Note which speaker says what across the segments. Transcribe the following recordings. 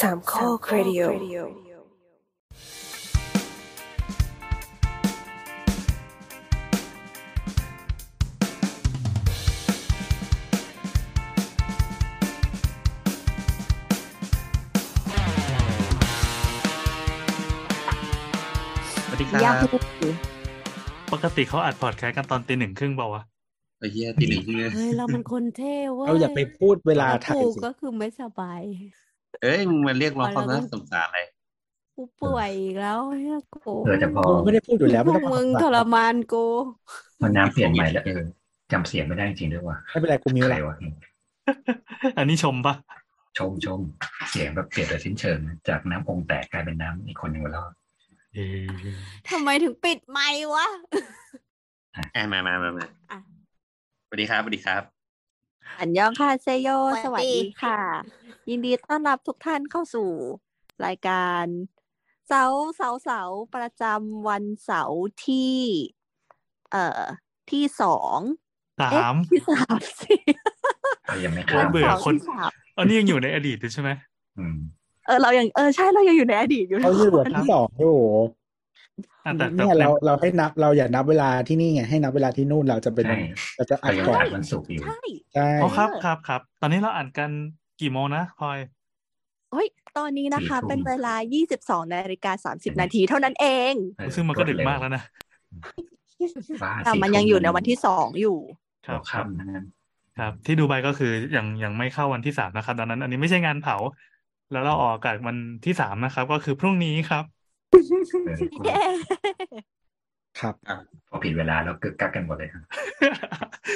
Speaker 1: สามข้อครดิโอ
Speaker 2: สวัสดีครั
Speaker 3: ยาก
Speaker 2: บ
Speaker 3: ที่
Speaker 2: ปกติเขาอัดพอดแคสต์กันตอนตีหนึ่งครึ่งเปล่าวะ
Speaker 4: ไอ้เหี้ยตีหนึ่งที่เนี่ย
Speaker 3: เฮ้ยเรามันคนเท่เว้ย
Speaker 5: เราอย่าไปพูดเวลา
Speaker 3: ถ้
Speaker 5: ถ่าย
Speaker 3: กู
Speaker 5: สิ
Speaker 3: ก็คือไม่สบาย
Speaker 4: เอ้ยมึงมาเรียกร้อง
Speaker 3: อ๋อ
Speaker 4: ความ
Speaker 3: เรา
Speaker 4: น่า
Speaker 3: ต้อง
Speaker 4: สงสารอะไร
Speaker 3: กูป่วยอีกแล้วเฮียกู
Speaker 6: เออแต่พอ
Speaker 5: กูไม่ได้พูดอยู่แล้ว
Speaker 3: พ
Speaker 5: ไม่
Speaker 3: ว
Speaker 5: ต้อกง
Speaker 3: มึง
Speaker 5: ข
Speaker 3: ท
Speaker 5: อ
Speaker 3: รมานกู
Speaker 6: พอน้ำเปลี่ยนใหม่แล้วเออจำเสียงไม่ได้จริงๆด้วยว่ะ
Speaker 5: ไม่เป็นไรกูมิว
Speaker 6: ใคร
Speaker 5: ละ
Speaker 6: วะ
Speaker 2: อันนี้ชมปะ
Speaker 6: ชมชมเสียงแบบเปลี่ยนโดยสิ้นเชิงจากน้ำองค์แตกกลายเป็นน้ำอีกคนหนึ่งไปแล้ว
Speaker 2: เออ
Speaker 3: ทำไมถึงปิดไมค์วะ
Speaker 4: อะมามามามา
Speaker 3: อะ
Speaker 4: สวัสดีครับสวัสดีครับ
Speaker 3: อันยองคาเซโย
Speaker 7: สวัสดี
Speaker 3: ค่ะ ยินดีต้อนรับทุกท่านเข้าสู่รายการเสาร์เสาร์เสาร์ประจำวันเสาร์ที่ เอ่อที่สอง
Speaker 2: สา
Speaker 3: เอ๊ะ
Speaker 2: ม
Speaker 3: ที่สามสิ
Speaker 6: ก็ยังไม่
Speaker 2: โค
Speaker 6: ข้า
Speaker 2: ต
Speaker 6: ม
Speaker 2: รเบื่อ
Speaker 3: สาร์
Speaker 2: คน
Speaker 3: ที่สาม
Speaker 2: อันนี้ยังอยู่ในอดีตอยู่ใช่ไหม
Speaker 6: อืม
Speaker 3: เออเรายังเออใช่เรายังอยู่ในอดีตอยู่
Speaker 5: เขาอยู่แบบที่สองอยู่
Speaker 2: อะแต่แต่
Speaker 5: เนี่ยเราเราให้นับเราอย่านับเวลาที่นี่ไงให้นับเวลาที่นู่นเราจะเป็น
Speaker 6: ใช่
Speaker 5: เราจะอั
Speaker 6: เรา
Speaker 5: ด
Speaker 6: ยัง
Speaker 5: ก่อน
Speaker 6: อัดวันศุกร์อยู่
Speaker 3: ใช่
Speaker 5: ใช่
Speaker 2: อ๋อครับครับครับตอนนี้เราอ่านกันกี่โมงนะพลอย
Speaker 3: เฮ้ยตอนนี้นะคะ
Speaker 6: สี่ทุ่ม
Speaker 3: เป็นเวลา 22นาฬิกา30 นาทีเท่านั้นเอง
Speaker 6: เออ
Speaker 2: ซึ่งมันก็ดึก
Speaker 6: รวดเร็ว
Speaker 2: มากแล้วนะ
Speaker 6: บ้า
Speaker 3: แต่มัน
Speaker 6: สี่
Speaker 3: ยัง
Speaker 6: ทุ่
Speaker 3: อยู่ในวันที่สองอยู่
Speaker 2: ครับ
Speaker 6: หัวค่ำนั้น
Speaker 2: ครับ ที่ดูไบก็คือยังยังไม่เข้าวันที่สามนะครับ ดังนั้น อันนี้ไม่ใช่งานเผา แล้วเราออกอากาศวันที่สามนะครับ ก็คือพรุ่งนี้ครับ
Speaker 6: เออกู
Speaker 3: เย้
Speaker 5: ครับ
Speaker 6: พอผิดเวลาแล้วกึกกักกันหมดเลยครับ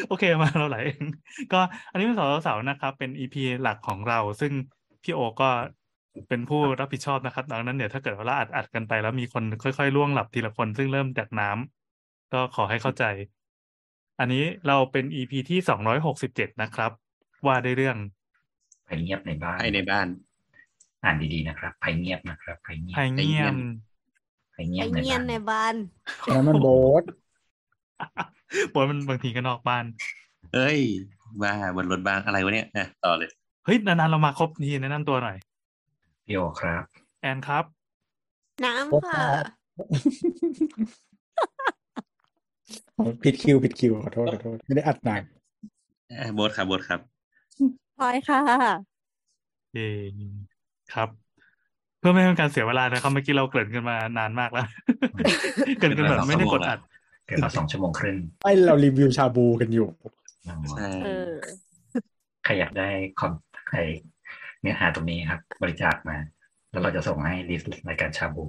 Speaker 2: โอเคมาเราไหลเองก็อันนี้เป็นเสาร์เสาร์นะครับ เป็นอีพีหลักของเรา ซึ่งพี่โอก็เป็นผู้รับผิดชอบนะครับ ดังนั้นเดี๋ยวถ้าเกิดว่าเราอัดอัดกันไปแล้วมีคนค่อยๆล่วงหลับทีละคน ซึ่งเริ่มจากน้ำก็ขอให้เข้าใจ อันนี้เราเป็นอีพีที่สองร้อยหกสิบเจ็ดนะครับ ว่าได้เรื่อง
Speaker 6: ไปเงียบในบ้าน
Speaker 4: ไอ้ในบ้าน
Speaker 6: อ่านดีๆนะครับไปเงียบนะครับไปเงียบ
Speaker 2: ไพเงียม
Speaker 6: ไปเงีย
Speaker 3: ไอบ
Speaker 6: ใน
Speaker 3: เงีย
Speaker 6: บ้านน
Speaker 3: ในบ้าน
Speaker 5: อันนั้นมันโบส
Speaker 2: บนมันบางทีก็นอกบ้าน
Speaker 4: เอ้ยบ้าบนรถบ้างอะไรวะเนี่ยอะต่อเลย
Speaker 2: เฮ้ยนานๆเรามาครบทีแนะนำตัวหน่อย
Speaker 6: พี่โอครับ
Speaker 2: แอนครับ
Speaker 3: น้ำค่ะ
Speaker 5: ผิดคิวผิดคิวขอโทษขอโทษไม่ได้อัดนาน
Speaker 4: อะโบทครับโบทครับ
Speaker 3: พลอยค่ะ
Speaker 2: เอ ครับ เพื่อไม่ให้เป็นการเสียเวลานะครับเมื่อกี้เราเกริ่นกันมานานมากแล้ว เกริ่นกันแบบไม่ได้กดอัด
Speaker 6: เกิดมาสองชั่วโมงครึ่ง
Speaker 5: ไม่เรารีวิวชาบูกันอยู่
Speaker 4: ใช่
Speaker 3: เออ
Speaker 6: ใครอยากได้คอมใครเนื้อหาตรงนี้ครับ บริจาคมา แล้วเราจะส่งให้ลิสต์รายการชาบู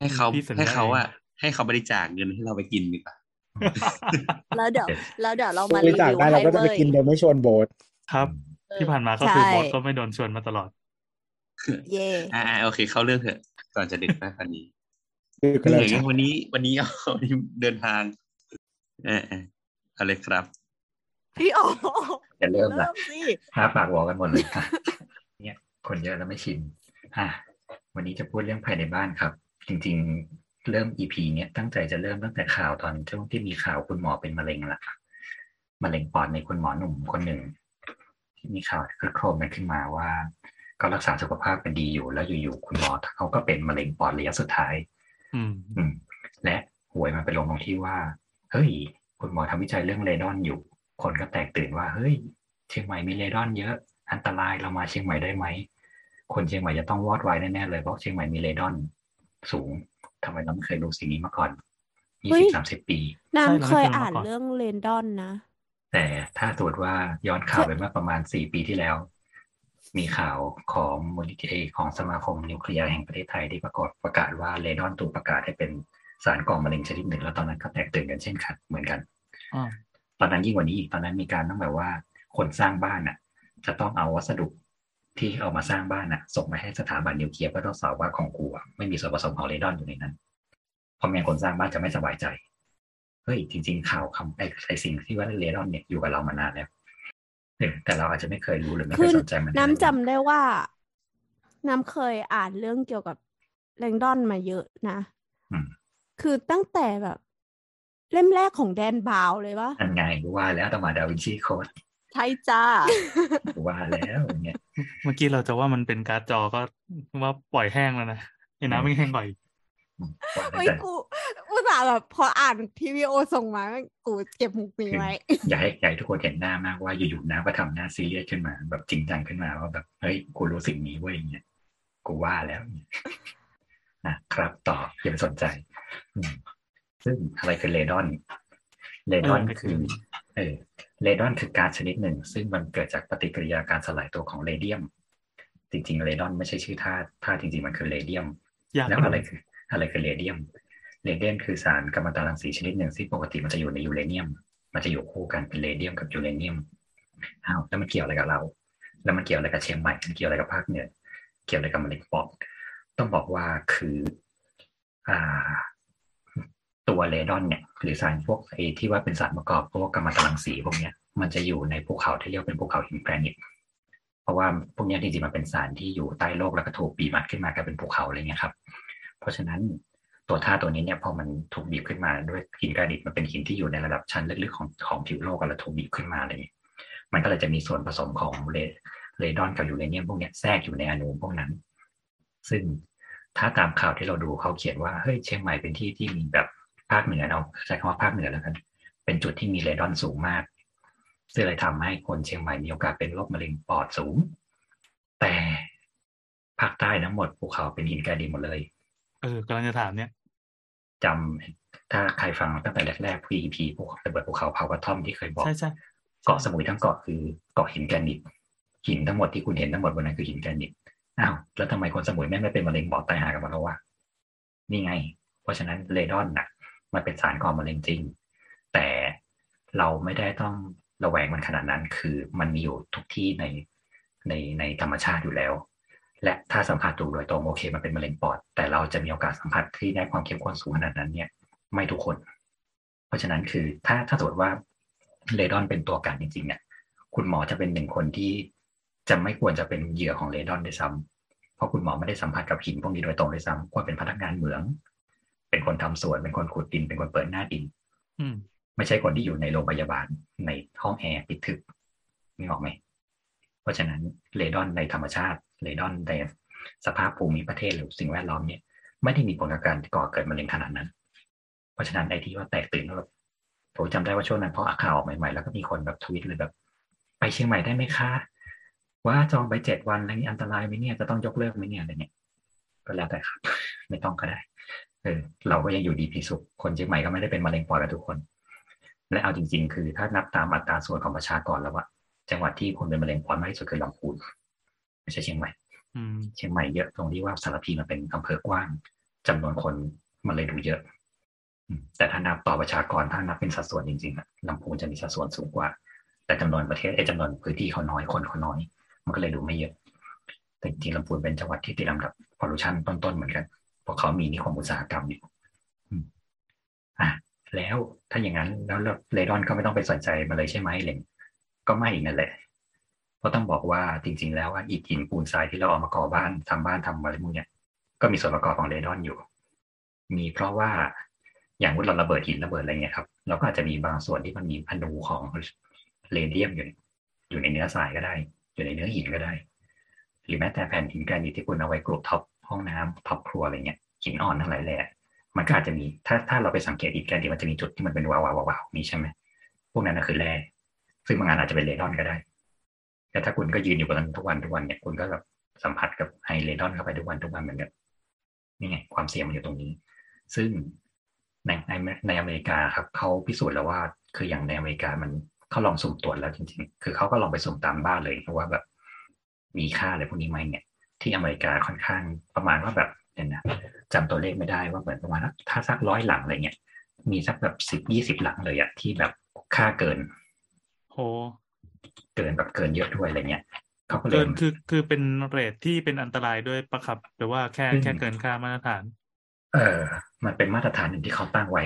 Speaker 4: ให้เขา
Speaker 2: พี่สัญญา
Speaker 4: ให้เขาอะให้เขาบริจาคเงินให้เราไปกินดีกว่า
Speaker 3: แล้วเดี๋ยวแล้วเดี๋ยวเรา
Speaker 5: บ
Speaker 3: มารี
Speaker 5: ริจาค
Speaker 3: วิว
Speaker 5: ได้
Speaker 3: ให้
Speaker 5: เราก็จะไป
Speaker 3: เว้ย
Speaker 5: กินโดยไม่ชวนโบส
Speaker 2: ครับ
Speaker 3: เออ
Speaker 2: ที่ผ่านมาก็คือ
Speaker 3: ใช่
Speaker 2: บอสก็ไม่โดนชวนมาตลอด
Speaker 3: เย่
Speaker 4: อ่าอ่าโอเค เข้าเรื่องเถอะ ก่อนจะดึกมากกว่านี้
Speaker 5: คือกัน
Speaker 4: เห
Speaker 5: เล
Speaker 4: นื่อยยวันนี้ วันนี้เอาวันนี้เดินทางเออเออเอาเลยครับ
Speaker 3: พี่อ๋อ
Speaker 6: จะเริ่มละ
Speaker 3: เริ่มสิ
Speaker 6: ห้าปากวอกันหมดเลยค่ะ เนี่ยคนเยอะแล้วไม่ชินอะวันนี้จะพูดเรื่องภายในบ้านครับ จริง ๆ เริ่ม EP เนี้ยตั้งใจจะเริ่มตั้งแต่ข่าวตอนช่วงที่มีข่าวคุณหมอเป็นมะเร็งละมะเร็งปอดในคุณหมอหนุ่มคนหนึ่งที่มีข่าวคลึกโครมกันขึ้นมาว่า ก็รักษาสุขภาพเป็นดีอยู่ แล้วอยู่ๆคุณหมอเขาก็เป็นมะเร็งปอดระยะสุดท้าย
Speaker 2: อืม
Speaker 6: อืมและหวยมันไปลงตรงที่ว่า เฮ้ย คุณหมอทำวิจัยเรื่องเรดอนอยู่ คนก็แตกตื่นว่า เฮ้ย เชียงใหม่มีเรดอนเยอะ อันตรายเรามาเชียงใหม่ได้ไหม คนเชียงใหม่จะต้องวอดวายแน่ๆเลย เพราะเชียงใหม่มีเรดอนสูงทำไมเราไม่เคยรู้สิ่งนี้มาก่อนยี่สิบสามสิบปี
Speaker 3: น้ำ
Speaker 2: ใช่
Speaker 3: เคย
Speaker 2: เราไม่เคย
Speaker 3: อ่าน
Speaker 2: มาก่อน
Speaker 3: เรื่องเลนดอนนะ
Speaker 6: แต่ถ้าตรวจว่าย้อนข่าวไปเมื่อประมาณสี่ปีที่แล้ว มีข่าวของมูลนิธิของสมาคมนิวเคลียร์แห่งประเทศไทยที่ประกาศประกาศว่าเรดอนถูกประกาศให้เป็นสารก่อมะเร็งชนิดหนึ่ง แล้วตอนนั้นก็แตกตื่นกันเช่นกันเหมือนกัน
Speaker 2: อ่า
Speaker 6: ตอนนั้นยิ่งกว่านี้อีกตอนนั้นมีการต้องแบบว่าคนสร้างบ้านน่ะ จะต้องเอาวัสดุที่เอามาสร้างบ้านน่ะ ส่งไปให้สถาบันนิวเคลียร์เพื่อทดสอบว่าของกูอะไม่มีส่วนผสมของเรดอนอยู่ในนั้นเพราะไม่งั้นคนสร้างบ้านจะไม่สบายใจเฮ้ยจริง ๆ ข่าวคำไอ้ไอ้สิ่งที่ว่าเรดอนเนี่ยอยู่กับเรามานานแล้ว เออแต่เราอาจจะไม่เคยรู้หรือไม่เค
Speaker 3: คื
Speaker 6: ย
Speaker 3: อ
Speaker 6: สนใจมัน
Speaker 3: น้ำจำได้ว่า น้ำเคยอ่านเรื่องเกี่ยวกับแรงดอนมาเยอะนะ
Speaker 6: อืม
Speaker 3: คือตั้งแต่แบบ เล่มแรกของแดนบาวเลยวะ
Speaker 6: อันไงว่าแล้วต้องมาดาวินชีโค้ด
Speaker 3: ใช่จ้า
Speaker 6: กูว่าแล้วอย่างเงี้ย
Speaker 2: เมื่อกี้เราจะว่ามันเป็นการ์ดจอก็ว่าปล่อยแห้งแล้วนะไอ้น้ำไม่แห้งก่อนอีก
Speaker 6: ว่าแล้ว
Speaker 1: เฮ้ย
Speaker 6: แต่
Speaker 1: กู อุตส่าห์แบบพออ่านที่วีโอส่งมา กูเก็บมุกนี้ไว้
Speaker 6: อย่าให้อย่าให้ทุกคนเห็นหน้ามากว่าอยู่ๆน้าก็ทำหน้าซีเรียสขึ้นมา แบบจริงจังขึ้นมาว่าแบบเฮ้ยกูรู้สิ่งนี้เว้ยอย่างเงี้ยกูว่าแล้วนะครับต่ออย่าไปสนใจอืมซึ่งอะไรคือเลดอนเลดอนคือเออเลดอนคือการชนิดหนึ่ง ซึ่งมันเกิดจากปฏิกิริยาการสลายตัวของเรเดียม จริง ๆ เรดอนไม่ใช่ชื่อธาตุธาตุจริง ๆ มันคือเรเดียม
Speaker 2: ยาก
Speaker 6: แล้ว
Speaker 2: กว่า
Speaker 6: อะไร
Speaker 2: นั้น
Speaker 6: คือ อะไรคือเรเดียม เรเดียมคือสารกัมมันตรังสีชนิดหนึ่งซึ่งปกติมันจะอยู่ในยูเรเนียม มันจะอยู่คู่กันเป็นเรเดียมกับยูเรเนียมอ้าวแล้วมันเกี่ยวอะไรกับเรา แล้วมันเกี่ยวอะไรกับเชียงใหม่มันเกี่ยวอะไรกับภาคเหนือเกี่ยวอะไรกับมะเร็งปอดต้องบอกว่าคืออ่าตัวเรดอนเนี่ยหรือสารพวกไอที่ว่าเป็นสารประกอบพวกกัมมันตรังสีพวกเนี้ยมันจะอยู่ในภูเขาที่เรียกเป็นภูเขาหินแกรนิตเพราะว่าพวกเนี้ยจริงๆมันเป็นสารที่อยู่ใต้โลกแล้วก็ถูกบีบอัดขึ้นมากลายเป็นภูเขาอะไรเงี้ยครับ เพราะฉะนั้น ตัวธาตุตัวนี้เนี่ยพอมันถูกบีบขึ้นมาด้วยหินแกรนิตมันเป็นหินที่อยู่ในระดับชั้นลึกๆของของผิวโลกแล้วถูกบีบขึ้นมาเงี้ยมันก็เลยจะมีส่วนผสมของเรเรดอนกับยูเรเนียมพวกนี้แทรกอยู่ในอนุพวกนั้น ซึ่งถ้าตามข่าวที่เราดูเขาเขียนว่าเฮ้ยเชียงใหม่เป็นที่ที่มีแบบภาคเหนือเอาใช้คำว่าภาคเหนือแล้วกันเป็นจุดที่มีเรดอนสูงมากซึ่งเลยทำให้คนเชียงใหม่มีโอกาสเป็นโรคมะเร็งปอดสูง แต่ภาคใต้ทั้งหมดภูเขาเป็นหินแกรนิตหมดเลย
Speaker 2: เออกำลังจะถามเนี่ย
Speaker 6: จำถ้าใครฟังตั้งแต่แรกๆ PEP พวกระเบิดภูเขาเผากระท่อมที่เคยบอก
Speaker 2: ใช่ใช่
Speaker 6: เกาะสมุยทั้งเกาะคือเกาะหินแกรนิตหินทั้งหมดที่คุณเห็นทั้งหมดบนนั้นคือหินแกรนิตอ้าวแล้วทำไมคนสมุยแม่งไม่เป็นมะเร็งปอดตายหากันหมดแล้ววะนี่ไง เพราะฉะนั้นเรดอนน่ะ มันเป็นสารก่อมะเร็งจริง แต่เราไม่ได้ต้องระแวงมันขนาดนั้น คือมันมีอยู่ทุกที่ในในในธรรมชาติอยู่แล้ว และถ้าสัมผัสถูกโดยตรงโอเค มันเป็นมะเร็งปอด แต่เราจะมีโอกาสสัมผัสที่ได้ความเข้มข้นสูงขนาดนั้นเนี่ย ไม่ทุกคน เพราะฉะนั้นคือถ้าถ้าสมมติว่าเรดอนเป็นตัวการจริงๆเนี่ยคุณหมอจะเป็นหนึ่งคนที่จะไม่ควรจะเป็นเหยื่อของเรดอนด้วยซ้ำเพราะคุณหมอไม่ได้สัมผัสกับหินพวกนี้โดยตรงด้วยซ้ำควรเป็นพนักงานเหมือง เป็นคนทำสวน เป็นคนขุดดิน เป็นคนเปิดหน้าดิน
Speaker 2: อืม
Speaker 6: ไม่ใช่คนที่อยู่ในโรงพยาบาลในห้องแอร์ปิดทึบนี่ออกไหม เพราะฉะนั้นเรดอนในธรรมชาติ เรดอนในสภาพภูมิประเทศหรือสิ่งแวดล้อมเนี่ยไม่ได้มีผลกับการก่อเกิดมะเร็งขนาดนั้น เพราะฉะนั้นไอ้ที่ว่าแตกตื่นแล้วแบบผมจำได้ว่าช่วงนั้นพอข่าวออกใหม่ๆ แล้วก็มีคนแบบทวิตเลยแบบ ไปเชียงใหม่ได้ไหมคะ ว่าจองไปเจ็ดวันอะไรนี้อันตรายไหมเนี่ยจะต้องยกเลิกไหมเนี่ยอะไรเนี่ยก็แล้วแต่ครับ ไม่ต้องก็ได้เออเราก็ยังอยู่ดีพีสุขคนเชียงใหม่ก็ไม่ได้เป็นมะเร็งปอดกันทุกคน และเอาจริง ๆ คือถ้านับตามอัตราส่วนของประชากรแล้วอะจังหวัดที่คนเป็นมะเร็งปอดมากที่สุดคือลำพูน ไม่ใช่เชียงใหม่
Speaker 2: อืม
Speaker 6: เชียงใหม่เยอะตรงที่ว่าสารพีมันเป็นอำเภอกว้างจำนวนคนมันเลยดูเยอะอืมแต่ถ้านับต่อประชากรถ้านับเป็นสัดส่วนจริงๆอะลำพูนจะมีสัดส่วนสูงกว่า แต่จำนวนประเทศไอ้จำนวนพื้นที่เขาน้อยคนเขาน้อย มันก็เลยดูไม่เยอะ แต่จริงๆลำพูนเป็นจังหวัดที่ติดอันดับพอลูชันต้นๆเหมือนกันเพราะเขามีนิคมอุตสาหกรรมอยู่อืมอะแล้วถ้าอย่างนั้นแล้วเรดอนก็ไม่ต้องไปสนใจมันเลยใช่ไหมเหลงก็ไม่อีกนั่นแหละ เพราะต้องบอกว่าจริง ๆ แล้วว่าอิฐหินปูนทรายที่เราเอามาก่อบ้านทำบ้านทำอะไรพวกเนี้ยก็มีส่วนประกอบของเรดอนอยู่ มีเพราะว่าอย่างเมื่อเราระเบิดหินระเบิดอะไรเงี้ยครับเราก็อาจจะมีบางส่วนที่มันมีอณูของเรเดียมอยู่อยู่ในเนื้อทรายก็ได้ อยู่ในเนื้อหินก็ได้ หรือแม้แต่แผ่นหินแกรนิตที่คุณเอาไว้กรุ top ห้องน้ำ top ครัวอะไรเงี้ยหินอ่อนทั้งหลายแหละมันก็อาจจะมีถ้าถ้าเราไปสังเกตหินแกรนิตมันจะมีจุดที่มันเป็นวาวๆวาวๆนี่ใช่ไหมพวกนั้นนะคือแร่ซึ่งบางงานอาจจะเป็นเรดอนก็ได้ แต่ถ้าคุณก็ยืนอยู่บนนั้นทุกวันทุกวันเนี่ยคุณก็แบบสัมผัสกับไฮเรดอนเข้าไปทุกวันทุกวันเหมือนกันนี่ไงความเสี่ยงมันอยู่ตรงนี้ ซึ่งในในในอเมริกาครับเขาพิสูจน์แล้วว่า คืออย่างในอเมริกามันเขาลองสุ่มตรวจแล้วจริง ๆ คือเขาก็ลองไปสุ่มตามบ้านเลยเพราะว่าแบบมีค่าอะไรพวกนี้ไหมเนี่ย ที่อเมริกาค่อนข้างประมาณว่าแบบเนี่ยนะจำตัวเลขไม่ได้ว่าเหมือนประมาณถ้าสักร้อยหลังอะไรเงี้ยมีสักแบบสิบยี่สิบหลังเลยอะที่แบบค่าเกิน
Speaker 2: โห
Speaker 6: เกินแบบเกินเยอะด้วยอะไรเงี้ยเขาก็เลย
Speaker 2: เกินคือคือเป็นเรทที่เป็นอันตรายด้วยปะครับหรือว่าแค่
Speaker 6: อืม
Speaker 2: แค่เกินค่ามาตรฐาน
Speaker 6: เออ มันเป็นมาตรฐานหนึ่งที่เขาตั้งไว้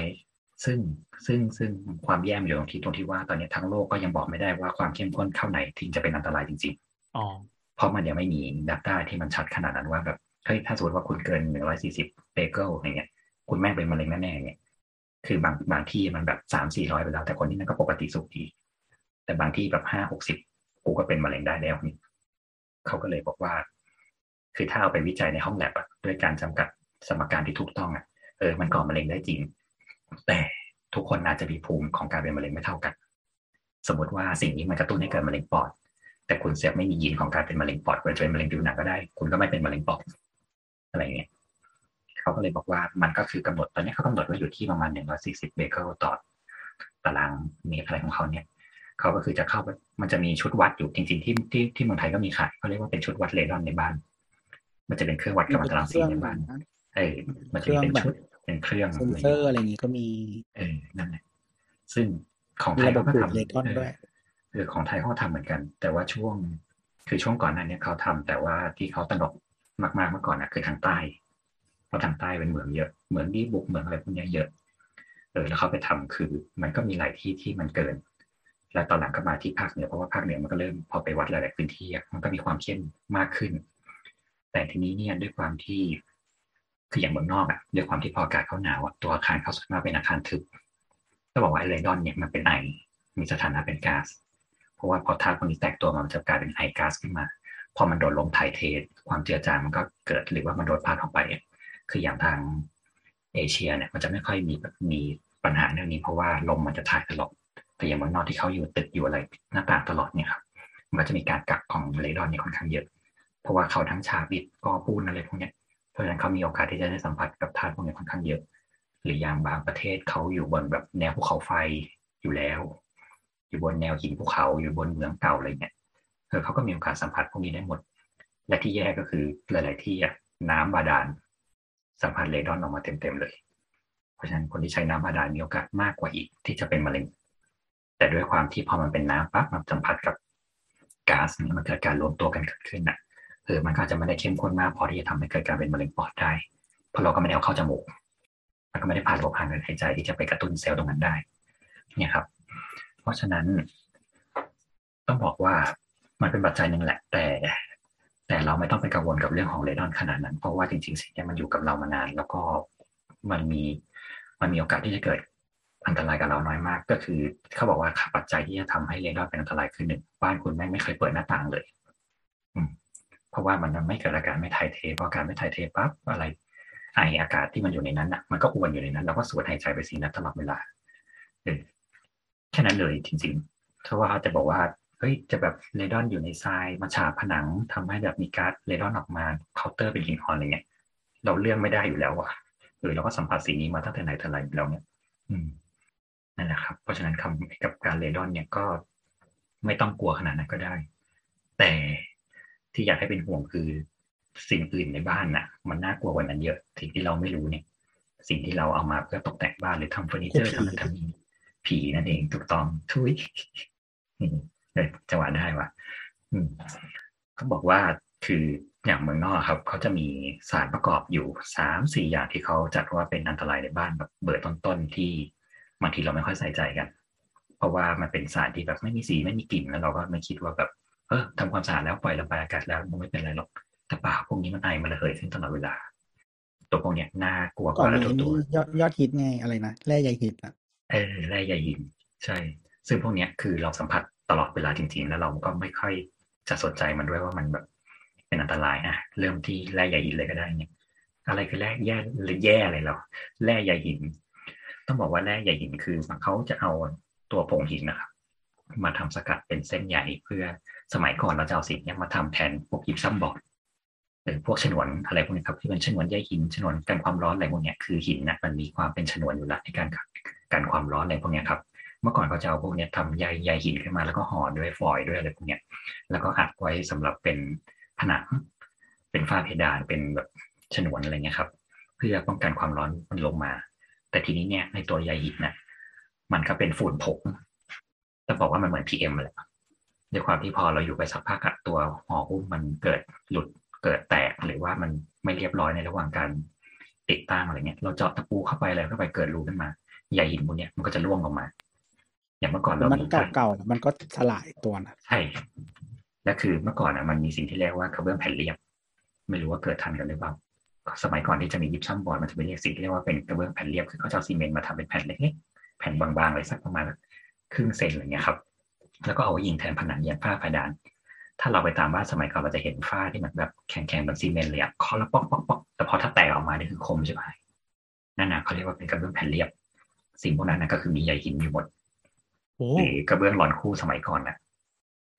Speaker 6: ซึ่งซึ่งซึ่งความแย่มนอยู่ตรงที่ตรงที่ว่าตอนนี้ทั้งโลกก็ยังบอกไม่ได้ว่าความเข้มข้นเท่าไหนถึงจะเป็นอันตรายจริง
Speaker 2: อ๋อ
Speaker 6: ๆเพราะมันยังไม่มีดัตต้าที่มันชัดขนาดนั้นว่าแบบเฮ้ยถ้าสมมติว่าคุณเกินหนึ่งร้อยสี่สิบเบเกิลอะไรเงี้ย คุณแม่งเป็นมะเร็งแน่ๆเนี่ยคือบางบางที่มันแบบสามสี่ร้อยไปแล้ว แต่คนที่นั่นก็ปกติสุขดี แต่บางที่แบบห้าหกสิบกูก็เป็นมะเร็งได้แล้วนี่เขาก็เลยบอกว่า คือถ้าเอาไปวิจัยในห้องแลบอะด้วยการจำกัดสมการที่ถูกต้องอะเออมันก่อมะเร็งได้จริง แต่ทุกคนอาจจะมีภูมิของการเป็นมะเร็งไม่เท่ากัน สมมติว่าสิ่งนี้มันกระตุ้นให้เกิดมะเร็งปอด แต่คุณเสือกไม่มียีนของการเป็นมะเร็งปอดคุณจะเป็นมะเร็งผิวหนังก็ได้ คุณก็ไม่เป็นมะเร็งปอดอะไรเงี้ยเขาก็เลยบอกว่ามันก็คือกำหนดตอนนี้เขากำหนดไว้อยู่ที่ประมาณหนึ่งร้อยสี่สิบ becquerel ต่อตารางเมตรอะไรของเขาเนี่ย เขาก็คือจะเข้าไปมันจะมีชุดวัดอยู่จริง ๆ ที่ที่ที่เมืองไทยก็มีขายเขาเรียกว่าเป็นชุดวัดเรดอนในบ้าน มันจะเป็นเครื่องวัดกัมมันตรังสีในบ้านเออมันจะมีเป็นชุดเป็นเครื่อง
Speaker 5: เซนเซอร์อะไรอย่างงี้ก็มี
Speaker 6: เออนั่นแหละซึ่งของไท
Speaker 5: มี
Speaker 6: ย
Speaker 5: ระบบ
Speaker 6: เขาก็
Speaker 5: ดูด
Speaker 6: ทำ
Speaker 5: เลกอนด้วย
Speaker 6: เออของไทยเขาก็ทำเหมือนกัน แต่ว่าช่วงคือช่วงก่อนหน้านี้เขาทำแต่ว่าที่เขาตระหนกมากๆเมื่อก่อนนะคือทางใต้เพราะทางใต้เป็นเหมืองเยอะเหมืองดีบุกเหมืองอะไรพวกเนี้ยเยอะเออแล้วเขาไปทำคือ มันก็มีหลายที่ที่มันเกิน แล้วตอนหลังก็มาที่ภาคเหนือเพราะว่าภาคเหนือมันก็เริ่มพอไปวัดหลายๆพื้นที่มันก็มีความเข้มมากขึ้น แต่ทีนี้เนี่ยด้วยความที่คืออย่างเมืองนอกอะด้วยความที่พออากาศเขาหนาวอะตัวอาคารเขาส่วนมากเป็นอาคารทึบก็บอกว่าไอเรดอนเนี่ยมันเป็นไอมีสถานะเป็นก๊าซเพราะว่าพอธาตุพวกนี้แตกตัวมันจะกลายเป็นไอก๊าซขึ้นมา พอมันโดนลมถ่ายเทความเจือจางมันก็เกิดหรือว่ามันโดนพัดออกไปคืออย่างทางเอเชียเนี่ยมันจะไม่ค่อยมีมีปัญหาเรื่องนี้เพราะว่าลมมันจะถ่ายตลอด แต่อย่างเมืองนอกที่เขาอยู่ตึกอยู่อะไรหน้าต่างตลอดเนี่ยครับมันก็จะมีการกักของเรดอนนี่ค่อนข้างเยอะ เพราะว่าเขาทั้งชาบิดกอปูนอะไรพวกเนี้ยเพราะฉะนั้นเขามีโอกาสที่จะได้สัมผัสกับธาตุพวกนี้ค่อนข้างเยอะ หรืออย่างบางประเทศเขาอยู่บนแบบแนวภูเขาไฟอยู่แล้ว อยู่บนแนวหินภูเขาอยู่บนเมืองเก่าอะไรเงี้ยเออเขาก็มีโอกาสสัมผัสพวกนี้ได้หมด และที่แย่ก็คือหลาย ๆ ที่อะน้ำบาดาลสัมผัสเรดอนออกมาเต็ม ๆ เลย เพราะฉะนั้นคนที่ใช้น้ำบาดาลมีโอกาสมากกว่าอีกที่จะเป็นมะเร็ง แต่ด้วยความที่พอมันเป็นน้ำปั๊บมันสัมผัสกับก๊าซนี่ยมันเกิดการรวมตัวกันเกิดขึ้นน่ะเออมันก็อาจจะไม่ได้เข้มข้นมากพอที่จะทำให้เกิดการเป็นมะเร็งปอดได้ เพราะเราก็ไม่ได้เอาเข้าจมูกแล้วก็ไม่ได้ผ่านระบบทางเดินหายใจที่จะไปกระตุ้นเซลล์ตรงนั้นได้ เนี่ยครับ เพราะฉะนั้น ต้องบอกว่ามันเป็นปัจจัยหนึ่งแหละ แต่ แต่เราไม่ต้องไปกังวลกับเรื่องของเรดอนขนาดนั้น เพราะว่าจริงๆสิ่งนี้มันอยู่กับเรามานาน แล้วก็มันมีมันมีโอกาสที่จะเกิด อันตรายกับเราน้อยมาก ก็คือเขาบอกว่าปัจจัยที่จะทำให้เรดอนเป็นอันตรายคือหนึ่งบ้านคุณแม่ไม่เคยเปิดหน้าต่างเลยเพราะว่ามันไม่เกิดอาการไม่ถ่ายเทพอการไม่ถ่ายเทปั๊บอะไรไออากาศที่มันอยู่ในนั้นอะมันก็อวนอยู่ในนั้นเราก็สูดหายใจไปสีนั้นตลอดเวลาเออแค่นั้นเลยจริงๆเพราะว่าจะบอกว่าเฮ้ยจะแบบเรดอนอยู่ในทรายมาฉาบผนังทำให้แบบมีก๊าซเรดอนออกมาเคาน์เตอร์เป็นหินอ่อนอะไรเงี้ยเราเลื่อนไม่ได้อยู่แล้วอะเออเราก็สัมผัสสิ่งนี้มาตั้งแต่ไหนแต่ไรอยู่แล้วเนี่ย อืม นั่นแหละครับ เพราะฉะนั้นคำกับการเรดอนเนี่ยก็ไม่ต้องกลัวขนาดนั้นก็ได้ แต่ที่อยากให้เป็นห่วงคือสิ่งอื่นในบ้านน่ะ มันน่ากลัวกว่านั้นเยอะสิ่งที่เราไม่รู้เนี่ย สิ่งที่เราเอามาเพื่อตกแต่งบ้านหรือทำเฟอร์นิเจอร์
Speaker 5: ผี
Speaker 6: ทำนั่นทำนี่ผีนั่นเองถูกต้องทุยนี่เออจังหวะได้ว่ะอืมเขาบอกว่าคืออย่างเมืองนอกครับเขาจะมีสารประกอบอยู่สามสี่อย่างที่เขาจัดว่าเป็นอันตรายในบ้านแบบเบอร์ต้นๆที่ บางทีเราไม่ค่อยใส่ใจกัน เพราะว่ามันเป็นสารที่แบบไม่มีสีไม่มีกลิ่นแล้วเราก็ไม่คิดว่าแบบเออทำความสะอาดแล้วปล่อยระบายอากาศแล้วมันไม่เป็นไรหรอกแต่เปล่าพวกนี้มันไอมันระเหยขึ้นตลอดเวลา ตัวพวกเนี้ยน่ากลัวก
Speaker 5: ก่อน
Speaker 6: ว่า
Speaker 5: มี
Speaker 6: ตัว
Speaker 5: ไอ้
Speaker 6: ตัว
Speaker 5: นี่ยอดยอดฮิตไงอะไรนะแร่ใยฮิตอะ
Speaker 6: เออแร่ใยหิน ใช่ ซึ่งพวกเนี้ยคือเราสัมผัสตลอดเวลาจริง ๆ แล้วเราก็ไม่ค่อยจะสนใจมันด้วยว่ามันแบบ เป็นอันตรายอะเริ่มที่แร่ใยหินเลยก็ได้เนี่ยอะไรคือแร่แย่หรือแย่อะไรเราแร่ใยหิน ต้องบอกว่าแร่ใยหินคือเขาจะเอาตัวผงหินนะครับมาทำสกัดเป็นเส้นใยเพื่อสมัยก่อนเราจะเอาสิ่งนี้มาทำแทนพวกยิปซัมบอร์ดหรือพวกฉนวนอะไรพวกนี้ครับที่เป็นฉนวนใยหินฉนวนกันความร้อนอะไรพวกนี้คือหินนะมันมีความเป็นฉนวนอยู่แล้วในการกันความร้อนอะไรพวกนี้ครับเมื่อก่อนเขาจะเอาพวกนี้ทำใยใยหินขึ้นมาแล้วก็ห่อด้วยฟอยล์ด้วยอะไรพวกนี้แล้วก็อัดไว้สำหรับเป็นผนังเป็นฝ้าเพดานเป็นแบบฉนวนอะไรเงี้ยครับ เพื่อป้องกันความร้อนมันลงมา แต่ทีนี้เนี่ยในตัวใยหินน่ะมันก็เป็นฝุ่นผงจะบอกว่ามันเหมือน PM แหละด้วยความที่พอเราอยู่ไปสักพักอะตัวห่อหุ้มมันเกิดหลุดเกิดแตกหรือว่ามันไม่เรียบร้อยในระหว่างการติดตั้งอะไรเงี้ยเราเจาะตะปูเข้าไปอะไรเข้าไปเกิดรูขึ้นมาใยหินพวกเนี้ยมันก็จะร่วงลงมา อย่างเมื่อก่อน
Speaker 5: แล้ว
Speaker 6: เรา
Speaker 5: มัน
Speaker 6: มี
Speaker 5: เก่าๆแล้วมันก็สลายตัวนะ
Speaker 6: ใช่และคือเมื่อก่อนอะมันมีสิ่งที่เรียกว่ากระเบื้องแผ่นเรียบ ไม่รู้ว่าเกิดทันกันหรือเปล่า สมัยก่อนที่จะมียิปซัมบอร์ดมันจะเป็นเรียกสิ่งที่เรียกว่าเป็นกระเบื้องแผ่นเรียบคือเขาจะเอาซีเมนต์มาทำเป็นแผ่นเล็กๆแผ่นบางๆเลยสักประมาณครึ่งเซนอะไรเงี้ยครับ แล้วก็เอาไว้ยิงแทนผนังยันฝ้าเพดาน ถ้าเราไปตามบ้านสมัยก่อนเราจะเห็นฝ้าที่มันแบบแข็งๆเหมือนซีเมนต์เลยอะเคาะแล้วป๊อกป๊อกป๊อกแต่พอถ้าแตกออกมานี่คือคมใช่ไหมนั่นนะเขาเรียกว่าเป็นกระเบื้องแผ่นเรียบ สิ่งพวกนั้นนะก็คือมีใยหินอยู่หมด
Speaker 2: โอ้
Speaker 6: หรือกระเบื้องลอนคู่สมัยก่อนนะ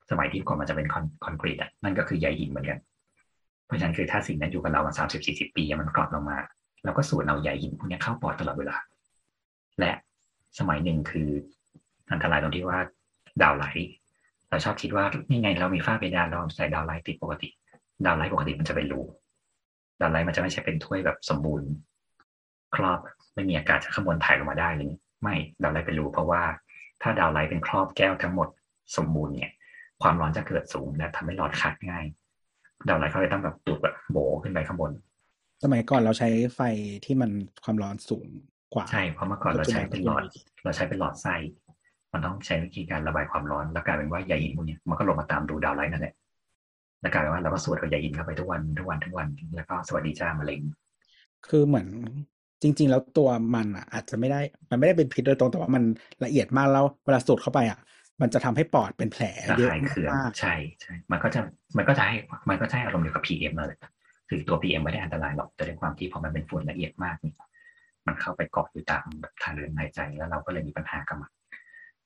Speaker 6: สมัยที่ก่อนมันจะเป็นคอนคอนกรีตอะนั่นก็คือใยหินเหมือนกัน เพราะฉะนั้นคือถ้าสิ่งนั้นอยู่กับเรามาสามสิบสี่สิบปีมันกรอบลงมาเราก็สูดเอาใยหินพวกนี้เข้าปอดตลอดเวลา และสมัยหนึ่งคืออันตรายตรงที่ว่าดาวไลท์เราชอบคิดว่านี่ไงเรามีฝ้าเพดานเราใส่ดาวไลท์ติดปกติ ดาวไลท์ปกติมันจะเป็นรูดาวไลท์มันจะไม่ใช่เป็นถ้วยแบบสมบูรณ์ ครอบไม่มีอากาศจากข้างบนถ่ายลงมาได้เลยไม่ดาวไลท์เป็นรูเพราะว่าถ้าดาวไลท์เป็นครอบแก้วทั้งหมดสมบูรณ์เนี่ย ความร้อนจะเกิดสูงและทำให้หลอดขาดง่าย ดาวไลท์เขาเลยต้องแบบดูดแบบโบขึ้นไปข้างบน
Speaker 5: สมัยก่อนเราใช้ไฟที่มันความร้อนสูงกว่า
Speaker 6: ใช่เพราะเมื่อก่อนเราใช้เป็นหลอด เราใช้เป็นหลอดไส้มันต้องใช้วิธีการระบายความร้อน แล้วกลายเป็นว่าใยหินพวกเนี้ยมันก็ลงมาตามรูดาวไลท์นั่นแหละแล้วกลายเป็นว่าเราก็สูดเอาใยหินเข้าไปทุกวันทุกวันทุกวัน แล้วก็สวัสดีจ้ามะเร็ง
Speaker 5: คือเหมือนจริง ๆ แล้วตัวมันอะ อาจจะไม่ได้มันไม่ได้เป็นพิษโดยตรงแต่ว่ามันละเอียดมากแล้วเวลาสูดเข้าไปอะ มันจะทำให้ปอดเป็นแผล
Speaker 6: ระ
Speaker 5: เยอะ
Speaker 6: คายเคือง
Speaker 5: มาก
Speaker 6: ใช่ใช่มันก็จะมันก็จะให้มันก็จะให้อารมณ์เดียวกับ PM นั่นแหละคือตัว PM ไม่ได้อันตรายหรอกแต่ด้วยความที่พอมันเป็นฝุ่นละเอียดมากนี่มันเข้าไปเกาะอยู่ตามแบบทางเดินหายใจแล้วเราก็เลยมีปัญหากับมัน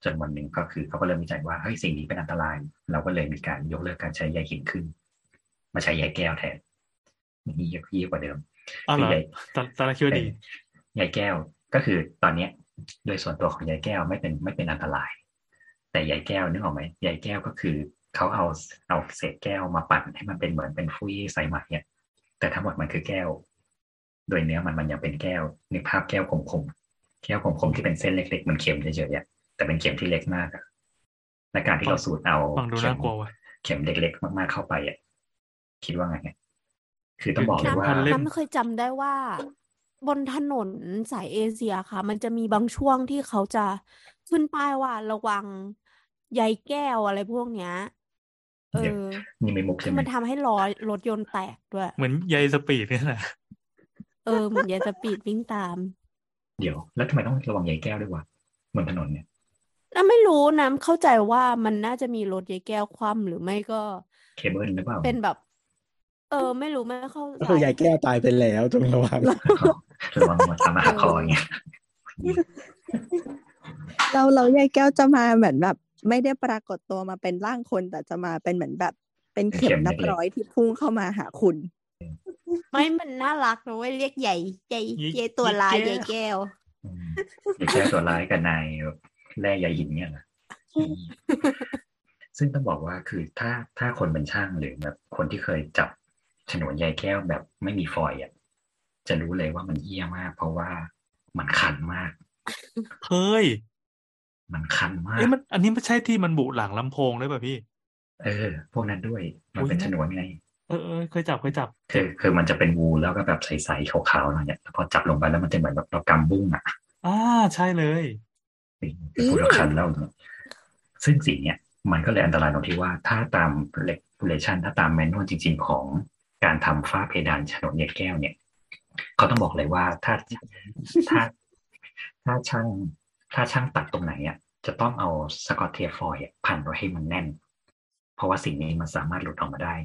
Speaker 6: จนวันหนึ่งก็คือเขาก็เริ่มวิจัยว่าเฮ้ยสิ่งนี้เป็นอันตราย เราก็เลยมีการยกเลิกการใช้ใยหินขึ้น มาใช้ใยแก้วแทนนี่เยอะยิ่งกว่าเดิม
Speaker 2: อ้าวเหรอ
Speaker 6: ใย
Speaker 2: ตอนตอนแรกคิดว่าดี
Speaker 6: ใยแก้วก็คือตอนเนี้ยโดยส่วนตัวของใยแก้วไม่เป็นไม่เป็นอันตราย แต่ใยแก้วนึกออกไหมใยแก้วก็คือเขาเอาเอาเศษแก้วมาปั่นให้มันเป็นเหมือนเป็นฟุยใสไหมเนี่ยแต่ทั้งหมดมันคือแก้ว โดยเนื้อมันมันยังเป็นแก้วนึกภาพแก้วคมๆแก้วคมๆที่เป็นเส้นเล็กๆเหมันเข็มเฉยๆอะแต่เป็นเข็มที่เล็กมากอะและการที่เราสูดเอา
Speaker 2: ฟังดู
Speaker 6: เข็
Speaker 2: น่ามกลัวว่ะ
Speaker 6: เข็มเล็ก ๆ มาก ๆเข้าไปอะคิดว่าไงเนี่ยคือต้องบอกเลย
Speaker 2: น้ำ
Speaker 6: ว่า
Speaker 2: พันเล่ม
Speaker 3: น้ำเคยจำได้ว่า บนถนนสายเอเชียค่ะ มันจะมีบางช่วงที่เขาจะขึ้นป้ายว่าระวัง ใยแก้วอะไรพวกเนี้ยเอ
Speaker 6: เดี๋ยว
Speaker 3: อ
Speaker 6: นี่ไม่มุก
Speaker 3: คื
Speaker 6: ใช่
Speaker 3: อ
Speaker 6: ไหม
Speaker 3: มันทำให้ล้อรถยนต์แตกด้วย
Speaker 2: เหมือนใยสปีดเนี่ยแหละ
Speaker 3: เออ เหมือนยายสปีดวิ่งตาม
Speaker 6: เดี๋ยว แล้วทำไมต้องระวังใยแก้วด้วยวะบนถนนเนี่ย
Speaker 3: แล้วไม่รู้นะเข้าใจว่ามันน่าจะมีรถยายแก้วคว่ำหรือไม่ก็
Speaker 6: เคเบิลหรือเปล่า
Speaker 3: เป็นแบบ เออ ไม่รู้ไม่เข้า
Speaker 5: ก็
Speaker 3: ใจ
Speaker 5: คือยายแก้วตายไปแล้วจงระวัง
Speaker 6: ระวังมาทำมาหักคออย่างเงี้ย
Speaker 3: เราเรายายแก้วจะมาเหมือนแบบ ไม่ได้ปรากฏตัวมาเป็นร่างคน แต่จะมาเป็นเหมือนแบบ เป็นเข็มนับร้อยที่พุ่งเข้ามาหาคุณ ไม่มันน่ารักนะเว้ยเรียกใหญ่ใหญ่
Speaker 2: ใหญ่
Speaker 3: ใหญ่ตัวลาย
Speaker 2: ใหญ่
Speaker 3: ใหญ่
Speaker 2: แก้ว
Speaker 3: แก้ว
Speaker 6: อืมใยแก้วตัวร้ายกับนายแร่ใยหินเนี่ยนะซึ่งต้องบอกว่าคือถ้าถ้าคนเป็นช่างหรือแบบคนที่เคยจับฉนวนใยแก้วแบบไม่มีฟอยล์อะจะรู้เลยว่ามันเยี่ยมาก เพราะว่ามันคันมาก
Speaker 2: เฮ้ย
Speaker 6: มันคันมาก
Speaker 2: เอ้ยมัน อันนี้ไม่ใช่ที่มันบุหลังลำโพงได้ป่ะพี่
Speaker 6: เออ พวกนั้นด้วย มัน
Speaker 2: อุ๊ย
Speaker 6: เป็นฉนวนไง
Speaker 2: เออเออเคยจับเคยจับ
Speaker 6: คือคือมันจะเป็นวูลแล้วก็แบบใสๆขาวๆหน่อยเนี่ยพอจับลงไปแล้วมันจะเหมือนแบบเรากำบุ้งอะ
Speaker 2: อ่าใช่เลย
Speaker 6: พูดแล้วคันแล้วเนี่ยซึ่งสิ่งเนี้ยมันก็เลยอันตรายตรงที่ว่าถ้าตาม regulation ถ้าตามแมนนวลจริง ๆ ของการทำฝ้าเพดานฉนวนเหย็ดแก้วเนี่ยเขาต้องบอกเลยว่าถ้าถ้าถ้าช่าง ถ้าช่างตัดตรงไหนอะจะต้องเอาสกอตเทปฟอยล์อะพันไว้ให้มันแน่น เพราะว่าสิ่งนี้มันสามารถหลุดออกมาได้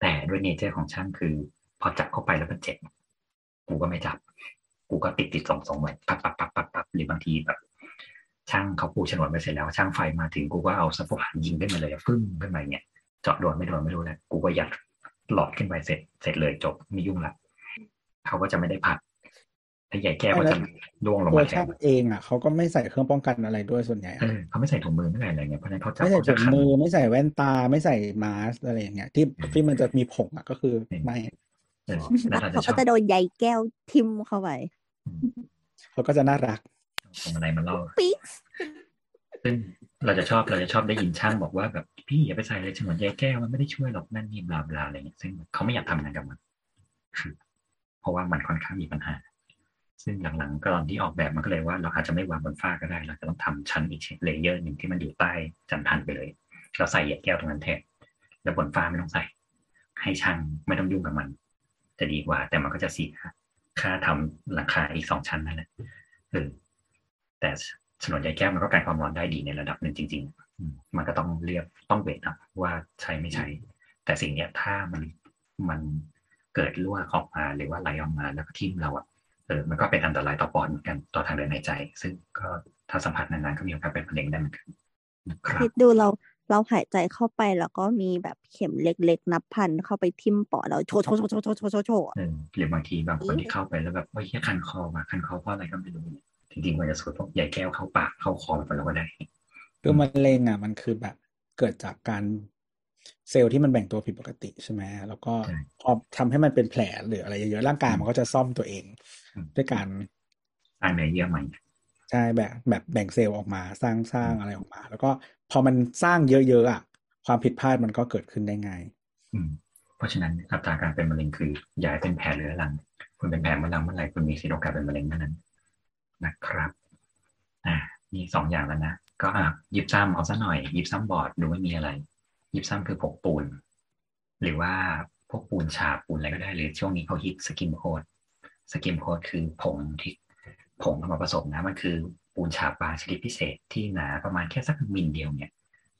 Speaker 6: แต่ด้วย nature ของช่างคือ พอจับเข้าไปแล้วมันเจ็บ กูก็ไม่จับ กูก็ติดติดสองสองไว้ปับปับปับปับปับหรือบางทีแบบ ช่างเขาปูฉนวนไปเสร็จแล้ว ช่างไฟมาถึงกูก็เอาสะโพกหันยิงขึ้นมาเลยฟึ้งขึ้นมาเงี้ยเจาะโดนไม่โดนไม่รู้แหละกูก็ยัดหลอดขึ้นไปเสร็จเสร็จเลยจบไม่ยุ่งละเขาก็จะไม่ได้พัก ถ้าใหญ่แก้วก็จะล่วงลง
Speaker 5: ตัว
Speaker 6: มาแท
Speaker 5: ช่านงเองอะเขาก็ไม่ใส่เครื่องป้องกันอะไรด้วยส่วนใหญ่
Speaker 6: เอ
Speaker 5: อะ
Speaker 6: อเขาไม่ใส่ถุงมือไม่ใส่อะไรเงี้ยเพราะฉะนั้นเขาจับ
Speaker 5: ไม่ใส่
Speaker 6: เขา
Speaker 5: ถุ
Speaker 6: จะ
Speaker 5: ง
Speaker 6: คัน
Speaker 5: มือไม่ใส่แว่นตาไม่ใส่มาสก์อะไรอย่างเงี้ยที่ที่มันจะมีผงอะก็คือไม่
Speaker 6: เออแล้วเราจะ
Speaker 3: เขา
Speaker 6: ช
Speaker 3: ก็
Speaker 6: อบ
Speaker 3: จะโดนใยแก้วทิ่มเข้าไป
Speaker 5: เขาก็จะน่ารัก
Speaker 6: ตรงอะไรมันเล่า
Speaker 3: ปิ๊ก
Speaker 6: ซึ่งเราจะชอบเราจะชอบได้ยินช่างบอกว่าแบบพี่อย่าไปใส่เลยฉนวนใยแก้วมันไม่ได้ช่วยหรอกนั่นนี่บลาบลาอะไรเงี้ยซึ่งเขาไม่อยากทำงานกับมัน เพราะว่ามันค่อนข้างมีปัญหา ซึ่งหลังๆก็ตอนที่ออกแบบมันก็เลยว่าเราอาจจะไม่วางบนฝ้าก็ได้ เราจะต้องทำชั้นอีกเลเยอร์หนึ่งที่มันอยู่ใต้จันทันไปเลย เราใส่ใยแก้วตรงนั้นแทน แล้วบนฝ้าไม่ต้องใส่ ให้ช่างไม่ต้องยุ่งกับมัน จะดีกว่า แต่มันก็จะเสียค่าทำหลังคาอีกสองชั้นนั่นแหละเออแต่ฉนวนใยแก้วมันก็กันความร้อนได้ดีในระดับหนึ่งจริง ๆ มันก็ต้องเรียกต้องเวทนะว่าใช้ไม่ใช้ แต่สิ่งเนี้ยถ้ามันมันเกิดรั่วออกมาหรือว่าไหลออกมาแล้วก็ทิ่มเราอะ ออมันก็เป็นอันตรายต่อปอดเหมือนกันต่อทางเดินหายใจ ซึ่งก็ถ้าสัมผัสนานๆก็มีโอกาสเป็นมะเร็งได้เหมือนกันคิ
Speaker 3: ดดูเราเราหายใจเข้าไปแล้วก็มีแบบเข็มเล็กๆ นับพันเข้าไปทิ่มปอดเราโชว์โชว์โชว์โชว์โชว์โชว์โชว์
Speaker 6: หรือบางทีบางคนที่เข้าไปแล้วแบบโอ้ยแค่คันคอมาคันคอเพราะอะไรก็ไม่รู้จริงๆมันจะสูดพวกใหญ่แก้วเข้าปากเข้าคอไปแล้วก็ได้
Speaker 5: คือมะเร็งอะมันคือแบบเกิดจากการเซลล์ที่มันแบ่งตัวผิดปกติใช่ไหมแล้วก็พอทำให้มันเป็นแผลหรืออะไรเยอะๆร่างกายมันก็จะซ่อมตัวเอง ด้วยการ
Speaker 6: สร้างเนื้อเยื่อใหม่
Speaker 5: ใช่แบบแบบแบ่งเซลล์ออกมาสร้างสร้างอะไรออกมา แล้วก็พอมันสร้างเยอะๆอะ ความผิดพลาดมันก็เกิดขึ้นได้ง่าย
Speaker 6: อืมเพราะฉะนั้นอัตราการเป็นมะเร็งคืออย่าให้เป็นแผลเรื้อรังคุณเป็นแผลเรื้อรังเมื่อไหร่คุณมีสิทธิ์โอกาสเป็นมะเร็งเมื่อนั้นนะครับ อ่า มีสองอย่างแล้วนะก็อะยิปซัมเอาซะหน่อย ยิปซัมบอร์ดดูไม่มีอะไร ยิปซัมคือผงปูน หรือว่าพวกปูนฉาบปูนอะไรก็ได้หรือช่วงนี้เขาฮิต skim coat skim coat คือผงที่ผงเอามาผสมนะมันคือปูนฉาบบางชนิดพิเศษที่หนาประมาณแค่สักมิลเดียวเนี่ย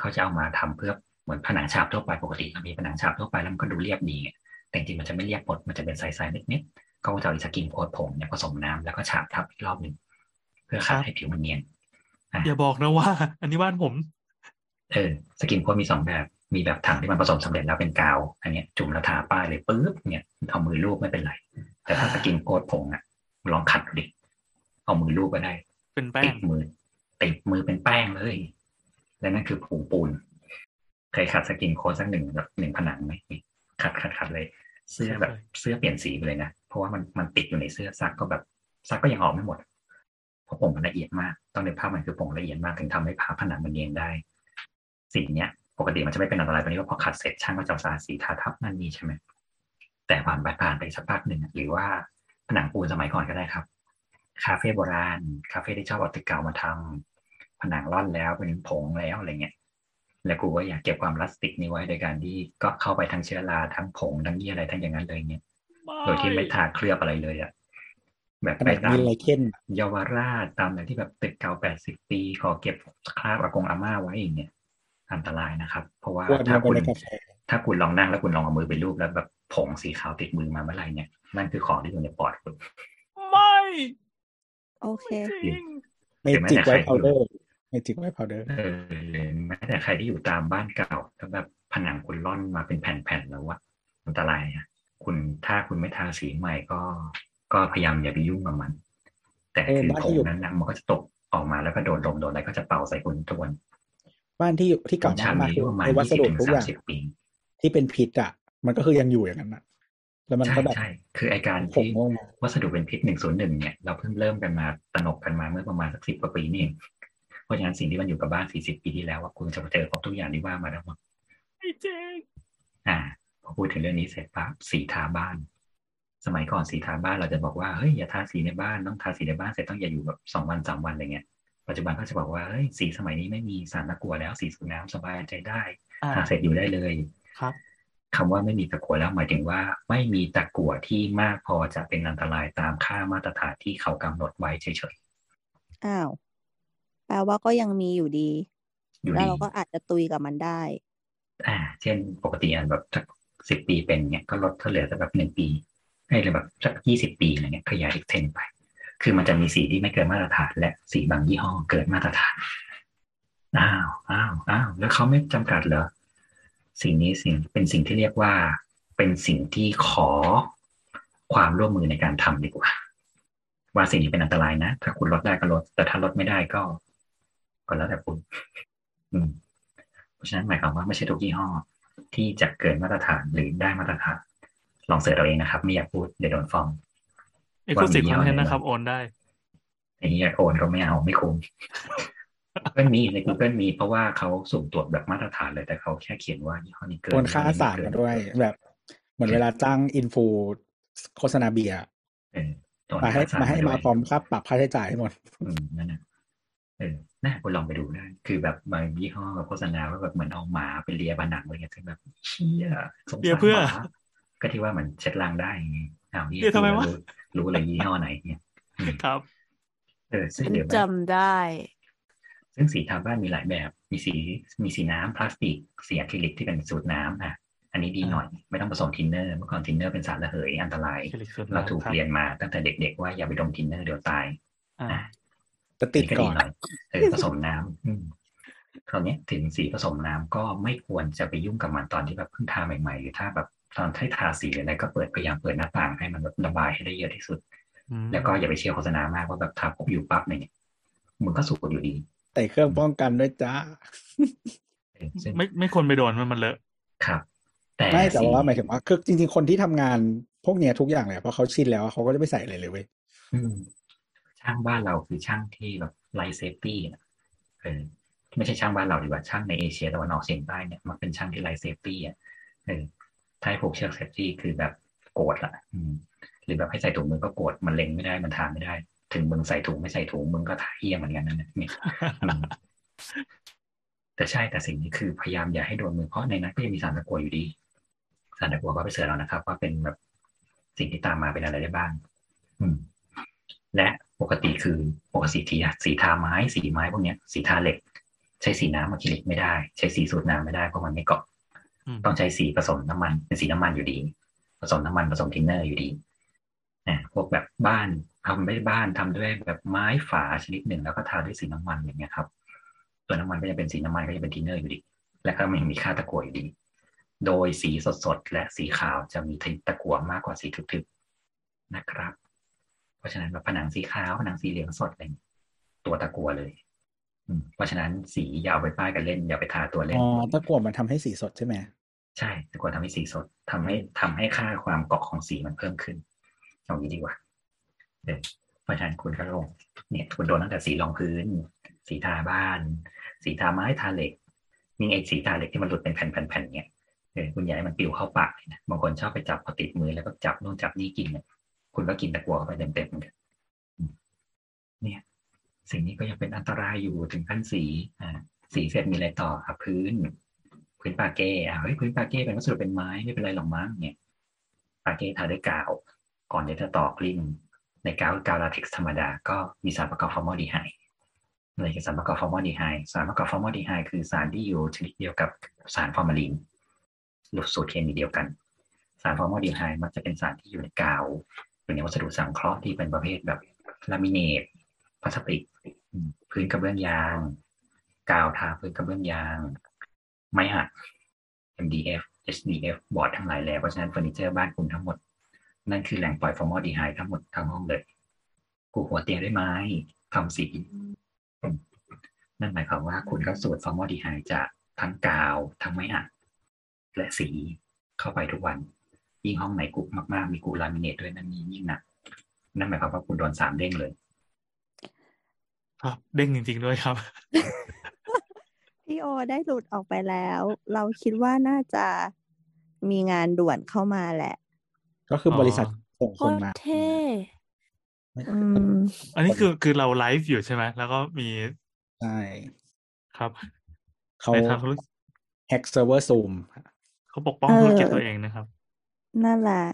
Speaker 6: เขาจะเอามาทำเพื่อเหมือนผนังฉาบทั่วไปปกติเรามีผนังฉาบทั่วไปแล้วมันก็ดูเรียบดีไงแต่จริงๆมันจะไม่เรียบหมดมันจะเป็นใสๆนิดๆเขาก็จะเอาไอ้ skim coat ผงเนี่ยผสมน้ำแล้วก็ฉาบทับอีกรอบหนึ่งเพื่อขัดให้ผิวมันเนียนอะ
Speaker 2: อย่าบอกนะว่า อันนี้บ้านผม
Speaker 6: เออ skim coat มีสองแบบมีแบบถังที่มันผสมสำเร็จแล้วเป็นกาว อันเนี้ยจุ่มแล้วทาป้ายเลยปุ๊บเนี่ยเอามือลูบไม่เป็นไร แต่ถ้า skim coat ผงอะลองขัดดูดิเอามือลูบก็ได้
Speaker 2: เป็นแป้งติ
Speaker 6: ดมือติดมือเป็นแป้งเลย และนั่นคือผงปูนเคยขัด skim coat สักหนึ่งแบบหนึ่งผนังไหมขัดขัดขัดเลย เสื้อแบบเสื้อเปลี่ยนสีไปเลยนะเพราะว่ามันมันติดอยู่ในเสื้อซักก็แบบซักก็ยังออกไม่หมดเพราะผงมันละเอียดมากต้องในภาพมันคือผงละเอียดมากถึงทำให้ผ้าผนังมันเนียนได้สิ่งเนี้ยปกติมันจะไม่เป็นอันตรายตอนนี้ก็พอขัดเสร็จช่างก็จะเอาสารสีทาทับนั่นนี่ใช่ไหม แต่ผ่านไปผ่านไปสักพักหนึ่งอะหรือว่าผนังปูนสมัยก่อนก็ได้ครับ คาเฟ่โบราณ คาเฟ่ที่ชอบเอาตึกเก่ามาทำผนังร่อนแล้วเป็นผงแล้วอะไรเงี้ยแล้วกูก็อยากเก็บความพลาสติกนี้ไว้โดยการที่ก็เข้าไปทั้งเชื้อราทั้งผงทั้งยี่อะไรทั้งอย่างนั้นเลยเนี่ยโดยที่ไม่ทาเคลือบอะไรเลยอะแบบ
Speaker 5: ข
Speaker 6: ไป
Speaker 5: นาด
Speaker 6: ตาม
Speaker 5: มีไลเคน
Speaker 6: เยาวราชตามอะไรที่แบบตึกเก่าแปดสิบปีขอเก็บคราบอากงอาม่าไว้อย่างเนี่ยอันตรายนะครับ เพราะว่า
Speaker 5: วนล
Speaker 6: ถ้าง
Speaker 5: ไป
Speaker 6: คุณ
Speaker 5: ในกาแฟ
Speaker 6: ถ้าคุณลองนั่งแล้วคุณลองเอามือไปลูบแล้วแบบ ผงสีขาวติดมือมาเมื่อไหร่เนี่ยนั่นคือของที่อยู่ในปอดคุณ
Speaker 2: ไม่
Speaker 3: โอเค
Speaker 2: จริง
Speaker 5: magic white powder magic white powder เออ
Speaker 6: แม้แต่ใครที่อยู่ตามบ้านเก่าแล้วแบบผนังคุณร่อนมาเป็นแผ่นๆแล้วอะอันตรายอะคุณถ้าคุณไม่ทาสีใหม่ก็ ก็พยายามอย่าไปยุ่งกับมัน แต่คือผงนั้นนะมันก็จะตกออกมาแล้วก็โดนลมโดนอะไรก็จะเป่าใส่คุณทุกวัน
Speaker 5: บ้านที่อยู่ที่
Speaker 6: ผ
Speaker 5: เก่าม
Speaker 6: ชามา
Speaker 5: ก
Speaker 6: มี
Speaker 5: ๆคือ
Speaker 6: ประมาณ
Speaker 5: ไอ้วั
Speaker 6: ยี่
Speaker 5: ส
Speaker 6: สิบ
Speaker 5: ดุ
Speaker 6: ถึง
Speaker 5: ทุกอ
Speaker 6: สาม
Speaker 5: ย่าง
Speaker 6: สิบปี
Speaker 5: ที่เป็นพิษอะ มันก็คือยังอยู่อย่างนั้นอะแล้วมัน
Speaker 6: ใช่
Speaker 5: ก็แบบ
Speaker 6: ใช่คือไอการ
Speaker 5: ผง
Speaker 6: ที่
Speaker 5: ลงมา
Speaker 6: วัสดุเป็นพิษหนึ่งศูนย์หนึ่งเนี่ยเราเพิ่งเริ่มกันมาตระหนกกันมาเมื่อประมาณสักสิบกว่าปีนี่เองเพราะฉะนั้นสิ่งที่มันอยู่กับบ้านสี่สิบปีที่แล้วว่าคุณจะเจอครบทุกอย่างที่ว่ามาแล้วหมด
Speaker 2: ไม่จริง
Speaker 6: อ่าพอพูดถึงเรื่องนี้เสร็จปั๊บสีทาบ้าน สมัยก่อนสีทาบ้านเราจะบอกว่าเฮ้ยอย่าทาสีในบ้านต้องทาสีในบ้านเสร็จต้องอย่าอยู่แบบสองวันสามวันอะไรเงี้ยปัจจุบันก็จะบอกว่าเฮ้ยสีสมัยนี้ไม่มีสารตะกั่วแล้วสีสูบน้ำสบายใจได้
Speaker 2: อ่า
Speaker 6: ทาเสร็จอยู่ได้เลย
Speaker 2: ครับ
Speaker 6: คำว่าไม่มีตะกั่วแล้วหมายถึงว่า ไม่มีตะกั่วที่มากพอจะเป็นอันตรายตามค่ามาตรฐานที่เขากำหนดไว้เฉย
Speaker 3: อ้าวแปลว่าก็ยังมีอยู่ดี
Speaker 6: ๆอยู่
Speaker 3: แล้ว
Speaker 6: ดี
Speaker 3: เราก็อาจจะตุยกับมันได้
Speaker 6: อ่า เช่นปกติอันแบบสักสิบปีเป็นเงี้ยก็ลดเหลือแต่แบบหนึ่งปีให้เลยแบบสักยี่สิบปีอะไรเงี้ยขยายอีกเทนไป คือมันจะมีสีที่ไม่เกินมาตรฐาน และสีบางยี่ห้อเกินมาตรฐานอ้าวอ้าวอ้าวแล้วเขาไม่จำกัดเหรอ สิ่งนี้สิ่งเป็นสิ่งที่เรียกว่า เป็นสิ่งที่ขอความร่วมมือในการทำดีกว่า ว่าสิ่งนี้เป็นอันตรายนะ ถ้าคุณลดได้ก็ลด แต่ถ้าลดไม่ได้ก็ ก็แล้วแต่คุณ อืม เพราะฉะนั้นหมายความว่าไม่ใช่ทุกยี่ห้อ ที่จะเกินมาตรฐานหรือได้มาตรฐาน ลองเสิร์ชเอาเองนะครับ ไม่อยากพูดเดี๋ยวโดนฟ้อง
Speaker 2: เอ็กซ์คลูซีฟ
Speaker 6: ว่ามี
Speaker 2: คอนเทนต์
Speaker 6: ยี่ห้อไหน
Speaker 2: นะครับ
Speaker 6: บ้าง
Speaker 2: โอนได้
Speaker 6: ไอ้นี่โอนก็ไม่เอาไม่คุ้ม Google มีใน Google มีเพราะว่าเขาสุ่มตรวจแบบมาตรฐานเลยแต่เขาแค่เขียนว่ายี่ห้อนี้เกิน
Speaker 5: โอนค่าสาร
Speaker 6: เกิ
Speaker 5: มานด้วยแบบเหมือนเวลาจ้างอินฟูโฆษณาเบียร์
Speaker 6: เออโอน
Speaker 5: มาให้
Speaker 6: ค่สร
Speaker 5: มาให้
Speaker 6: ด้
Speaker 5: มา
Speaker 6: วย
Speaker 5: พร้อมค่าปรับค่าใช้จ่ายให้หมด
Speaker 6: อืมนั่นนะเออน่าคุณลองไปดูได้คือแบบบางยี่ห้อแบบโฆษณาว่าแบบเหมือนเอาหมาไปเลียผนังอะไรเงี้ยซึ่งแบบเชี่ยสง
Speaker 2: เลีย
Speaker 6: สาร
Speaker 2: เพื่อ
Speaker 6: หมาก็ที่ว่าเหมือนเช็ดล้างได้ไงอ้าวนี่
Speaker 2: เลียทำไมวะ
Speaker 6: รู้รู้เลยยี่ห้อไหนเนี่ยอืม
Speaker 2: ครับ
Speaker 6: เออซึ่ง
Speaker 1: ฉัน
Speaker 6: เดี๋ยวแบบ
Speaker 1: จำได้
Speaker 6: ซึ่งสีทาบ้านมีหลายแบบ มีสีมีสีน้ำพลาสติก สีอะคริลิกที่เป็นสูตรน้ำอะ อันนี้ดีหน่อย ไม่ต้องผสมทินเนอร์ เมื่อก่อนทินเนอร์เป็นสารระเหยอันตราย
Speaker 2: คลิกสุด
Speaker 6: เราถูก
Speaker 2: ครับ
Speaker 6: เรียนมาตั้งแต่เด็ก ๆ ว่าอย่าไปดมทินเนอร์เดี๋ยวตาย
Speaker 2: อ่า
Speaker 6: อะ
Speaker 5: จะติด
Speaker 6: ก็
Speaker 5: ก่
Speaker 6: ดี
Speaker 5: อน
Speaker 6: หน่อยเออผสมน้ำอืมคราวเนี้ยถึงสีผสมน้ำก็ไม่ควรจะไปยุ่งกับมันตอนที่แบบเพิ่งทาใหม่ๆ หรือถ้าแบบตอนที่ทาสีหรืออะไรก็เปิดพยายามเปิดหน้าต่างให้มันแบบระบายให้ได้เยอะที่สุด
Speaker 2: อืม
Speaker 6: แล้วก็อย่าไปเชื่อโฆษณามากว่าแบบทาปุ๊บอยู่ปั๊บเนี่ยมึงก็สูดอยู่ดี
Speaker 5: แต่เครื่องป้องกันด้วยจ้า
Speaker 6: เออซึ่ง
Speaker 2: ไม่ไม่ควรไปโดนมันมันเลอะ
Speaker 6: ครับแต่
Speaker 5: ไม่แต่
Speaker 6: สี
Speaker 5: ว่าหมายถึงว่าคือจริง ๆ คนที่ทำงานพวกเนี้ยทุกอย่างเลยเพราะเขาชินแล้วเขาก็จะไม่ใส่เลยเลยเว้ย
Speaker 6: อืมช่างบ้านเราคือช่างที่แบบไร้ safety เออไม่ใช่ช่างบ้านเราดีกว่าช่างในเอเชียตะวันออกเฉียงใต้เนี่ยมันเป็นช่างที่ไร้ safety อะเออถ้าให้ผูกเชือก safety คือแบบโกรธละอืมหรือแบบให้ใส่ถุงมือก็โกรธมันเล็งไม่ได้มันทานไม่ได้ ถึงมึงใส่ถุงไม่ใส่ถุงมึงก็ถ่ายเหี้ยเหมือนกันนั่นแหละเนี่ยอืมแต่ใช่แต่สิ่งนี้คือพยายามอย่าให้โดนมือเพราะในนั้นก็ยังมีสารตะกั่วอยู่ดี สารตะกั่วก็ไป search แล้วนะครับ ว่าเป็นแบบสิ่งที่ตามมาเป็นอะไรได้บ้าง อืม และปกติคือปกติสีสีทาไม้สีไม้พวกเนี้ย สีทาเหล็ก ใช้สีน้ำอะคริลิกไม่ได้ ใช้สีสูตรน้ำไม่ได้เพราะมันไม่เกาะ
Speaker 2: อืม
Speaker 6: ต้องใช้สีผสมน้ำมันเป็นสีน้ำมันอยู่ดี ผสมน้ำมันผสมทินเนอร์อยู่ดี นะพวกแบบบ้านทำด้วยบ้านทำด้วยแบบไม้ฝาชนิดหนึ่ง แล้วก็ทาด้วยสีน้ำมันอย่างเงี้ยครับ ตัวน้ำมันก็จะเป็นสีน้ำมันก็จะเป็นทินเนอร์อยู่ดี และก็มันมีค่าตะกั่วอยู่ดี โดยสีสดๆและสีขาวจะมีตะกั่วมากกว่าสีทึบๆนะครับ เพราะฉะนั้นแบบผนังสีขาวผนังสีเหลืองสดอะไรอย่างเงี้ยตัวตะกั่วเลยอืมเพราะฉะนั้นสีอย่าเอาไปป้ายกันเล่นอย่าไปทาตัวเล่น
Speaker 5: อ๋อตะกั่วมันทำให้สีสดใช่ไหม
Speaker 6: ใช่ตะกั่วทำให้สีสดทำให้ทำให้ค่าความเกาะของสีมันเพิ่มขึ้น เอางี้ดีกว่าเดี๋ยวเพราะฉะนั้นคุณก็ลง เนี่ยคุณโดนตั้งแต่สีรองพื้น สีทาบ้าน สีทาไม้ทาเหล็กนี่ไอ้สีทาเหล็กที่มันหลุดเป็นแผ่นๆๆเนี่ยเออคุณอย่าให้มันปิวเข้าปากนะบางคนชอบไปจับพอติดมือแล้วก็จับนู่นจับนี่กินเนี่ยคุณก็กินตะกัวเข้าไปเต็มๆเหมือนกันเนี่ย สิ่งนี้ก็ยังเป็นอันตรายอยู่ถึงขั้นสีอ่าสีเสร็จมีอะไรต่ออะพื้น พื้นปาเก้อะเฮ้ยพื้นปาเก้เป็นวัสดุเป็นไม้ไม่เป็นไรหรอกมั้งเนี่ยปาเก้ทาด้วยกาว ก่อนที่จะต่อกลิ้งในกาวกาวลาเท็กซ์ธรรมดา ก็มีสารประกอบฟอร์มอลดีไฮด์อะไรคือสารประกอบฟอร์มอลดีไฮด์สารประกอบฟอร์มอลดีไฮด์คือสารที่อยู่ชนิดเดียวกับสารฟอร์มาลีนหลุดสูตรเคมีเดียวกัน สารฟอร์มอลดีไฮด์มักจะเป็นสารที่อยู่ในกาวอยู่ในวัสดุสังเคราะห์ที่เป็นประเภทแบบลามิเนตพลาสติก พื้นกระเบื้องยาง กาวทาพื้นกระเบื้องยาง ไม้อัด MDF HDF board ทั้งหลายแล้วเพราะฉะนั้นเฟอร์นิเจอร์บ้านคุณทั้งหมด นั่นคือแหล่งปล่อยฟอร์มอลดีไฮด์ทั้งหมดทั้งห้องเลยกูหัวเตียงด้วยไม้ทำสีอืมนั่นหมายความว่าคุณก็สูดฟอร์มอลดีไฮด์จากทั้งกาวทั้งไม้อัดและสีเข้าไปทุกวัน ยิ่งห้องไหนกรุมากๆ มีกูลามิเนตด้วยนั่นยิ่งหนักนั่นหมายความว่าคุณโดนสามเด้งเลย
Speaker 2: ครับ เด้งจริงๆด้วยครับ
Speaker 7: พี่โอได้หลุดออกไปแล้ว เราคิดว่าน่าจะมีงานด่วนเข้ามาแหละ
Speaker 5: ก็คืออบริษัทส่ง
Speaker 1: โค
Speaker 5: คน
Speaker 1: ตร
Speaker 5: มา
Speaker 1: เท่
Speaker 7: อืม
Speaker 2: อันนี้คือคือเราไลฟ์อยู่ใช่ไหมแล้วก็มี
Speaker 5: ใช่
Speaker 2: ครับ
Speaker 5: เขา
Speaker 2: ในทางธุรกิจ
Speaker 5: แฮกเซิร์ฟเวอร์ซูม
Speaker 2: เขาปกป้องธุรกิจตัวเองนะครับ
Speaker 7: นั่นแหละ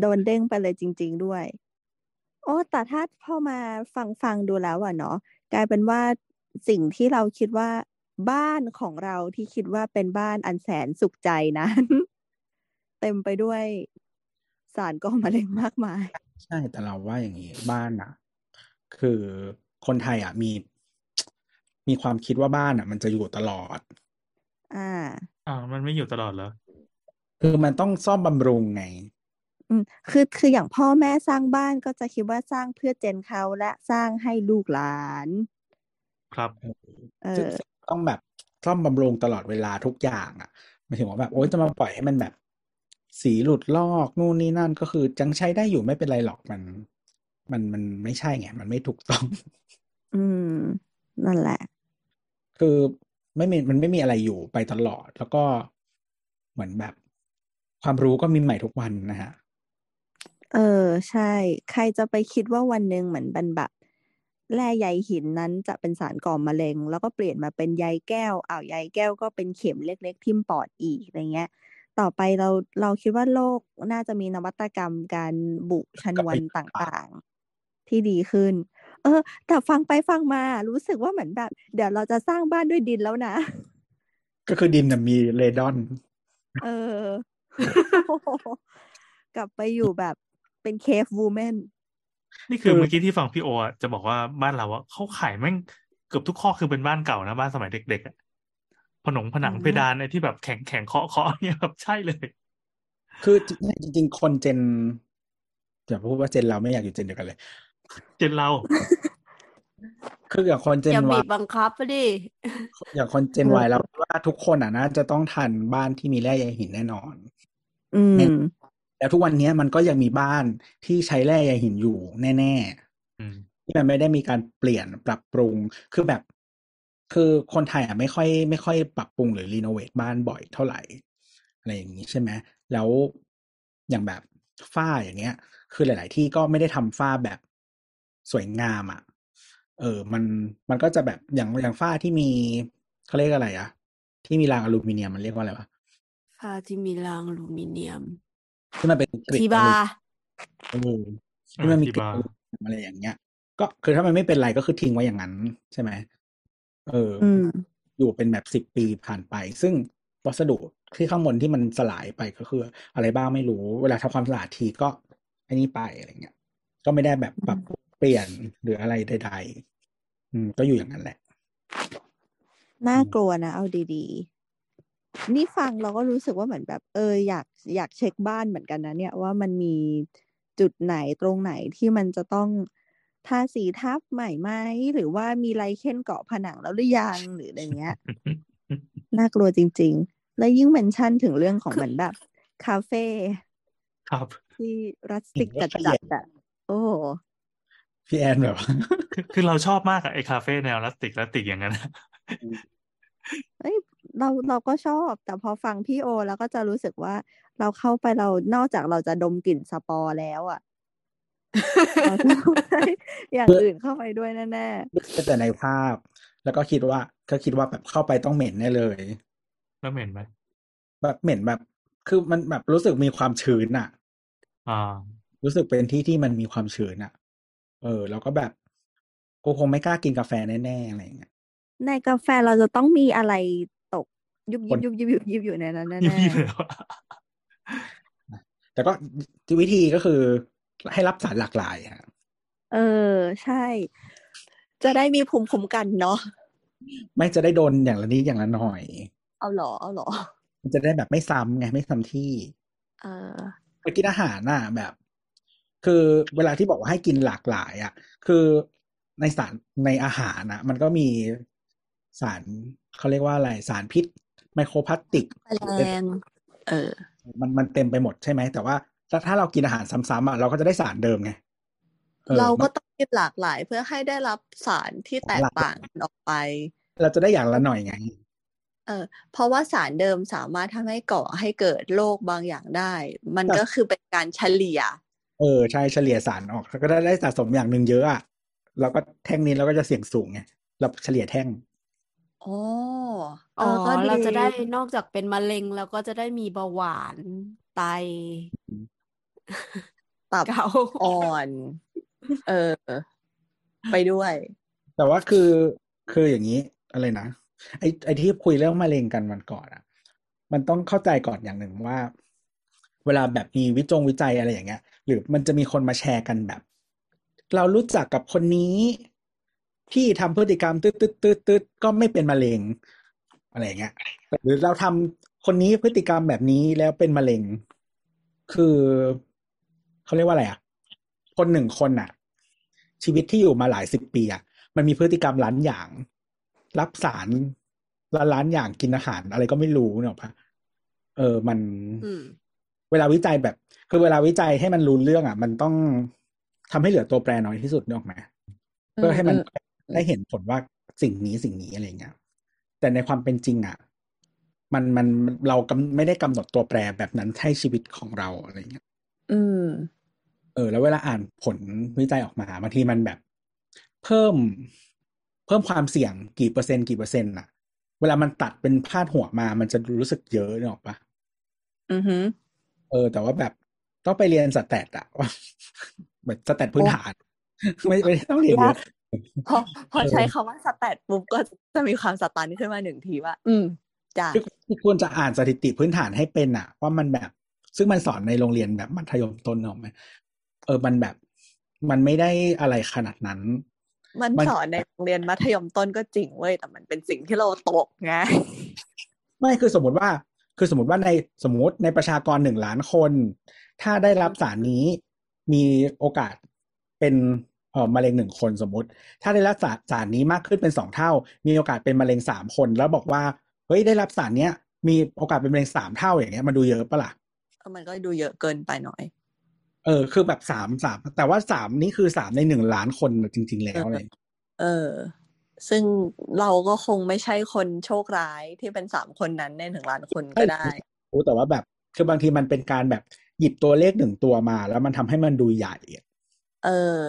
Speaker 7: โดนเด้งไปเลยจริง ๆด้วย โอ้แต่ถ้าพอมาฟังฟังดูแล้วอะเนาะกลายเป็นว่าสิ่งที่เราคิดว่าบ้านของเราที่คิดว่าเป็นบ้านอันแสนสุขใจนั้น เต็มไปด้วย สารก่อมะเร็งมากมาย
Speaker 5: ใช่แต่เราว่าอย่างนี้บ้านอะ คือคนไทยอะมี มีความคิดว่าบ้านอะ มันจะอยู่ตลอด
Speaker 7: อ่า
Speaker 2: อ่ามันไม่อยู่ตลอดเหรอ
Speaker 5: คือมันต้องซ่อมบำรุงไง
Speaker 7: อืมคือคืออย่างพ่อแม่สร้างบ้านก็จะคิดว่าสร้างเพื่อเจนเขาและสร้างให้ลูกหลาน
Speaker 2: ครับ
Speaker 7: เอ
Speaker 5: ซึ่ง
Speaker 7: อ
Speaker 5: ต้องแบบซ่อมบำรุงตลอดเวลาทุกอย่างอะหมายถึงว่าแบบโอ๊ยจะมาปล่อยให้มันแบบ สีหลุดลอกนู่นนี่นั่นก็คือจังใช้ได้อยู่ไม่เป็นไรหรอกมัน มันมันไม่ใช่ไงมันไม่ถูกต้อง
Speaker 7: อืม นั่นแหละ
Speaker 5: คือไม่มีมันไม่มีอะไรอยู่ไปตลอด แล้วก็เหมือนแบบ ความรู้ก็มีใหม่ทุกวันนะฮะ
Speaker 7: เออ ใช่ ใครจะไปคิดว่าวันหนึ่งเหมือนเป็นแบบแร่ใยหินนั้นจะเป็นสารก่อมะเร็ง แล้วก็เปลี่ยนมาเป็นใยแก้วอ้าวใยแก้วก็เป็นเข็มเล็ก ๆ ทิ่มปอดอีกอะไรเงี้ย ต่อไปเราเราคิดว่าโลกน่าจะมีนวัตกรรมการบุชนวนต่างๆ ที่ดีขึ้น
Speaker 3: เออ แต่ฟังไปฟังมารู้สึกว่าเหมือนแบบ เดี๋ยวเราจะสร้างบ้านด้วยดินแล้วนะ
Speaker 5: ก็คือดินน่ะมีเรดอน
Speaker 3: เออ กลับไปอยู่แบบเป็นเคฟวูแมน
Speaker 2: นี่คือเมื่อกี้ที่ฟังพี่โออะจะบอกว่าบ้านเราอะเขาขายแม่งเกือบทุกข้อคือเป็นบ้านเก่านะบ้านสมัยเด็กๆอะ ผนงผนังเพดานไอ้ที่แบบแข็งแข็งเคาะเคาะเนี่ยแบบใช่เลย
Speaker 5: คือจริงๆคนเจนอย่าพูดว่าเจนเราไม่อยากอยู่เจนเดียวกันเลย
Speaker 2: เจนเรา
Speaker 5: คืออย่างคนเจน
Speaker 1: อย่าบี
Speaker 5: วา
Speaker 1: บบังคับไปดิ
Speaker 5: อย่างคนเจนวายเราว่าทุกคนอะน่าจะต้องทันบ้านที่มีแร่ใยหินแน่นอน
Speaker 3: อืม
Speaker 5: แล้วทุกวันนี้มันก็ยังมีบ้านที่ใช้แร่ใยหินอยู่แน่
Speaker 2: อืม
Speaker 5: ๆที่มันไม่ได้มีการเปลี่ยนปรับปรุง คือแบบ คือคนไทยอะไม่ค่อยไม่ค่อยปรับปรุงหรือรีโนเวทบ้านบ่อยเท่าไหร่ อะไรอย่างนี้ใช่ไหมแล้วอย่างแบบฝ้าอย่างเงี้ย คือหลาย ๆ ที่ก็ไม่ได้ทำฝ้าแบบสวยงามอะ เออ มันมันก็จะแบบอย่างอย่างฝ้าที่มีเขาเรียกอะไรอะที่มีรางอลูมิเนียมมันเรียกว่าอะไรวะ
Speaker 1: ผ้าที่มีรางอลูมิเนียม
Speaker 5: ที่มันเป็นกริด
Speaker 1: ทีบา
Speaker 5: อลูเออที่มันมีกริด
Speaker 2: อ่า
Speaker 5: อลูมิเนียมอะไรอย่างเงี้ย ก็คือถ้ามันไม่เป็นไรก็คือทิ้งไว้อย่างนั้นใช่ไหม เอออ
Speaker 3: อืม
Speaker 5: อยู่เป็นแบบสิบปีผ่านไป ซึ่งวัสดุที่ข้างบนที่มันสลายไปก็คือ อะไรบ้างไม่รู้ เวลาทำความสะอาดทีก็ไอ้นี่ไปอะไรเงี้ย ก็ไม่ได้แบบปรับเปลี่ยนหรืออะไรใดๆ อืม ก็อยู่อย่างนั้นแหละ
Speaker 3: น่ากลัวนะ เอาดีๆ นี่ฟังเราก็รู้สึกว่าเหมือนแบบ เอออยากอยากเช็คบ้านเหมือนกันนะเนี่ยว่ามันมีจุดไหนตรงไหนที่มันจะต้อง ทาสีทับใหม่ไหมหรือว่ามีไรเค้นเกาะผนังแล้วหรือยังหรืออะไรเงี้ยน่ากลัวจริง ๆ แล้วยิ่งเมนชั่นถึงเรื่องของเหมือนแบบ คาเฟ่
Speaker 2: ครับ
Speaker 3: ที่รัสติก
Speaker 5: เห็นว่า
Speaker 3: จั
Speaker 5: ขยั
Speaker 3: ด
Speaker 5: น
Speaker 3: ๆอะโอ้โห
Speaker 5: พี่แอนแบบว่า
Speaker 2: คือคือเราชอบมากอะไอ้คาเฟ่แนวพลาสติกพลาสติกอย่างนั้นอะ
Speaker 3: เอ้ยเราเราก็ชอบ แต่พอฟังพี่โอ แล้วก็จะรู้สึกว่าเราเข้าไปเรานอกจากเราจะดมกลิ่นสปอร์แล้วอะเราจะต้ องได้อย่างอื่นเข้าไปด้วยแน่
Speaker 5: แต่ในภาพ แล้วก็คิดว่า ก็คิดว่าแบบเข้าไปต้องเหม็นแน่เลย
Speaker 2: แล้วเหม็นไหม
Speaker 5: แบบเหม็นแบบ คือมันแบบรู้สึกมีความชื้นอะ
Speaker 2: อ่า
Speaker 5: รู้สึกเป็นที่ที่มันมีความชื้นอะเออ แล้วก็แบบกูคงไม่กล้ากินกาแฟแน่ๆอะไรอย่างเงี้ย
Speaker 3: ๆในกาแฟเราจะต้องมีอะไรตก ยุบ
Speaker 5: ค
Speaker 3: ยิบ
Speaker 5: น
Speaker 3: ยุบยิบยุบยิบอยู่ในนั้น
Speaker 2: ยิ
Speaker 3: แน่
Speaker 2: บยิบเลยว่ะ
Speaker 5: แต่ก็วิธีก็คือ ให้รับสารหลากหลายฮะ
Speaker 3: ๆเออ ใช่ จะได้มีภูมิคุ้มกันเนาะ
Speaker 5: ไม่จะได้โดนอย่างละนิดอย่างละหน่อย
Speaker 3: เอาเหรอเอาเหรอ
Speaker 5: มันจะได้แบบไม่ซ้ำไงไม่ซ้ำที่
Speaker 3: เออ
Speaker 5: ไปกินอาหารน่ะแบบ คือเวลาที่บอกว่าให้กินหลากหลาย อะ คือในสารในอาหารนะมันก็มีสารเขาเรียกว่าอะไรสารพิษ ไมโครพลาสติก
Speaker 3: แมลงเออ
Speaker 5: มันมันเต็มไปหมดใช่ไหมแต่ว่า ถ้าถ้าเรากินอาหารซ้ำๆอะเราก็จะได้สารเดิมไงออ
Speaker 7: เราก็
Speaker 5: มัน
Speaker 7: ต้องกินหลากหลายเพื่อให้ได้รับสารที่แตกต่างกันออกไป
Speaker 5: เราจะได้อย่างละหน่อยไง
Speaker 7: เออเพราะว่าสารเดิมสามารถทำให้ก่อให้เกิดโรคบางอย่างได้ มันก็คือเป็นการเฉลี่ย
Speaker 5: เออใช่เฉลี่ยสารออกก็ได้ได้สะสมอย่างหนึ่งเยอะอะเราก็แท่งนี้เราก็จะเสี่ยงสูงไงเราเฉลี่ยแท่ง
Speaker 7: อ๋อเอ
Speaker 1: อ๋อ
Speaker 7: อก็
Speaker 1: เราจะได้
Speaker 7: ดี
Speaker 1: นอกจากเป็นมะเร็งเราก็จะได้มีเบาหวานไต
Speaker 7: ตับ
Speaker 1: เกา
Speaker 7: อ่อน เออ ไปด้วย
Speaker 5: แต่ว่าคือคืออย่างนี้อะไรนะไอไอที่คุยเรื่องมะเร็งกันวันก่อนอะมันต้องเข้าใจก่อนอย่างหนึ่งว่า เวลาแบบมีวิจงวิจัยอะไรอย่างเงี้ย หรือมันจะมีคนมาแชร์กันแบบ เรารู้จักกับคนนี้ที่ทำพฤติกรรมตืดตืดตืดตืดก็ไม่เป็นมะเร็ง อะไรอย่างเงี้ย หรือเราทำคนนี้พฤติกรรมแบบนี้แล้วเป็นมะเร็ง คือ เขาเรียกว่าอะไรอะ คนหนึ่งคนอะ ชีวิตที่อยู่มาหลายสิบปีอะมันมีพฤติกรรมล้านอย่าง รับสารล้านล้านอย่างกินอาหารอะไรก็ไม่รู้เนกอะปะเออมัน
Speaker 1: อืม
Speaker 5: เวลาวิจัยแบบ คือเวลาวิจัยให้มันรู้เรื่องอะ มันต้องทำให้เหลือตัวแปรน้อยที่สุดเนกอะไหมเพื่อให้มันได้เห็นผลว่าสิ่งนี้สิ่งนี้อะไรเงี้ยแต่ในความเป็นจริงอะ มันมันมันเรากำไม่ได้กำหนดตัวแปรแบบนั้นให้ชีวิตของเราอะไรเงี้ย
Speaker 7: อืม
Speaker 5: เออ แล้วเวลาอ่านผลวิจัยออกมาบางทีมันแบบ เพิ่ม เพิ่มความเสี่ยงกี่เปอร์เซ็นต์กี่เปอร์เซ็นต์อะเวลามันตัดเป็นพาดหัวมา มันจะรู้สึกเยอะนึกออกปะ
Speaker 7: อือหือ
Speaker 5: เออ แต่ว่าแบบต้องไปเรียนสแตทอะว่าแบบสแตทพื้นฐาน ไม่ไม่ต้องเรียนเยอะ
Speaker 7: พอพอใช้คำว่าสแตทปุ๊บก็จะมีความสตันขึ้นมาหนึ่งทีว่า อืมจ้ะ
Speaker 5: คือคือควรจะอ่านสถิติพื้นฐานให้เป็นอะว่ามันแบบ ซึ่งมันสอนในโรงเรียนแบบมัธยมต้นเนอะไหมเออมันแบบมันไม่ได้อะไรขนาดนั้น
Speaker 7: มัน
Speaker 5: มัน
Speaker 7: สอนในโรงเรียนมัธยมต้นก็จริงเว้ยแต่มันเป็นสิ่งที่เราตกไง
Speaker 5: ไม่คือสมมติว่า คือสมมติว่าในสมมติในประชากรหนึ่งล้านคน ถ้าได้รับสารนี้มีโอกาสเป็นเอ่อมะเร็งหนึ่งคนสมมติ ถ้าได้รับสารสารนี้มากขึ้นเป็นสองเท่า มีโอกาสเป็นมะเร็งสามคน แล้วบอกว่าเฮ้ยได้รับสารเนี้ย มีโอกาสเป็นมะเร็งสามเท่าอย่างเงี้ยมันดูเยอะปะล่ะ
Speaker 7: เออ มันก็ดูเยอะเกินไปหน่อย
Speaker 5: เออ คือแบบสามสามแต่ว่าสามนี่คือสามในหนึ่งล้านคนจริง ๆ แล้วเลย
Speaker 7: เออ ซึ่งเราก็คงไม่ใช่คนโชคร้ายที่เป็นสามคนนั้นในหนึ่งล้านคนก็ได้
Speaker 5: รู้แต่ว่าแบบคือบางทีมันเป็นการแบบหยิบตัวเลขหนึ่งตัวมา แล้วมันทำให้มันดูใหญ่อะ
Speaker 7: เออ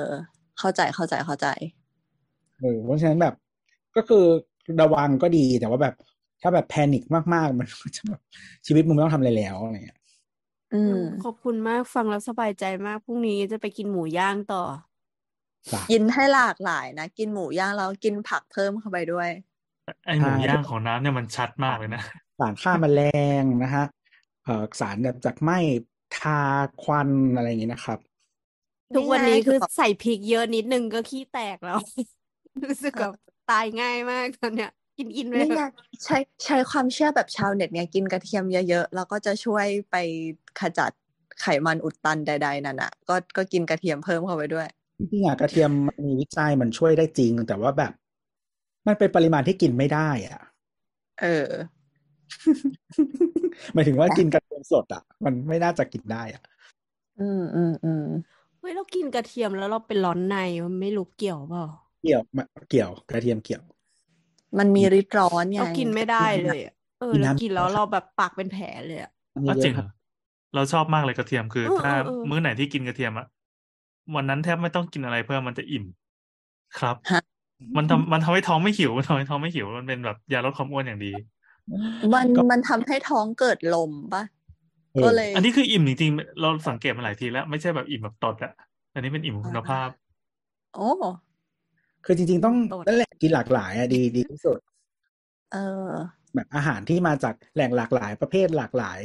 Speaker 7: เข้าใจเข้าใจเข้าใจ
Speaker 5: เออเพราะฉะนั้นแบบก็คือระวังก็ดีแต่ว่าแบบถ้าแบบแพนิคมากๆ มันก็จะแบบชีวิตมึงไม่ต้องทำอะไรแล้วอะไรเงี้ย
Speaker 7: อืม
Speaker 1: ขอบคุณมากฟังแล้วสบายใจมากพรุ่งนี้จะไปกินหมูย่างต่อ
Speaker 5: จ้ะ
Speaker 7: กินให้หลากหลายนะ กินหมูย่างแล้วกินผักเพิ่มเข้าไปด้วย
Speaker 2: ไอหมูย่างของน้ำเนี่ยมันชัดมากเลยนะ
Speaker 5: สารฆ่าแมลงนะฮะเอ่อสารแบบจากไหม้ทาควันอะไรอย่างงี้นะครับ
Speaker 1: ทุกวันนี้
Speaker 7: นี่ไง
Speaker 1: คือ
Speaker 7: บอก
Speaker 1: ใส่พริกเยอะนิดนึงก็ขี้แตกแล้ว รู้สึกแบบตายง่ายมากตอนเนี้ย กินอินไป
Speaker 7: นี่
Speaker 1: เถ
Speaker 7: ไง
Speaker 1: อะ
Speaker 7: ใช้ใช้ความเชื่อแบบชาวเน็ตไงกินกระเทียมเยอะๆ แล้วก็จะช่วยไปขจัดไขมันอุดตันใด ๆนั่นอะ ก็ก็กินกระเทียมเพิ่มเข้าไปด้วย
Speaker 5: จริงๆอะกระเทียมมันมีวิจัยมันช่วยได้จริง แต่ว่าแบบ มันเป็นปริมาณที่กินไม่ได้อะ
Speaker 7: เออ
Speaker 5: หมายถึงว่ากินกระเทียมสดอะ มันไม่น่าจะกินได้อะ
Speaker 7: อืมอืมอืม
Speaker 1: เฮ้ยเรากินกระเทียมแล้วเราเป็นร้อนในมันไม่รู้เกี่ยวเปล่า
Speaker 5: เกี่ยวมาเกี่ยวกระเทียมเกี่ยว
Speaker 7: มันมีฤทธิ์ร้อนไง
Speaker 1: เรากินไม่ได้เลยอะเออ
Speaker 5: กิน
Speaker 1: เรา
Speaker 5: น้ำ
Speaker 1: กินแล้วเราแบบปากเป็นแผลเลยอะ
Speaker 5: เย
Speaker 2: อะจริ
Speaker 5: อะ
Speaker 2: ง
Speaker 5: ๆ
Speaker 2: เห
Speaker 5: ค
Speaker 2: ร
Speaker 5: รับ
Speaker 2: อเราชอบมากเลยกระเทียมคือ
Speaker 1: เออ
Speaker 2: ถ้า
Speaker 1: เออเออ
Speaker 2: มื้อไหนที่กินกระเทียมอะวันนั้นแทบไม่ต้องกินอะไรเพิ่มมันจะอิ่ม ครับ
Speaker 7: ฮะ
Speaker 2: มันทำมันทำให้ท้องไม่หิวมันทำให้ท้องไม่หิวมันเป็นแบบยาลดความอ้วนอย่างดี
Speaker 7: มัน
Speaker 5: ก็
Speaker 7: มันทำให้ท้องเกิดลมปะ
Speaker 5: เออ
Speaker 7: ก็เลย
Speaker 2: อันนี้คืออิ่มจริงๆเราสังเกตมาหลายทีแล้ว ไม่ใช่แบบอิ่มแบบตดอะอันนี้เป็นอิ่มคุณภาพ
Speaker 7: โอ้
Speaker 5: คือจริง ๆ ต้อง
Speaker 1: โตด
Speaker 5: นั่นแหละกินหลากหลายอะดีดีที่สุด
Speaker 7: เออ
Speaker 5: แบบอาหารที่มาจากแหล่งหลากหลาย ประเภทหลากหลาย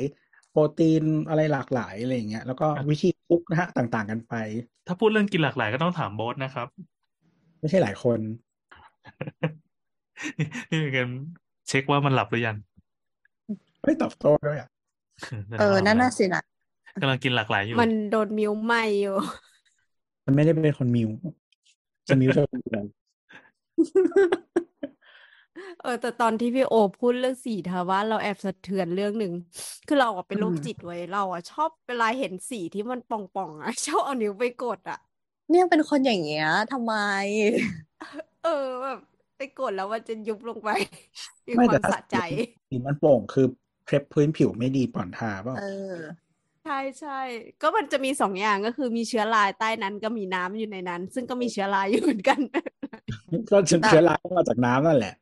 Speaker 5: โปรตีนอะไรหลากหลายอะไรอย่างเงี้ยแล้วก็วิธีคุกนะฮะต่างๆกันไป
Speaker 2: ถ้าพูดเรื่องกินหลากหลายก็ต้องถามโบ๊ทนะครับ
Speaker 5: ไม่ใช่หลายคน
Speaker 2: นี่นี่เป็นการเช็คว่ามันหลับหรือยัง
Speaker 5: ไม่ตอบโต้ด้วยอะ
Speaker 7: เออนั่นน่ะสินะ
Speaker 2: กำลังกินหลากหลายอยู่
Speaker 1: มันโดนมิวไหมอยู่
Speaker 5: มันไม่ได้เป็นคนมิว จะมิวเธอคนเดียว
Speaker 1: เออแต่ตอนที่พี่โอพูดเรื่องสีทาว่าเราแอบสะเทือนเรื่องหนึ่งคือเราอะเป็นโรคจิตไว้ยเราอะชอบเวลาเห็นสีที่มันป่องๆอะชอบเอานิ้วไปกดอะ
Speaker 7: เนี่ยเป็นคนอย่างเงี้ยทำไม
Speaker 1: เออแบบไปกดแล้วมันจะยุบลงไปมี
Speaker 5: ไม่
Speaker 1: ควา
Speaker 5: แต่
Speaker 1: ม
Speaker 5: ถ้า
Speaker 1: สะใจ
Speaker 5: สีมันโป่งคือเพลบพื้นผิวไม่ดีป่อนทาเปล่า
Speaker 7: เออ
Speaker 1: ใช่ใช่ก็มันจะมีสองอย่างก็คือมีเชื้อราใต้นั้นก็มีน้ำอยู่ในนั้น ซึ่งก็มีเชื้อราอยู่เหมือนกัน
Speaker 5: ก็เชื้อรามาจากน้ำนั่นแหละ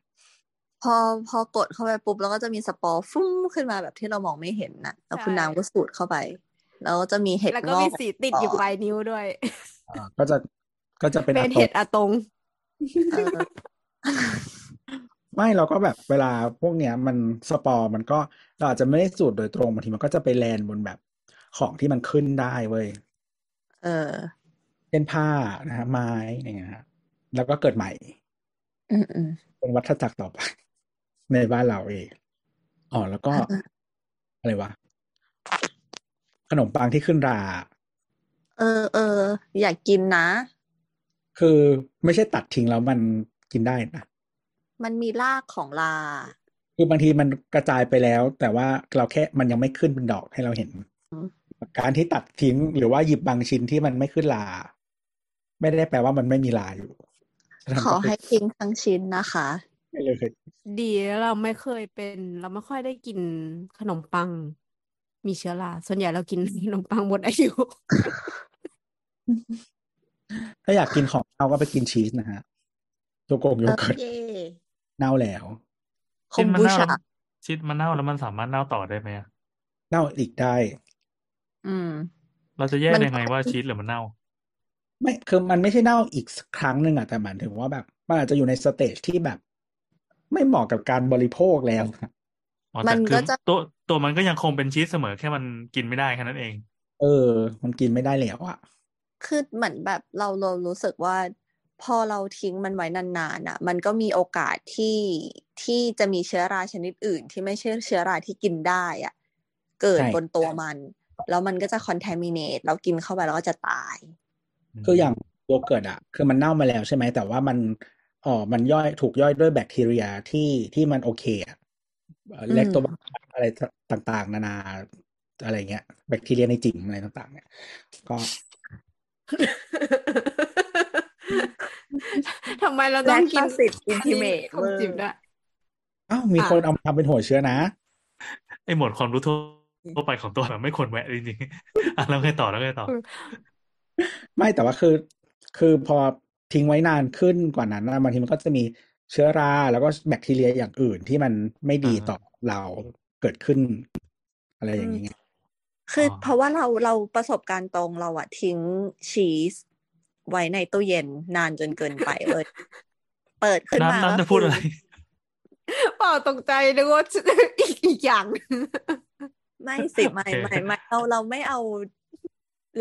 Speaker 7: พอพอกดเข้าไปปุ๊บแล้วก็จะมีสปอร์ฟุ้มขึ้นมาแบบที่เรามองไม่เห็นนะแล้วคุณ
Speaker 1: ใช่
Speaker 7: น้ำก็สูดเข้าไป แล้วก็จะมีเห็ด
Speaker 1: แล้ว
Speaker 7: ง
Speaker 1: ก็
Speaker 7: อ
Speaker 1: มี
Speaker 7: ก
Speaker 1: สีติดอยู่ปลายนิ้วด้วย
Speaker 5: อ่าก็จะก็จะเป็น
Speaker 1: เป็น
Speaker 5: อะต
Speaker 1: เห็
Speaker 5: ก
Speaker 1: ดอะตง
Speaker 7: เออ
Speaker 5: ไม่เราก็แบบเวลาพวกเนี้ยมันสปอร์มันก็เราอาจจะไม่ได้สูตรโดยตรงบางทีมันก็จะไปแลนบนแบบ ของที่มันขึ้นได้เว้ย
Speaker 7: เออ
Speaker 5: เช่นผ้านะฮะไม้อย่างเงี้ยฮะแล้วก็เกิดใหม่
Speaker 7: อืมอืม
Speaker 5: เป็นวัฏจักรต่อไป ในบ้านเราเองอ๋อแล้วก็
Speaker 7: อ่า
Speaker 5: อะไรวะ ขนมปังที่ขึ้นรา
Speaker 7: เออเอออยากกินนะ
Speaker 5: คือไม่ใช่ตัดทิ้งแล้วมันกินได้นะ
Speaker 7: มันมีรากของลา
Speaker 5: คือบางทีมันกระจายไปแล้ว แต่ว่าเราแค่มันยังไม่ขึ้นเป็นดอกให้เราเห็น
Speaker 7: อืม
Speaker 5: การที่ตัดทิ้งหรือว่าหยิบบางชิ้นที่มันไม่ขึ้นลา ไม่ได้แปลว่ามันไม่มีลาอยู่
Speaker 7: ขอให้ทิ้งทั้งชิ้นนะคะ
Speaker 5: ไม่เลย
Speaker 1: ดีแล้วเราไม่เคยเป็น เราไม่ค่อยได้กินขนมปัง มีเชื้อราส่วนใหญ่เรากินขนมปังหมดอายุ
Speaker 5: ถ้าอยากกินของเน่าก็ไปกินชีสนะฮะโยโกงโย
Speaker 7: เออ
Speaker 5: เกิร์ต
Speaker 7: เย่
Speaker 5: เน่าแล้ว
Speaker 7: ค
Speaker 2: ชิ้น
Speaker 7: ม
Speaker 2: มัน
Speaker 7: บู
Speaker 2: เน่า
Speaker 7: ชา
Speaker 2: ชิ้นมันเน่าแล้วมันสามารถเน่าต่อได้ไหมอะ
Speaker 5: เน่าอีกได้
Speaker 7: อืม
Speaker 2: เราจะแยก
Speaker 7: มัน
Speaker 2: ยังไงว่าชีสหรือมันเน่า
Speaker 5: ไม่คือมันไม่ใช่เน่าอีกครั้งหนึ่งอะแต่หมายถึงว่าแบบมันอาจจะอยู่ในสเตจที่แบบ ไม่เหมาะกับการบริโภคแล้ว
Speaker 2: อ๋อ
Speaker 7: มั
Speaker 2: แต่
Speaker 7: น
Speaker 2: คื
Speaker 7: ก็
Speaker 2: อ
Speaker 7: จะ
Speaker 2: ตัวตัวมันก็ยังคงเป็นชีสเสมอแค่มันกินไม่ได้แค่นั้นเอง
Speaker 5: เออ มันกินไม่ได้แล้วอะ
Speaker 7: คือเหมือนแบบเราเรารู้สึกว่า พอเราทิ้งมันไว้นานๆอะ มันก็มีโอกาสที่ที่จะมีเชื้อราชนิดอื่น ที่ไม่ใช่เชื้อราที่กินได้อะ เกิดบนตัวมัน แล้วมันก็จะคอน t a มิเนตแล้วกินเข้าไปแล้วก็จะตาย
Speaker 5: คืออย่างโยเกิร์ตอะคือมันเน่ามาแล้วใช่ไหมแต่ว่ามันอ๋อมันย่อยถูกย่อยด้วยแบคทีเรียที่ที่มันโอเคอะ
Speaker 7: อืม
Speaker 5: เล็กตัวอะไรต่างๆ นานาอะไรเงี้ย แบคทีเรียในจิ๋มอะไรต่าง ๆ เนี่ย ก็
Speaker 1: ทำไมเราต้องกิน
Speaker 7: Lactose intimate
Speaker 1: ของจิบด้วย
Speaker 5: อ้าวมีคนเอามาทำเป็นหัวเชื้อนะ
Speaker 2: ไอหมวดความรู้ทั่ว ไปของตัวแบบไม่ควรแวะจริงๆอะแล้วไงต่อแล้วไงต่อ
Speaker 5: ไม่แต่ว่าคือ คือพอทิ้งไว้นานขึ้นกว่านั้นนะบางทีมันก็จะมีเชื้อรา แล้วก็แบคทีเรียอย่างอื่นที่มันไม่ดี
Speaker 2: อ่า
Speaker 5: ต่อเราเกิดขึ้น อะไรอย่างนี้ไง
Speaker 7: คืออ
Speaker 2: อ
Speaker 7: เพราะว่าเราเราประสบการณ์ตรงเราอะทิ้งชีสไว้ในตู้เย็นนานจนเกินไปเลย เปิดขึ้นมา
Speaker 2: น้ำน้ำ
Speaker 7: ก็
Speaker 2: จะพูด
Speaker 7: คื
Speaker 2: อะไร
Speaker 1: เปล่าตกใจนึกว่าอีกอีกอย่าง
Speaker 7: ไม่สิไม่
Speaker 2: โอเค
Speaker 7: ไม่ไม่เราเราไม่เอา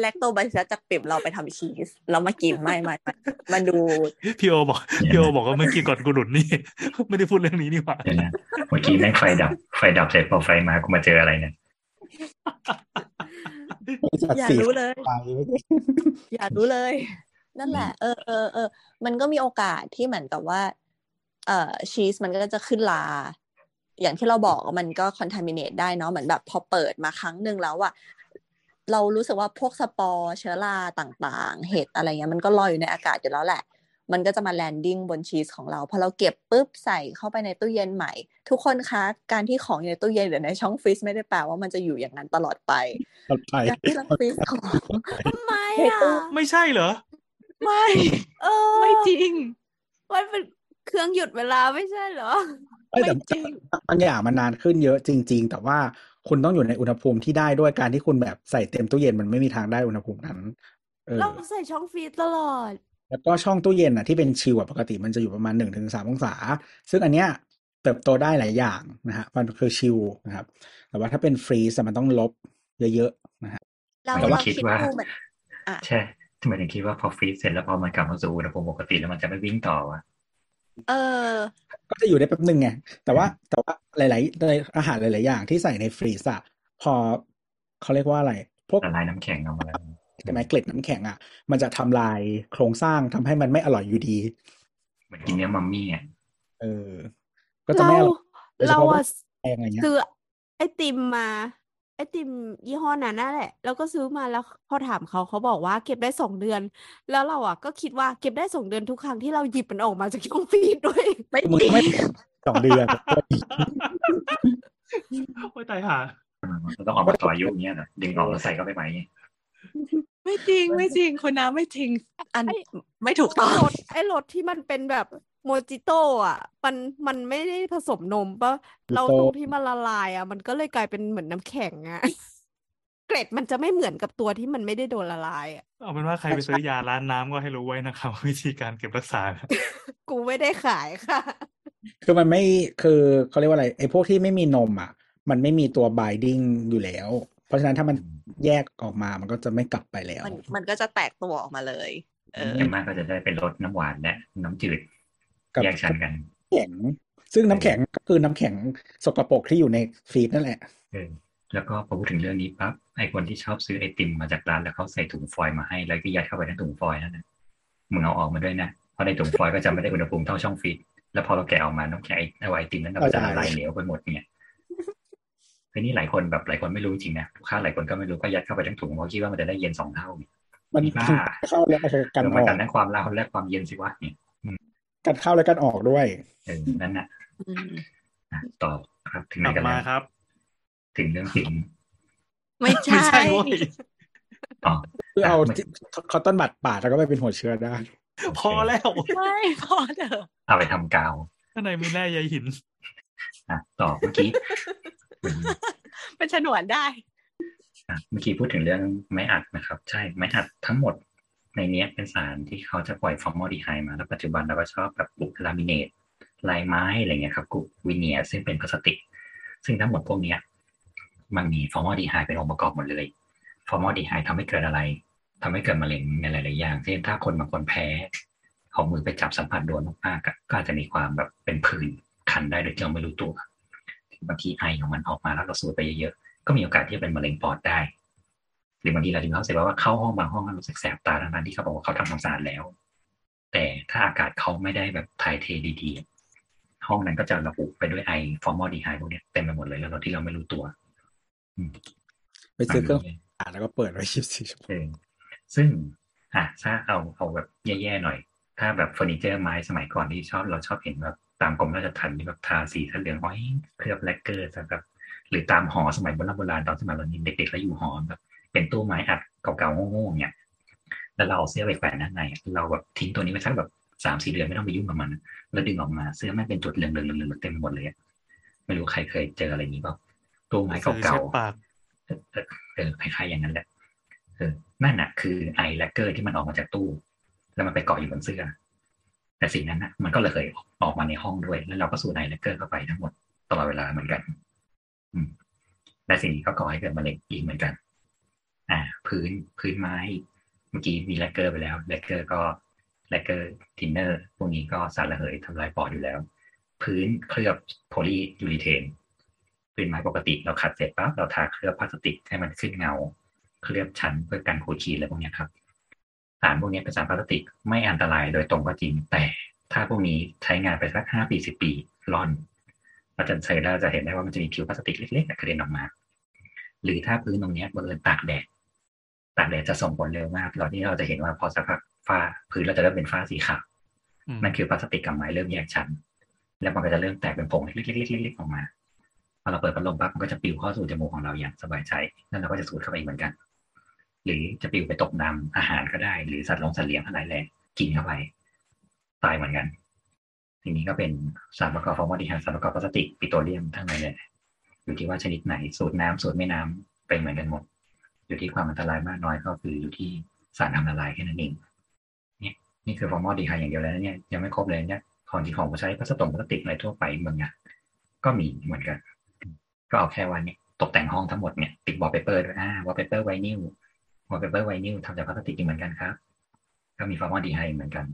Speaker 7: แลคโตบาซิลลัสจากปิ่มเราไปทำชีส เรามากินไม่ไม่ไม่มันดู
Speaker 2: พี่โอบอกพี่โอบอกว่าเมื่อกี้ก่อนกูหลุดนี่ ไม่ได้พูดเรื่องนี้นี่หว่า
Speaker 6: เดี๋ยวนะเมื่อกี้แม่งไฟดับ ไฟดับเสร็จพอไฟมากูมาเจออะไรเนี่ย
Speaker 5: บริษัท
Speaker 7: อย่า
Speaker 5: สี
Speaker 7: รู้เลย
Speaker 5: ไป
Speaker 7: อย่ารู้เลย นั่นแหละ เออเออเออมันก็มีโอกาสที่เหมือนกับว่า เอ่อชีสมันก็จะขึ้นลา อย่างที่เราบอกมันก็คอนทามิเนตได้เนาะเหมือนแบบพอเปิดมาครั้งหนึ่งแล้วอะเรารู้สึกว่าพวกสปอร์เชื้อราต่างๆ เห็ดอะไรเงี้ยมันก็ลอยอยู่ในอากาศอยู่แล้วแหละ มันก็จะมา landing บนชีสของเราพอเราเก็บปุ๊บใส่เข้าไปในตู้เย็นใหม่ ทุกคนคะการที่ของอยู่ในตู้เย็นหรือในช่อง freeze ไม่ได้แปลว่ามันจะอยู่อย่างนั้นตลอดไป
Speaker 5: ต่อไป
Speaker 7: การที่เรา freeze ของ
Speaker 1: ทำไม
Speaker 7: ใน
Speaker 1: อะ
Speaker 7: ตู้
Speaker 2: ไม่ใช่เหรอ
Speaker 7: ไม่
Speaker 1: เออ
Speaker 7: ไม่จริง
Speaker 1: มันเป็นเครื่องหยุดเวลาไม่ใช่เหรอ
Speaker 5: เอ้ยแต่
Speaker 7: ไม่จริง
Speaker 5: บางอย่างมันนานขึ้นเยอะจริง ๆ แต่ว่าคุณต้องอยู่ในอุณหภูมิที่ได้ด้วยการที่คุณแบบใส่เต็มตู้เย็นมันไม่มีทางได้อุณหภูมินั้นเออ
Speaker 1: เราใส่ช่องฟรีซตลอด
Speaker 5: แล้วก็ช่องตู้เย็นอะที่เป็นชิลอะปกติมันจะอยู่ประมาณหนึ่งถึงสามองศา ซึ่งอันเนี้ยเติบโตได้หลายอย่างนะฮะมันคือชิลนะครับ แต่ว่าถ้าเป็นฟรีซอะมันต้องลบเยอะๆนะฮะ
Speaker 7: เรา
Speaker 6: แต่ว่า
Speaker 7: เรา
Speaker 6: คิด
Speaker 7: คิด
Speaker 6: ว่า
Speaker 7: ดูเหมือนอะ
Speaker 6: ใช่ทำไมถึงคิดว่าพอฟรีซเสร็จแล้วพอมันกลับมาสู่อุณหภูมิปกติแล้วมันจะไม่วิ่งต่อวะ
Speaker 7: เออ
Speaker 5: ก็จะอยู่ได้แป๊บหนึ่งไง แต่ว่าแต่ว่าหลายๆอาหารหลาย ๆ อย่างที่ใส่ในฟรีซอะพอเขาเรียกว่าอะไร พวก
Speaker 6: ละลายน้ำแข็งออกมาแล้ว
Speaker 5: ใช่ไหมเกล็ดน้ำแข็งอะมันจะทำลายโครงสร้างทำให้มันไม่อร่อยอยู่ดี
Speaker 6: เหมือนกินเนื้อมัมมี่อะ
Speaker 5: เออ ก็จะ
Speaker 1: เรา
Speaker 5: ไม่อร่อยโดยเฉ
Speaker 1: เรา
Speaker 5: พาะว่า
Speaker 1: อะ
Speaker 5: แพงอะไรเงี้ย
Speaker 1: ซื้อไอติมมา ไอติมยี่ห้อนั้นนั่นแหละแล้วก็ซื้อมาแล้วพอถามเขาเขาบอกว่าเก็บได้สองเดือน แล้วเราอะก็คิดว่าเก็บได้สองเดือนทุกครั้งที่เราหยิบมันออกมาจากช่องฟรีซด้วย
Speaker 7: ไม่
Speaker 5: มึง
Speaker 7: จริ
Speaker 5: ก็
Speaker 7: ง
Speaker 5: ไม่สองเดือน
Speaker 2: โอ้ยตายห่า
Speaker 6: มันต้องออกมาต่ออายุอย่างเงี้ยเหรอดึงออกแล้วใส่เข้าไปใหม่
Speaker 7: ไม่จริงไม่จริงคุณน้ำไม่จริง อัน
Speaker 1: ไอ้
Speaker 7: ไม่ถูกต้อง
Speaker 1: รสไอ้รสที่มันเป็นแบบ โมจิโต้อะ มันมันไม่ได้ผสมนมปะเราตรงที่มันละลายอะ มันก็เลยกลายเป็นเหมือนน้ำแข็งอะเกล็ดมันจะไม่เหมือนกับตัวที่มันไม่ได้โดนละลายอะ
Speaker 2: เอาเป็นว่าใครไปซื้อยาร้านน้ำก็ให้รู้ไว้นะครับ วิธีการเก็บรักษา
Speaker 1: กูไม่ได้ขายค่ะ
Speaker 5: คือมันไม่คือเขาเรียกว่าอะไรไอ้พวกที่ไม่มีนมอะ มันไม่มีตัว binding อยู่แล้ว เพราะฉะนั้นถ้ามันแยกออกมามันก็จะไม่กลับไปแล้ว
Speaker 7: มันมันก็จะแตกตัวออกมาเลย เออ
Speaker 6: อย่างมากก็จะได้เป็นรสน้ำหวานและน้ำจืด
Speaker 5: กับ
Speaker 6: แยกชั้นกัน
Speaker 5: แข็ง ซึ่งน้ำแข็งก็คือน้ำแข็งสกปรกที่อยู่ใน freeze นั่นแหละ
Speaker 6: เออแล้วก็พอพูดถึงเรื่องนี้ปั๊บไอคนที่ชอบซื้อไอติมมาจากร้านแล้วเขาใส่ถุงฟอยล์มาให้แล้วก็ยัดเข้าไปในถุงฟอยล์นั่นนะมึงเอาออกมาด้วยนะเพราะในถุงฟอยล์ก็จะไม่ได้อุณหภูมิเท่าช่อง freeze แล้วพอเราแกะออกมาน้ำแข็งไอเอาไอติมนั้นนะมันจะละลายเหลวไปหมดเนี่ยทีนี้หลายคนแบบหลายคนไม่รู้จริงนะลูกค้าหลายคนก็ไม่รู้ก็ยัดเข้าไปทั้งถุงเพราะคิดว่ามันจะได้เย็นสองเท่าเนี่ย
Speaker 5: มัน
Speaker 6: มีบ้า
Speaker 5: เข้าแล้วก็กัน
Speaker 6: แล้ว
Speaker 5: อ
Speaker 6: มัน
Speaker 5: อก
Speaker 6: กันทั้งความร้อนและความเย็นสิวะเนี่ย
Speaker 5: กันเข้าแล้วกันออกด้วย
Speaker 6: เออนั่นน่ะ
Speaker 7: อืม
Speaker 6: อะต่อครับถึงไห
Speaker 2: ก
Speaker 6: น
Speaker 2: ลับ
Speaker 6: กัน
Speaker 2: มา
Speaker 6: แล้ว
Speaker 2: ครับ
Speaker 6: ถึงเรื่องสิง
Speaker 7: ไม่
Speaker 2: ไม่
Speaker 7: ใช่
Speaker 2: ใช่เว้ย
Speaker 6: อ๋อ
Speaker 5: คือเอา
Speaker 6: ไม่
Speaker 5: คอตตอนบัดปาดแล้วก็ไปเป็นหัวเชื้อได้
Speaker 2: พอแล้ว
Speaker 7: ไม่พอเถอะ
Speaker 6: เอาไปทำกาว
Speaker 2: ข้างในมีแร่ใยหิน
Speaker 6: อะต่อเมื่อกี้อืม
Speaker 7: เป็นฉนวนได้
Speaker 6: อะเมื่อกี้พูดถึงเรื่องไม้อัดนะครับ ใช่ไม้อัดทั้งหมด ในเนี้ยเป็นสารที่เขาจะปล่อยฟอร์มอลดีไฮด์มา แล้วปัจจุบันเราก็ชอบแบบกลุ่มลามิเนตลายไม้อะไรเงี้ยครับกลุ่มวิเนียซึ่งเป็นพลาสติก ซึ่งทั้งหมดพวกเนี้ยมันมีฟอร์มอลดีไฮด์เป็นองค์ประกอบหมดเลยฟอร์มอลดีไฮด์ทำให้เกิดอะไรทำให้เกิดมะเร็งในหลาย ๆ อย่างเช่นถ้าคนบางคนแพ้เอามือไปจับสัมผัสโดนมากๆก็อาจจะมีความแบบเป็นผื่นคันได้โดยที่เราไม่รู้ตัวบางทีไอของมันออกมาแล้วเราสูดไปเยอะ ๆ ก็มีโอกาสที่จะเป็นมะเร็งปอดได้ หรือบางทีเราถึงเขาเสียว่าเข้าห้องบางห้องแล้วรู้สึกแสบตาทั้งๆที่เขาบอกว่าเขาทำความสะอาดแล้ว แต่ถ้าอากาศเขาไม่ได้แบบถ่ายเทดีๆห้องนั้นก็จะระอุไปด้วยไอฟอร์มอลดีไฮด์พวกนี้เต็มไปหมดเลยแล้วเราที่เราไม่รู้ตัว
Speaker 5: ไปซื้อเครื่องอ่านแล้วก็เปิดไว้ยี่สิบสี่ชั่วโมง
Speaker 6: เออซึ่งอะถ้าเอาเอาแบบแย่ๆหน่อย ถ้าแบบเฟอร์นิเจอร์ไม้สมัยก่อนที่ชอบเราชอบเห็นแบบตามกรมราชทัณฑ์ที่แบบทาสีทะเหลืองห้อยเคลือบแลกเกอร์แบบหรือตามหอสมัยโบราณโบราณตอนสมัยเราเด็กๆแล้วอยู่หอแบบ เป็นตู้ไม้อัดเก่าๆโง่ๆเนี่ยแล้วเราเอาเสื้อไปแขวนด้านในเราแบบทิ้งตัวนี้ไว้สักแบบสามสี่เดือนไม่ต้องไปยุ่งกับมัน แล้วดึงออกมาเสื้อไม่เป็นจุดเหลืองๆๆๆเต็มหมดเลยอะไม่รู้ใครเคยเจออะไรนี้เปล่าตู้ไม้
Speaker 2: ซื้อ
Speaker 6: เก่า
Speaker 2: เช็ด
Speaker 6: ๆ
Speaker 2: ปาก
Speaker 6: เออเออเออคล้ายๆอย่างนั้นแหละเออนั่นน่ะคือไอแลกเกอร์ที่มันออกมาจากตู้ แล้วมันไปเกาะอยู่บนเสื้อ แต่สิ่งนั้นนะมันก็เลยออกมาในห้องด้วย แล้วเราก็สูดไอแลกเกอร์เข้าไปทั้งหมดตลอดเวลาเหมือนกัน อืมและสิ่งนี้ก็ก่อให้เกิดมะเร็งอีกเหมือนกัน อ่า พื้นพื้นไม้เมื่อกี้มีแลกเกอร์ไปแล้วแลกเกอร์ก็แลกเกอร์ทินเนอร์พวกนี้ก็สารระเหยทำลายปอดอยู่แล้ว พื้นเคลือบโพลียูรีเทนพื้นไม้ปกติเราขัดเสร็จปั๊บเราทาเคลือบพลาสติกให้มันขึ้นเงา เคลือบชั้นเพื่อกันขูดขีดอะไรพวกนี้ครับสารพวกนี้เป็นสารพลาสติกไม่อันตรายโดยตรงก็จริง แต่ถ้าพวกนี้ใช้งานไปสักห้าปีสิบปีร่อนเราจะใช้แล้วจะเห็นได้ว่ามันจะมีผิวพลาสติกเล็กๆกระเด็นออกมา หรือถ้าพื้นตรงนี้บังเอิญตากแดด ตากแดดจะส่งผลเร็วมากเราที่เราจะเห็นว่าพอสักพักฝ้าพื้นเราจะเริ่มเป็นฝ้าสีขาว
Speaker 2: อืม
Speaker 6: นั่นคือพลาสติกกับไม้เริ่มแยกชั้น แล้วมันก็จะเริ่มแตกเป็นผงเล็กๆๆๆๆออกมาพอเราเปิดพัดลมปั๊บมันก็จะปลิวเข้าสู่จมูกของเราอย่างสบายใจแล้วเราก็จะสูดเข้าไปอีกเหมือนกัน หรือจะปลิวไปตกน้ำอาหารก็ได้ หรือสัตว์ลงสัตว์เลี้ยงอะไรแหละกินเข้าไปตายเหมือนกันทีนี้ก็เป็นสารประกอบฟอร์มอลดีไฮด์สารประกอบพลาสติกปิโตรเลียมทั้งนั้นเลยอยู่ที่ว่าชนิดไหนสูตรน้ำสูตรไม่น้ำเป็นเหมือนกันหมด อยู่ที่ความอันตรายมากน้อยก็คืออยู่ที่สารทำละลายแค่นั้นเองเนี่ยนี่คือฟอร์มอลดีไฮด์อย่างเดียวแล้วเนี่ยยังไม่ครบเลยเนี่ยของที่ของใช้พลาสติกพลาสติกอะไรทั่วไปบางอย่างก็มีเหมือนกัน ก็เอาแค่วันนี้ตกแต่งห้องทั้งหมดเนี่ยติดวอลเปเปอร์ด้วยอ่าวอลเปเปอร์ไวนิลวอลเปเปอร์ไวนิลทำจากพลาสติกเหมือนกันครับ ก็มีฟอร์มอลดีไฮด์เหมือนกัน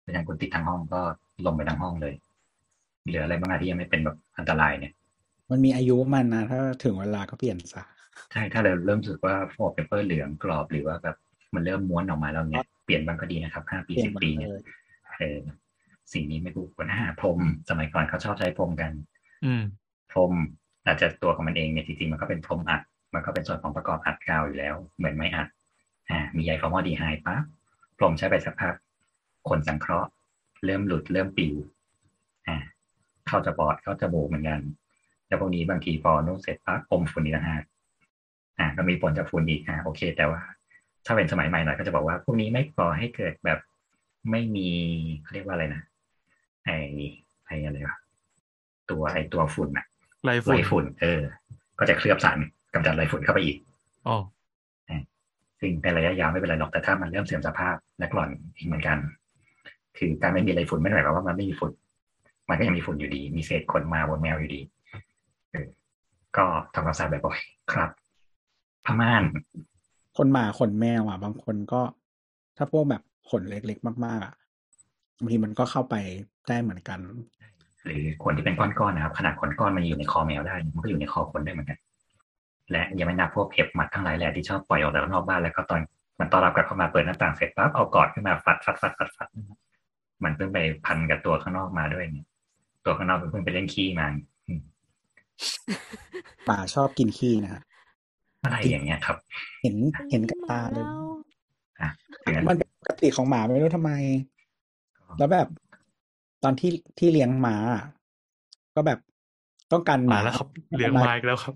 Speaker 6: เพราะฉะนั้นคุณติดทั้งห้องก็ลงไปทั้งห้องเลยเหลืออะไรบ้างอะที่ยังไม่เป็นแบบอันตรายเนี่ย
Speaker 5: มันมีอายุมันนะถ้าถึงเวลาก็เปลี่ยนซะ
Speaker 6: ใช่ถ้าเราเริ่มรู้สึกว่าวอลเปเปอร์เหลืองกรอบหรือว่าแบบมันเริ่มม้วนออกมาแล้วเนี่ยเปลี่ยนบ้างก็ดีนะครับห้าปีสิบปี
Speaker 5: เปลี่ยนหมดเล
Speaker 6: เนี่ยเออสิ่งนี้ไม่ถูกนะพรมสมัยก่อนเขาชอบใช้พรมกัน
Speaker 2: อืม
Speaker 6: พรมอาจจะตัวของมันเองเนี่ยจริงๆมันก็เป็นพรมอัด มันก็เป็นส่วนของประกอบอัดกาวอยู่แล้ว เหมือนไม้อัด อ่า มีใยฟอร์มอลดีไฮด์ปั๊บพรมใช้ไปสักพักขนสังเคราะห์ เริ่มหลุดเริ่มปลิวอ่าเข้าจะปอดเข้าจมูกเหมือนกัน แล้วพวกนี้บางทีพอนุ่งเสร็จปั๊บอมฝุ่นอีกต่างหาก อ่าก็มีผลจากฝุ่นอีกอ่าโอเค แต่ว่า ถ้าเป็นสมัยใหม่หน่อยก็จะบอกว่าพวกนี้ไม่ก่อให้เกิดแบบไม่มีเขาเรียกว่าอะไรนะไอไออะไรวะตัวไอตัวฝุ่นอะ
Speaker 2: ไร
Speaker 6: ไร
Speaker 2: ฝุ่น
Speaker 6: ฝุ่น เออ ก็จะเคลือบสารกำจัดไรฝุ่นเข้าไปอีก
Speaker 2: อ๋อ
Speaker 6: ซึ่งในระยะยาวไม่เป็นไรหรอกแต่ถ้ามันเริ่มเสื่อมสภาพและกร่อนอีกเหมือนกัน คือการไม่มีไรฝุ่นไม่ได้หมายความว่ามันไม่มีฝุ่นมันก็ยังมีฝุ่นอยู่ดี มีเศษขนมาบนแมวอยู่ดีเออก็ทำความสะอาดบ่อยๆครับ ผ้าม่าน
Speaker 5: คนหมาขนแมวอะ บางคนก็ ถ้าพวกแบบขนเล็กๆมากๆอะบางทีมันก็เข้าไปได้เหมือนกัน
Speaker 6: หรือขนที่เป็นก้อนๆนะครับ ขนาดขนก้อนมันอยู่ในคอแมวได้ มันก็อยู่ในคอคนได้เหมือนกัน และยังไม่นับพวกเห็บหมัดทั้งหลายแหละที่ชอบปล่อยออกจากนอกบ้านแล้วก็ตอนมันต้อนรับกลับเข้ามาเปิดหน้าต่างเสร็จปั๊บเอากอดขึ้นมาฟัดฟัดฟัดฟัดฟัดมันเพิ่งไปพันกับตัวข้างนอกมาด้วยเนี่ยตัวข้างนอกเพิ่งไปเล่นขี้มาอืม
Speaker 5: หมาชอบกินขี้นะฮะ
Speaker 6: อะไรอย่างเงี้ยครับ
Speaker 5: เห็นเห็นกับตาเลย
Speaker 6: ถึงนั้น
Speaker 5: มันเป็นปกติของหมาไม่รู้ทำไม แล้วแบบตอนที่ที่เลี้ยงหมาอะก็แบบต้องการห
Speaker 2: มา
Speaker 5: มา
Speaker 2: แล้วครับเลี้ยงมาอีกแล้วครับ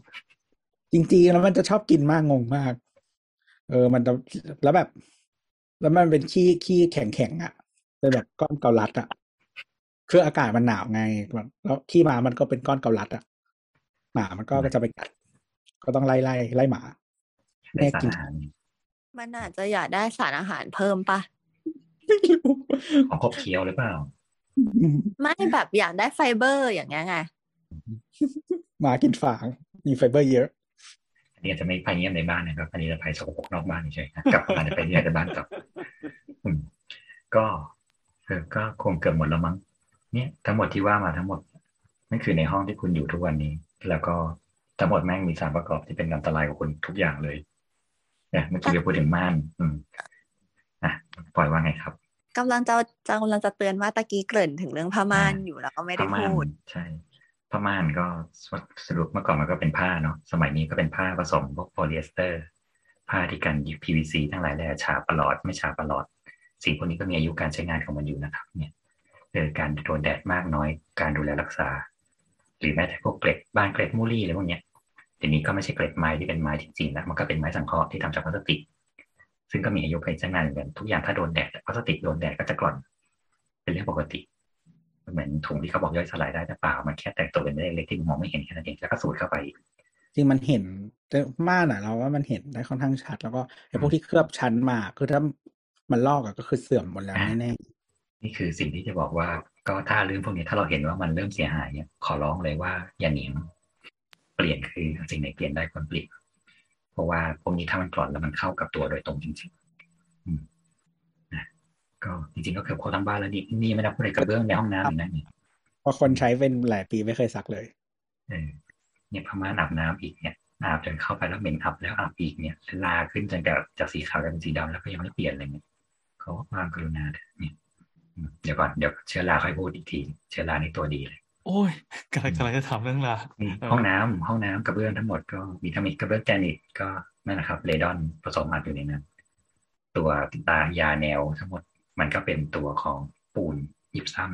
Speaker 5: จริงๆแล้วมันจะชอบกินมากงงมาก เออมันจะแล้วแบบ แล้วมันเป็นขี้ขี้แข็งแข็งๆอะเป็นแบบก้อนเกาลัดอะคืออากาศมันหนาวไงแล้วขี้หมามันก็เป็นก้อนเกาลัดอะหมามันก็จะไปกัด ก็ต้องไล่ไล่ไล่หมา
Speaker 6: ใน
Speaker 5: แม่
Speaker 6: สาร
Speaker 5: กิน
Speaker 6: อาหาร
Speaker 7: มันอาจจะอยากได้สารอาหารเพิ่มปะ
Speaker 5: ไม่รู้
Speaker 6: ของครบเคี้ยวหรือเปล่า
Speaker 7: ไม่แบบอยากได้ไฟเบอร์อย่างเงี้ยไง
Speaker 5: หมากินฝางมีไฟเบอร์เยอะ
Speaker 6: อันนี้อาจจะไม่ไปเยี่ยมในบ้านนะครับ อันนี้จะไปสกปรกนอกบ้านเฉยๆนะกลับมาจะไปเยี่ยมในบ้านกลับอืมก็เออก็คงเกือบหมดแล้วมั้งเนี่ยทั้งหมดที่ว่ามาทั้งหมดนั่นคือในห้องที่คุณอยู่ทุกวันนี้ แล้วก็ ทั้งหมดแม่งมีสารประกอบที่เป็นอันตรายกับคุณทุกอย่างเลยเนี่ยเมื่อกี้เราพูดถึงม่าน อืมอะปล่อยว่าไงครับ
Speaker 7: กำลังจะจะกำลังจะเตือนว่าตะกี้เกริ่นถึงเรื่องผ้าม่านอยู่แล้วก็ไม่ได้
Speaker 6: ผ้าม่าน
Speaker 7: พูด
Speaker 6: ใช่ผ้าม่านก็สรุปเมื่อก่อนมันก็เป็นผ้าเนาะสมัยนี้ก็เป็นผ้าผสมพวกโพลีเอสเตอร์ ผ้าที่กัน PVC ทั้งหลายแหล่ฉาบประหลอดไม่ฉาบประหลอด สิ่งพวกนี้ก็มีอายุการใช้งานของมันอยู่นะครับ เนี่ยเออการโดนแดดมากน้อยการดูแลรักษา หรือแม้แต่พวกเกล็ดบ้านเกล็ดมูลี่อะไรพวกเนี้ยเดี๋ยวนี้ก็ไม่ใช่เกล็ดไม้ที่เป็นไม้จริงๆแล้วมันก็เป็นไม้สังเคราะห์ที่ทำจากพลาสติก ซึ่งก็มีอายุการใช้งานเหมือนกันทุกอย่างถ้าโดนแดดพลาสติกโดนแดดก็จะกร่อน เป็นเรื่องปกติเหมือนถุงที่เขาบอกย่อยสลายได้แต่เปล่า มันแค่แตกตัวเป็นเล็กๆที่มองไม่เห็นแค่นั้นเองแล้วก็สูดเข้าไป
Speaker 5: จริงมันเห็นแต่ม่านอะเราว่ามันเห็นได้ค่อนข้างชัด แล้วก็ไอ้พวกที่เคลือบชั้นมาคือถ้ามันลอกอะก็คือเสื่อมหมดแล้วแน่
Speaker 6: นี่คือสิ่งที่จะบอกว่าก็ถ้าเรื่องพวกนี้ถ้าเราเห็นว่ามันเริ่มเสียหายเนี่ยขอร้องเลยว่าอย่าหนีเปลี่ยนคือสิ่งไหนเปลี่ยนได้ควรเปลี่ยนเพราะว่าพวกนี้ถ้ามันกร่อนแล้วมันเข้ากับตัวโดยตรงจริงๆอืมนะก็จริงๆก็เกือบโคตรทั้งบ้านแล้วนี่นี่ไม่ได้พูดอะไรกระเบื้องในห้องน้ำอีกนะเนี่ย
Speaker 5: ๆเพราะคนใช้เป็นหลายปีไม่เคยซักเลย
Speaker 6: เออเนี่ยพม่านอาบน้ำอีกเนี่ยอาบจนเข้าไปแล้วเหม็นอับแล้วอาบอีกเนี่ยลาขึ้นจนจากจากสีขาวกลายเป็นสีดำแล้วก็ยังไม่เปลี่ยนเลยเนี่ยขอความกรุณาเถอะเนี่ยอืม เดี๋ยวก่อนเดี๋ยวเชื้อราค่อยพูดอีกที เชื้อรานี่ตัวดีเลย
Speaker 2: โอ้ยกำลังกำลังจะถามเรื่องลา
Speaker 6: นี่
Speaker 2: เออ
Speaker 6: ห้องน้ำห้องน้ำกระเบื้องทั้งหมดก็มีทั้งมีกระเบื้องแกรนิตก็นั่นแหละครับเรดอนผสมอัดอยู่ในนั้น ตัวตายาแนวทั้งหมดมันก็เป็นตัวของปูนยิบซ้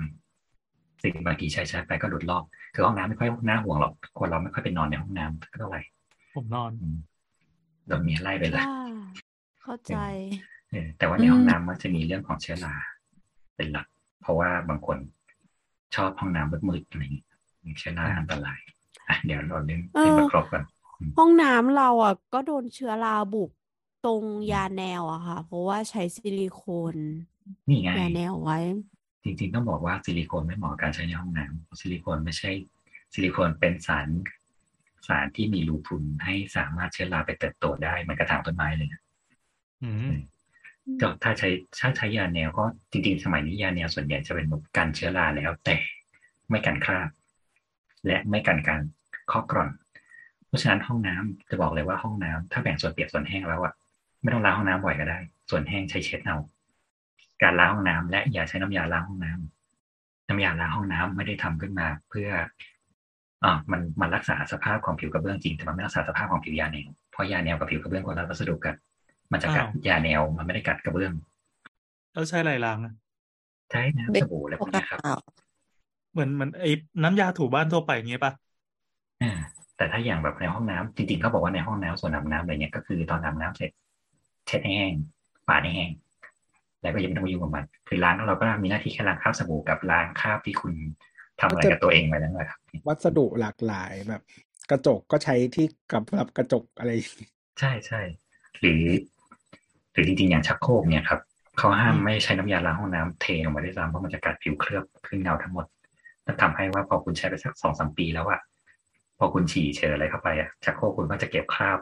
Speaker 6: ำสิ่งบางทีใช้ใช้ไปก็หลุดลอกคือห้องน้ำไม่ค่อยน่าห่วงหรอกคนเราไม่ค่อยไปนอนในห้องน้ำเท่าไหร่
Speaker 2: ผมนอน
Speaker 6: อืมโดนเมียไล่ไปละ
Speaker 1: อ่าเข้าใจ
Speaker 6: เออแต่ว่าในห้องน้ำมันจะมีเรื่องของเชื้อรา เป็นหลัก เพราะว่าบางคนชอบห้องน้ำมืดๆอะไรอย่างนี้มีเชื้อราอันตรายอะเดี๋ยวเราเรื่อง
Speaker 1: เออ
Speaker 6: เรื่องประครบกัน
Speaker 1: ห้องน้ำเราอะ ก็โดนเชื้อราบุกตรงยาแนวอะค่ะ เพราะว่าใช้ซิลิโคน
Speaker 6: นี่ไง
Speaker 1: ยาแนวไว้
Speaker 6: จริง ๆ ต้องบอกว่าซิลิโคนไม่เหมาะกับการใช้ในห้องน้ำเพราะซิลิโคนไม่ใช่ ซิลิโคนเป็นสารสารที่มีรูพุนให้สามารถเชื้อราไปเติบโตได้เหมันกระถางต้นไม้เลยนะ
Speaker 2: อืม
Speaker 6: ก็ถ้าใช้ถ้าใช้ยาแนวก็จริงๆ สมัยนี้ยาแนวส่วนใหญ่จะเป็นแบบกันเชื้อราแล้ว แต่ไม่กันคราบและไม่กันการเคาะกร่อน เพราะฉะนั้นห้องน้ำจะบอกเลยว่าห้องน้ำถ้าแบ่งส่วนเปียกส่วนแห้งแล้วอะไม่ต้องล้างห้องน้ำบ่อยก็ได้ ส่วนแห้งใช้เช็ดเอาการล้างห้องน้ำและอย่าใช้น้ำยาล้างห้องน้ำน้ำยาล้างห้องน้ำไม่ได้ทำขึ้นมา เพื่ออ่ามันมันรักษาสภาพของผิวกระเบื้องจริงแต่มันไม่รักษาสภาพของผิวยาแนวเพราะยาแนวกับผิวกระเบื้องคนละวัสดุกัน มันจะกัด
Speaker 2: อ้าว
Speaker 6: ยาแนว มันไม่ได้กัดกระเบื้อง
Speaker 2: แล้วใช้อะไรล้างอะ
Speaker 6: ใช้น้ำสบู่อะไรพวกนี้ครับ
Speaker 2: เหมือนเหมือนไอ้น้ำยาถูบ้านทั่วไปอย่างเงี้ยป่ะ
Speaker 6: อ่าแต่ถ้าอย่างแบบในห้องน้ำจริงๆเขาบอกว่าในห้องน้ำส่วนอาบน้ำอะไรเงี้ยก็คือตอนอาบน้ำเสร็จเช็ดให้แห้งปาดให้แห้งแล้วก็ยังไม่ต้องไปยุ่งกับมันคือล้างแล้วเราก็มีหน้าที่แค่ล้างคราบสบู่กับล้างคราบที่คุณทำอะไรกับตัวเองไปนั่นแหละครับ
Speaker 5: วัสดุหลากหลายแบบ กระจกก็ใช้ที่กับรับกระจกอะไร
Speaker 6: ใช่ใช่หรือ หรือจริงๆอย่างชักโครกเนี่ยครับเขาห้ามไม่ใช้น้ำยาล้างห้องน้ำเทลงมาได้วยซ้ำเพราะมันจะกัดผิวเคลือบขึ้นเงาทั้งหมดนั่นทำให้ว่าพอคุณใช้ไปสักสองสามปีแล้วอะพอคุณฉี่เชออะไรเข้าไปอะชักโครกคุณก็จะเก็บคราบ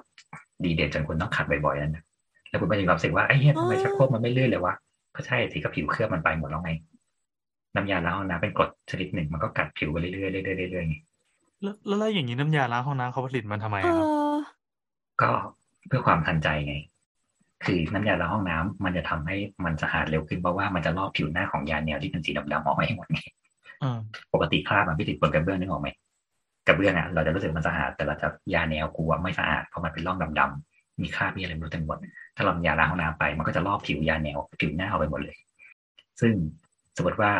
Speaker 6: ดีเด่นจนคุณต้องขัดบ่อยๆนั่นนะแล้วคุณก็จะมีความรู้สึกว่าไอ้เหี้ยทำไมชักโครกมันไม่ลื่นเลยวะก็ใช่สิก็ผิวเคลือบมันไปหมดแล้วไงน้ำยาล้างห้องน้ำเป็นกรดชนิดหนึ่งมันก็กัดผิวไปเรื่อยๆเรื่อยๆเรื่อยๆไง
Speaker 2: แล้วแล้วแล้วอย่างนี้น้ำยาล้างห้องน้ำเขาผลิตมันทำไม
Speaker 1: เอ
Speaker 2: อะครับ
Speaker 1: อ
Speaker 6: ก็เพื่อความทันใจไง คือน้ำยาล้างห้องน้ำมันจะทำให้มันสะอาดเร็วขึ้นเพราะว่ามันจะลอกผิวหน้าของยาแนวที่เป็นสีดำๆออกมาให้หมดไง
Speaker 2: เออ
Speaker 6: ปกติคราบมันไม่ติดบนกระเบื้องนึกออกไหมกระเบื้องอะเราจะรู้สึกมันสะอาดแต่เราจะยาแนวกลัวไม่สะอาดเพราะมันเป็นร่องดำๆมีคราบมีอะไรไม่รู้เต็มหมดถ้าเรายาล้างห้องน้ำไป มันก็จะลอกผิวยาแนวผิวหน้าเอาไปหมดเลย ซึ่งสมมติว่า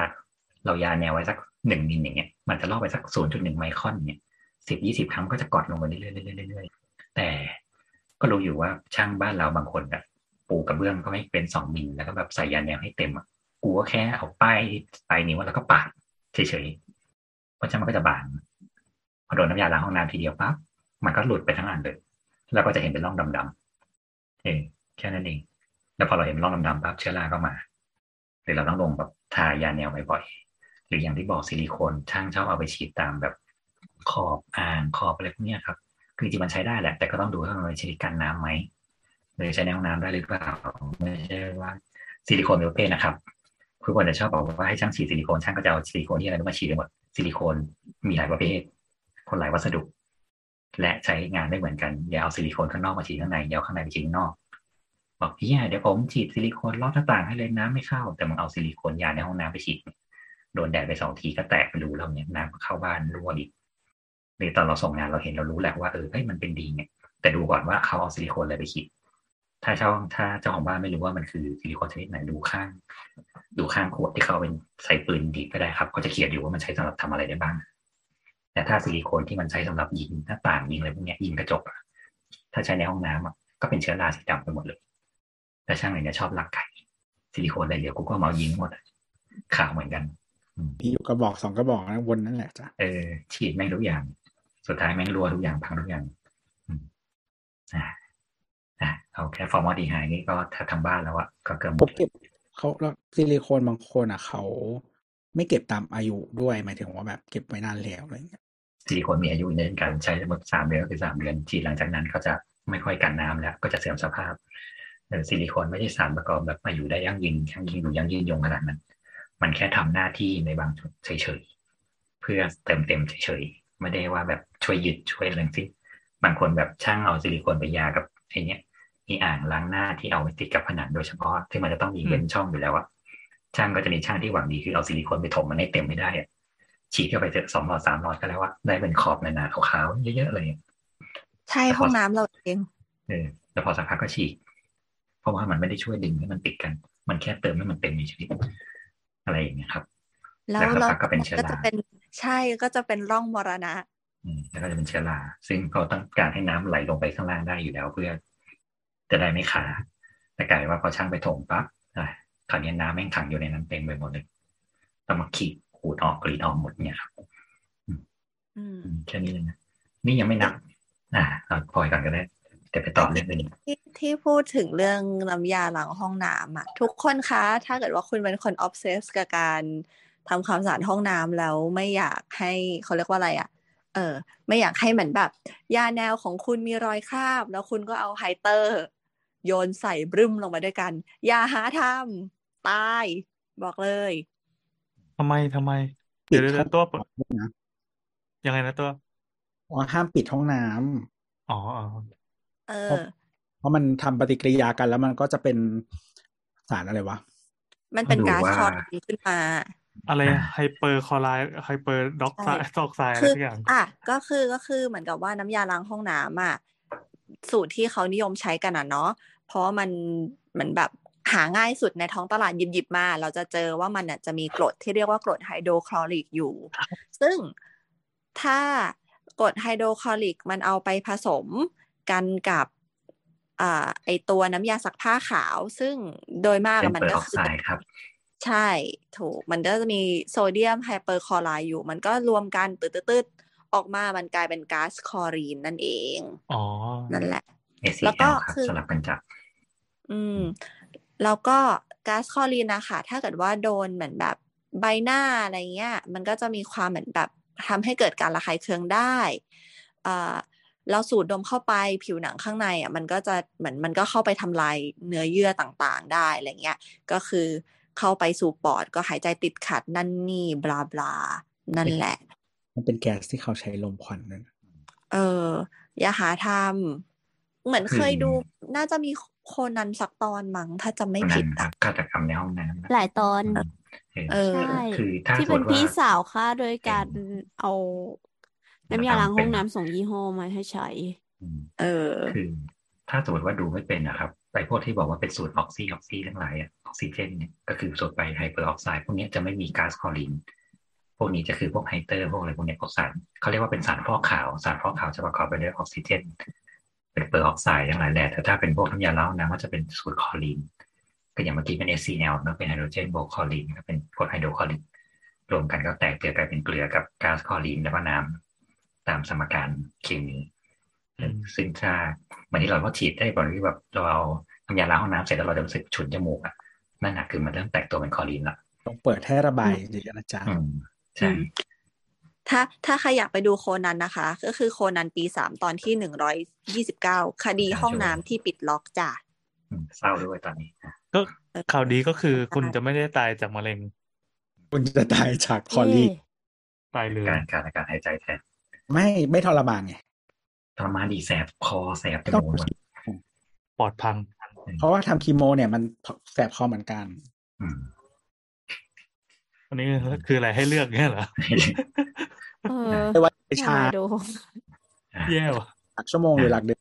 Speaker 6: เรายาแนวไว้สักหนึ่งมิลอย่างเงี้ยมันจะลอกไปสักศูนย์จุดหนึ่งไมครอนเนี่ยสิบยี่สิบครั้งก็จะกดลงไปเรื่อยๆเรื่อยๆเรื่อยๆแต่ ก็รู้อยู่ว่าช่างบ้านเราบางคนแบบปูกระเบื้องก็ไม่เป็นสองมิลแล้วก็แบบใส่ยาแนวให้เต็มอะกูก็แค่เอาป้ายปลายนิ้วแล้วก็ปาดเฉยๆเพราะฉะนั้นมันก็จะบางพอโดนน้ำยาล้างห้องน้ำทีเดียวปั๊บมันก็หลุดไปทั้งอันเลยแล้วก็จะเห็นเป็นร่องดำๆเองแค่นั้นเอง แล้วพอเราเห็นร่องดำๆปั๊บเชื้อราก็มาหรือเราต้องลงแบบทายาแนวบ่อยๆหรืออย่างที่บอกซิลิโคนช่างชอบเอาไปฉีดตามแบบขอบอ่างขอบอะไรพวกเนี้ยครับ คือจริงมันใช้ได้แหละ แต่ก็ต้องดูว่ามันใช้กันน้ำไหมหรือใช้ในห้องน้ำได้หรือเปล่าไม่ใช่ว่าซิลิโคนเป็นประเภทนะครับคือคนจะชอบบอกว่าให้ช่างฉีดซิลิโคนช่างก็จะเอาซิลิโคนที่อะไรมาฉีดหมดซิลิโคนมีหลายประเภท คนหลายวัสดุ และใช้งานได้เหมือนกันอย่าเอาซิลิโคนข้างนอกมาฉีดข้างในอย่าเอาข้างในไปฉีดข้างนอกบอกพี่เดี๋ยวผมฉีดซิลิโคนรอบหน้าต่างให้เลยน้ำไม่เข้า แต่มึงเอาซิลิโคนยาในห้องน้ำไปฉีดโดนแดดไปสองทีก็แตกไปรูแล้วเนี่ยน้ำเข้าบ้านรั่วอีก หรือตอนเราส่งงานเราเห็นเรารู้แหละว่าเออเฮ้ยมันเป็นดีเนี่ยแต่ดูก่อนว่าเขาเอาซิลิโคนอะไรไปฉีดถ้าเจ้าถ้าเจ้าของบ้านไม่รู้ว่ามันคือซิลิโคนชนิดไหนดูข้าง ดูข้างขวดที่เขาเป็นใส่ปืนดีก็ได้ครับเขาจะเขียนอยู่ว่ามันใช้สำหรับทำอะไรได้บ้าง แต่ถ้าซิลิโคนที่มันใช้สำหรับยิงหน้าต่างยิงอะไรพวกนี้ยิงกระจกอะถ้าใช้ในห้องน้ำก็เป็นเชื้อราสีดำไปหมดเลยแต่ช่างอะไรเนี่ยชอบลักไก่ซิลิโคนอะไรเดี๋ยวกูก็มายิงหมดข่าวเหมือนกัน
Speaker 5: มีอยู่กระบอกสองกระบอกนะวนนั่นแหละจ้ะ
Speaker 6: เออฉีดแม่งทุกอย่าง สุดท้ายแม่งรัวทุกอย่างพังทุกอย่างอ่าอ่าเอาแค่ฟอร์มอลดีไฮนี่ก็ถ้าทำบ้านแล้วอะก็เกินหม
Speaker 5: เขา
Speaker 6: ด
Speaker 5: เก็บเขาแล้วซิลิโคนบางคนอะเขาไม่เก็บตามอายุด้วยหมายถึงว่าแบบเก็บไว้นานแล้วอะไรเงี้ย
Speaker 6: ซิลิโคนมีอายุในการใช้สมมติสามเดือนก็คือสามเดือนฉีดหลังจากนั้นก็จะไม่ค่อยกันน้ำแล้ว ก็จะเสื่อมสภาพซิลิโคนไม่ใช่สารประกอบแบบมาอยู่ได้ยั่งยืนยั่งยืนอยู่ยั่งยืนยงขนาดนั้น มันแค่ทำหน้าที่ในบางจุดเฉยๆเพื่อเติมเต็มเฉยๆ ไม่ได้ว่าแบบช่วยยึดช่วยอะไรสิบางคนแบบช่างเอาซิลิโคนไปยากับไอ้นี้มีอ่างล้างหน้าที่เอาไปติดกับผนังโดยเฉพาะที่มันจะต้องมีเว้นช่องอยู่แล้วอะช่างก็จะมีช่างที่หวังดีคือเอาซิลิโคนไปถมมันให้เต็มไม่ได้อะฉีดเข้าไปเจอสองหลอดสามหลอดก็แล้วว่าได้เป็นขอบหนาๆขาวๆเยอะๆเลย
Speaker 7: ใช่ห้องน้ำเราเอง
Speaker 6: เออแล้วพอสักพักก็ฉีกเพราะว่ามันไม่ได้ช่วยดึงให้มันติดกัน มันแค่เติมให้มันเต็มเฉยๆอะไรอย่างเงี้ยครับ
Speaker 7: แล้ว
Speaker 6: แล้วสัก
Speaker 7: เรา
Speaker 6: พักก็เป็นเชื้อ
Speaker 7: ก็
Speaker 6: รา
Speaker 7: จะเป็น ใช่ก็จะเป็นร่องมรณะ
Speaker 6: อืมแล้วก็จะเป็นเชื้อราซึ่งเขาต้องการให้น้ำไหลลงไปข้างล่างได้อยู่แล้ว เพื่อ จะได้ไม่ขาดแต่กลายว่าพอช่างไปถมปั๊บอะคราวนี้น้ำแม่งขังอยู่ในนั้นเต็มไปหมดเลยต้องมาขีดขูดออกกรีดออกหมดเนี่ยครับ
Speaker 7: อืม
Speaker 6: อืมแค่นี้เลยนะนี่ยังไม่นับ อ่าเอาปล่อยก่อนก็ได้แต่ไปต่อเรื่องอื่น
Speaker 7: ที่ที่พูดถึงเรื่องน้ำยาล้างห้องน้ำอะทุกคนคะ ถ้าเกิดว่าคุณเป็นคน obsess กับการ ทำความสะอาดห้องน้ำแล้วไม่อยากให้เขาเรียกว่าอะไรอะเออ ไม่อยากให้เหมือนแบบยาแนวของคุณมีรอยคราบ แล้วคุณก็เอาไฮเตอร์ โยนใส่บรึมลงมาด้วยกัน อย่าหาทำตาย บอกเลย
Speaker 2: ทำไมทำไม
Speaker 5: ปิ
Speaker 2: เดี๋
Speaker 5: ด
Speaker 2: ยวเดี๋ยว
Speaker 5: ห้อง
Speaker 2: ตัว
Speaker 5: น้ำนะ
Speaker 2: ยังไงนะตัว
Speaker 5: ว่าห้ามปิดห้องน้ำ
Speaker 2: อ๋ออ๋อ
Speaker 7: เอ
Speaker 5: เพราะ
Speaker 7: อ
Speaker 5: เพราะมันทำปฏิกิริยากันแล้วมันก็จะเป็นสารอะไรวะ
Speaker 7: มันเป็น
Speaker 6: ดู
Speaker 7: ก๊าซ
Speaker 6: ว่า
Speaker 7: คอร์ดีขึ้นมา
Speaker 2: อะไร
Speaker 6: อ่า
Speaker 2: ไฮเปอร์คลอไรด์ไฮเปอร์ด็อกไซ
Speaker 7: ใช่
Speaker 2: ด์ตอกไซด์อะไร
Speaker 7: คือ
Speaker 2: สักอย่าง
Speaker 7: อะก็คือก็คือเหมือนกับว่าน้ำยาล้างห้องน้ำอะสูตรที่เขานิยมใช้กันอะเนาะเพราะว่ามันเหมือนแบบหาง่ายสุดในท้องตลาดหยิบหยิบมา เราจะเจอว่ามันอะจะมีกรดที่เรียกว่ากรดไฮโดรคลอริกอยู่ ซึ่งถ้ากรดไฮโดรคลอริกมันเอาไปผสมกันกับอ่าไอตัวน้ำยาซักผ้าขาว ซึ่งโดยมาก
Speaker 6: เป็น
Speaker 7: อะมัน
Speaker 6: เปอร์
Speaker 7: ก็
Speaker 6: ออก
Speaker 7: คือ
Speaker 6: ไซด์ครับ
Speaker 7: ใช่ถูกมันก็จะมีโซเดียมไฮเปอร์คลอไรด์อยู่ มันก็รวมกันตืดๆๆออกมามันกลายเป็นก๊าซคลอรีนนั่นเองง
Speaker 2: อ๋อ
Speaker 7: นั่นแหละ
Speaker 6: HCl
Speaker 7: แล้วก็
Speaker 6: ครับ
Speaker 7: คือ
Speaker 6: สลับกันจับ
Speaker 7: อืม แล้วก็ก๊าซคลอรีนนะคะถ้าเกิดว่าโดนเหมือนแบบใบหน้าอะไรเงี้ย มันก็จะมีความเหมือนแบบทำให้เกิดการระคายเคืองได้อ่าเราสูดดมเข้าไปผิวหนังข้างในอะมันก็จะเหมือนมันก็เข้าไปทำลายเนื้อเยื่อต่างๆได้อะไรเงี้ย ก็คือ เข้าไปสู่ปอดก็หายใจติดขัดนั่นนี่บลาบลานั่นแหละ
Speaker 5: มันเป็นแก๊สที่เขาใช้ลมควันนั่น
Speaker 7: เออ อย่าหาทำเหมือนเคย
Speaker 6: อืม
Speaker 7: ดูน่าจะมีโคนันสักตอนมั้งถ้าจำไม่
Speaker 6: คน
Speaker 7: ผิ
Speaker 6: นั้
Speaker 7: ด
Speaker 6: นครั
Speaker 7: อะ
Speaker 6: บฆาตกรรมในห้องน้ำนะ
Speaker 1: หลายตอน
Speaker 7: เออ
Speaker 1: ใช่
Speaker 6: คือถ้า
Speaker 1: ที่
Speaker 6: สม
Speaker 1: เป็
Speaker 6: ม
Speaker 1: น
Speaker 6: ติ
Speaker 1: พี่
Speaker 6: ว่า
Speaker 1: สาวฆ่าโดยการเอาน้ำยาล้างห้อง
Speaker 6: เป็น
Speaker 1: น้ำสองยี่ห้อมาให้ใช้
Speaker 6: อืม
Speaker 7: เออ
Speaker 6: คือ ถ้าสมมติว่าดูไม่เป็นนะครับ ไปพวกที่บอกว่าเป็นสูตรออกซิออกซิทั้งหลายอะออกซิเจนเนี่ยก็คือสูตรไปไฮเปอร์ออกไซด์พวกนี้จะไม่มีก๊าซคลอรีนพวกนี้จะคือพวกไฮเตอร์พวกอะไรพวกนี้พวกสารเขาเรียกว่าเป็นสารฟอกขาว สารฟอกขาวจะประกอบไปด้วยออกซิเจน เป็นเปอร์ออกไซด์ทั้งหลายแหละแต่ถ้าเป็นพวกน้ำยาล้างน้ำก็จะเป็นสูตรคลอรีนก็อย่างเมื่อกี้เป็น HCl นะเป็นไฮโดรเจนบวกคลอรีนก็เป็นกรดไฮโดรคลอริกรวมกันก็แตกเกลือกลายเป็นเกลือกับก๊าซคลอรีนแล้วก็น้ำตามสมการเคมี ซึ่งถ้าวันนี้เราก็ฉีดได้ก่อนที่แบบเราเอาน้ำยาล้างห้องน้ำเสร็จแล้วเราจะรู้สึกฉุนจมูกอะนั่นน่ะคือมันเริ่มแตกตัวเป็นคลอรีนละ
Speaker 5: ต้องเปิดให้ระบายเยอะๆนะจ๊ะ
Speaker 6: อืมใช่
Speaker 7: ถ้าถ้าใครอยากไปดูโคนันนะคะ ก็คือโคนันปีสามตอนที่หนึ่งร้อยยี่สิบเก้าคดีห้องน้ำที่ปิดล็อกจ้ะ
Speaker 6: อืมเศร้าด้วยตอนนี้อะ
Speaker 2: ก็ข่าวดีก็คือคุณจะไม่ได้ตายจากมะเร็ง
Speaker 5: คุณจะตายจากคอลีน
Speaker 2: ตายเลย
Speaker 6: การการอาการหายใจแทน
Speaker 5: ไม่ไม่ทรมานไง
Speaker 6: ทรมานดีแสบคอแสบจ
Speaker 5: ต้อง
Speaker 6: มูกอะ
Speaker 2: ปอดพัง
Speaker 5: เพราะว่าทำคีโม เนี่ยมันแสบคอเหมือนกัน
Speaker 6: อืม
Speaker 2: อันนี้คืออะไรให้เลือกเนี่ยเหรอ
Speaker 1: เออ
Speaker 5: ไม่ว่าจะชา
Speaker 1: น่าดู
Speaker 6: อะ
Speaker 2: แย่ว่ะ
Speaker 5: หลักชั่วโมงหรือหลักเดือน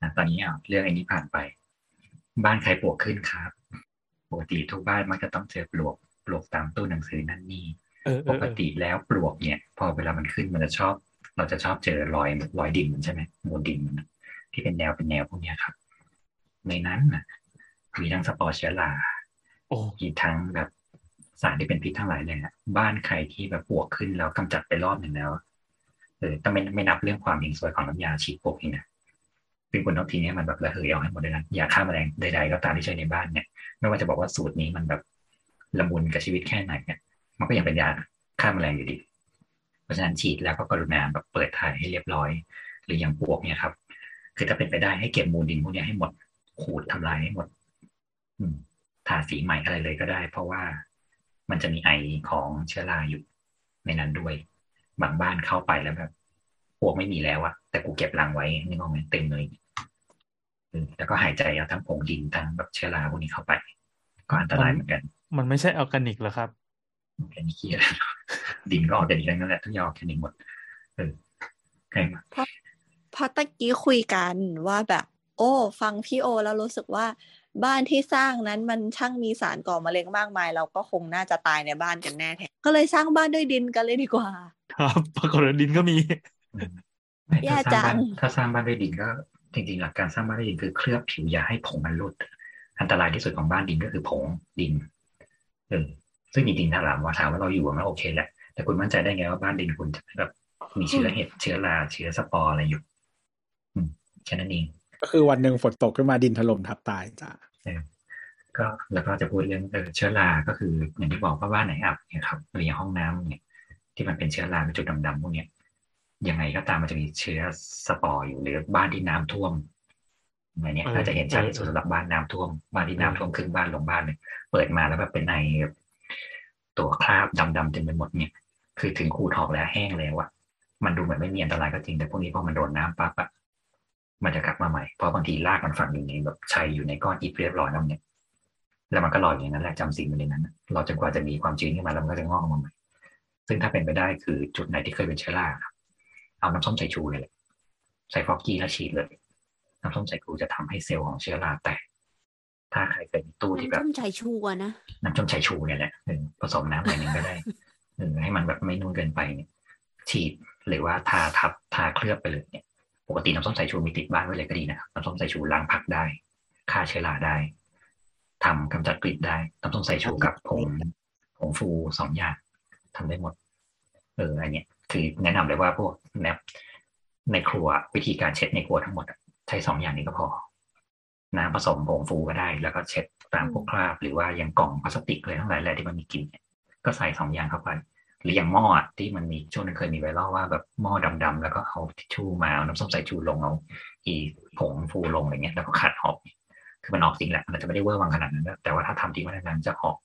Speaker 6: อะตอนนี้อะเรื่องไอ้นี้ผ่านไป บ้านใครปลวกขึ้นครับ ปกติทุกบ้านมักจะต้องเจอปลวกปลวกตามตู้หนังสือนั่นนี่
Speaker 2: เออเอ
Speaker 6: ป
Speaker 2: อกเออ
Speaker 6: ติแล้วปลวกเนี่ย พอเวลามันขึ้นมันจะชอบ เราจะชอบเจอรอยรอยดินมันใช่ไหมมูลดินมันที่เป็นแนวเป็นแนวพวกเนี้ยครับ ในนั้นน่ะมีทั้งสปอร์เชื้อรา
Speaker 2: โอ้
Speaker 6: อีกทั้งแบบสารที่เป็นพิษทั้งหลายเลยนะบ้านใครที่แบบปลวกขึ้นแล้วกำจัดไปรอบหนึ่งแล้วเออแต่ไม่ไม่นับเรื่องความเฮงซวยของน้ำยาฉีดปลวกนี่นะซึ่งคุณต้องทิ้งให้มันแบบระเหยเอาให้หมดเลยนะยาฆ่าแมลงใดๆก็ตามที่ใช้ในบ้านเนี่ย ไม่ว่าจะบอกว่าสูตรนี้มันแบบละมุนกับชีวิตแค่ไหนเนี่ยมันก็ยังเป็นยาฆ่าแมลงอยู่ดี เพราะฉะนั้นฉีดแล้วก็กรุณาแบบเปิดถ่ายให้เรียบร้อย หรืออย่างปลวกเนี่ยครับ คือถ้าเป็นไปได้ให้เก็บมูลดินพวกนี้ให้หมดขูดทำลายให้หมด อืมทาสีใหม่อะไรเลยก็ได้ เพราะว่ามันจะมีไอของเชื้อราอยู่ในนั้นด้วย บางบ้านเข้าไปแล้วแบบพวกไม่มีแล้วอะแต่กูเก็บรังไว้นึกออกไหมเต็มเลยแล้วก็หายใจเอาทั้งผงดินทั้งแบบเชื้อราพวกนี้เข้าไป ก็อันตรายเหมือนกัน
Speaker 2: มันไม่ใช่ออร์แกนิกเหรอครับ
Speaker 6: ออร์แกนิกเหี้ยอะไรเนอะดินก็ออร์แกนิกทั้งนั้นแหละทุกอย่างออร์แกนิกหมดเออใครมา
Speaker 7: เพราะตะกี้คุยกันว่าแบบ โอ้ ฟังพี่โอแล้วรู้สึกว่าบ้านที่สร้างนั้นมันช่างมีสารก่อมะเร็งมากมาย เราก็คงน่าจะตายในบ้านกันแน่แท้ก็เลยสร้างบ้านด้วยดินกันเลยดีกว่า
Speaker 2: ครับปรากฏว่าดินก็มี
Speaker 6: อืมไม่
Speaker 7: แย่
Speaker 6: ถ้าสร้างบ้าน
Speaker 7: จัง
Speaker 6: ถ้าสร้างบ้านด้วยดินก็จริงๆหลักการสร้างบ้านด้วยดินคือเคลือบผิวอย่าให้ผงมันหลุด อันตรายที่สุดของบ้านดินก็คือผงดินเออ ซึ่งจริงๆถ้าถามว่าถามว่าเราอยู่มันโอเคแหละ แต่คุณมั่นใจได้ไงว่าบ้านดินคุณจะไม่แบบมีเชื้อเห็ดเชื้อราเชื้อสปอร์อะไรอยู่อืมแค่นั้นเอง
Speaker 5: ก็คือวันหนึ่งฝนตกขึ้นมาดินถล่มทับตายจ้ะ
Speaker 6: ก็แล้วก็จะพูดเรื่องเออเชื้อราก็คืออย่างที่บอกว่าบ้านไหนอับเนี่ยครับหรืออย่างห้องน้ำเนี่ย ที่มันเป็นเชื้อราเป็นจุดดำๆพวกเนี้ยยังไงก็ตามมันจะมีเชื้อสปอร์อยู่หรือบ้านที่น้ำท่วมอะไรเนี่ย
Speaker 2: เออ
Speaker 6: น่าจะเห็นชัดที่สุด
Speaker 2: เออ
Speaker 6: สำหรับบ้านน้ำท่วมบ้านที่น้ำท่วมครึ่งบ้านลงบ้านเลยเปิดมาแล้วแบบเป็นไอแบบ ตัวคราบดำๆเต็มไปหมดเนี่ย คือถึงขูดออกแล้วแห้งแล้วอะมันดูเหมือนไม่มีอันตรายก็จริงแต่พวกนี้พอมันโดนน้ำปั๊บอะมันจะกลับมาใหม่เพราะบางทีรากมันฝังอยู่ในแบบชัยอยู่ในก้อนอิฐเรียบร้อยแล้วเนี่ยแล้วมันก็ลอยอย่างนั้นแหละจำสิ่งมันในนั้นน่ะรอจนกว่าจะมีความชื้นขึ้นมาแล้วมันก็จะงอกออกมาใหม่ซึ่งถ้าเป็นไปได้คือจุดไหนที่เคยเป็นเชื้อราครับเอาน้ำส้มสายชูเลยใส่ฟอกกี้แล้วฉีดเลย น้ำส้มสายชูจะทำให้เซลล์ของเชื้อราแตก ถ้าใครเคยมีตู้ที่แบ
Speaker 1: น้ำ
Speaker 6: บ
Speaker 1: ส้มสายชูอะนะ
Speaker 6: น้ำส้มสายชูเนี่ยแหละเออผสมน้ำหน่อยหนึ่งก็ได้เออให้มันแบบไม่นุ่นเกินไปเนี่ยฉีดหรือว่าทาทับทาเคลือบไปเลยเนี่ย ปกติน้ำส้มสายชูมีติดบ้านไว้เลยก็ดีนะครับน้ำส้มสายชูล้างผักได้ฆ่าเชื้อราได้ทำกำจัดกลิ่นได้น้ำส้มสายชูกับผงผงฟูสองอย่างทำได้หมด เอออันเนี้ยคือแนะนำเลยว่าพวกแนบในครัววิธีการเช็ดในครัวทั้งหมดอะใช้สองอย่างนี้ก็พอ น้ำผสมผงฟูก็ได้ แล้วก็เช็ดตามพวกคราบ หรือว่าอย่างกล่องพลาสติกอะไรทั้งหลายแหละที่มันมีกลิ่นก็ใส่สองอย่างเข้าไป หรืออย่างหม้อที่มันมีช่วงนึงเคยมีไวรัลว่าแบบหม้อดำๆแล้วก็เอาทิชชู่มาเอาน้ำส้มสายชูลงเอาอีผงฟูลงอะไรเงี้ยแล้วก็ขัดออก คือมันออกจริงแหละมันจะไม่ได้เวอร์วังขนาดนั้นนะแต่ว่าถ้าทำจริงวันนั้นจะออก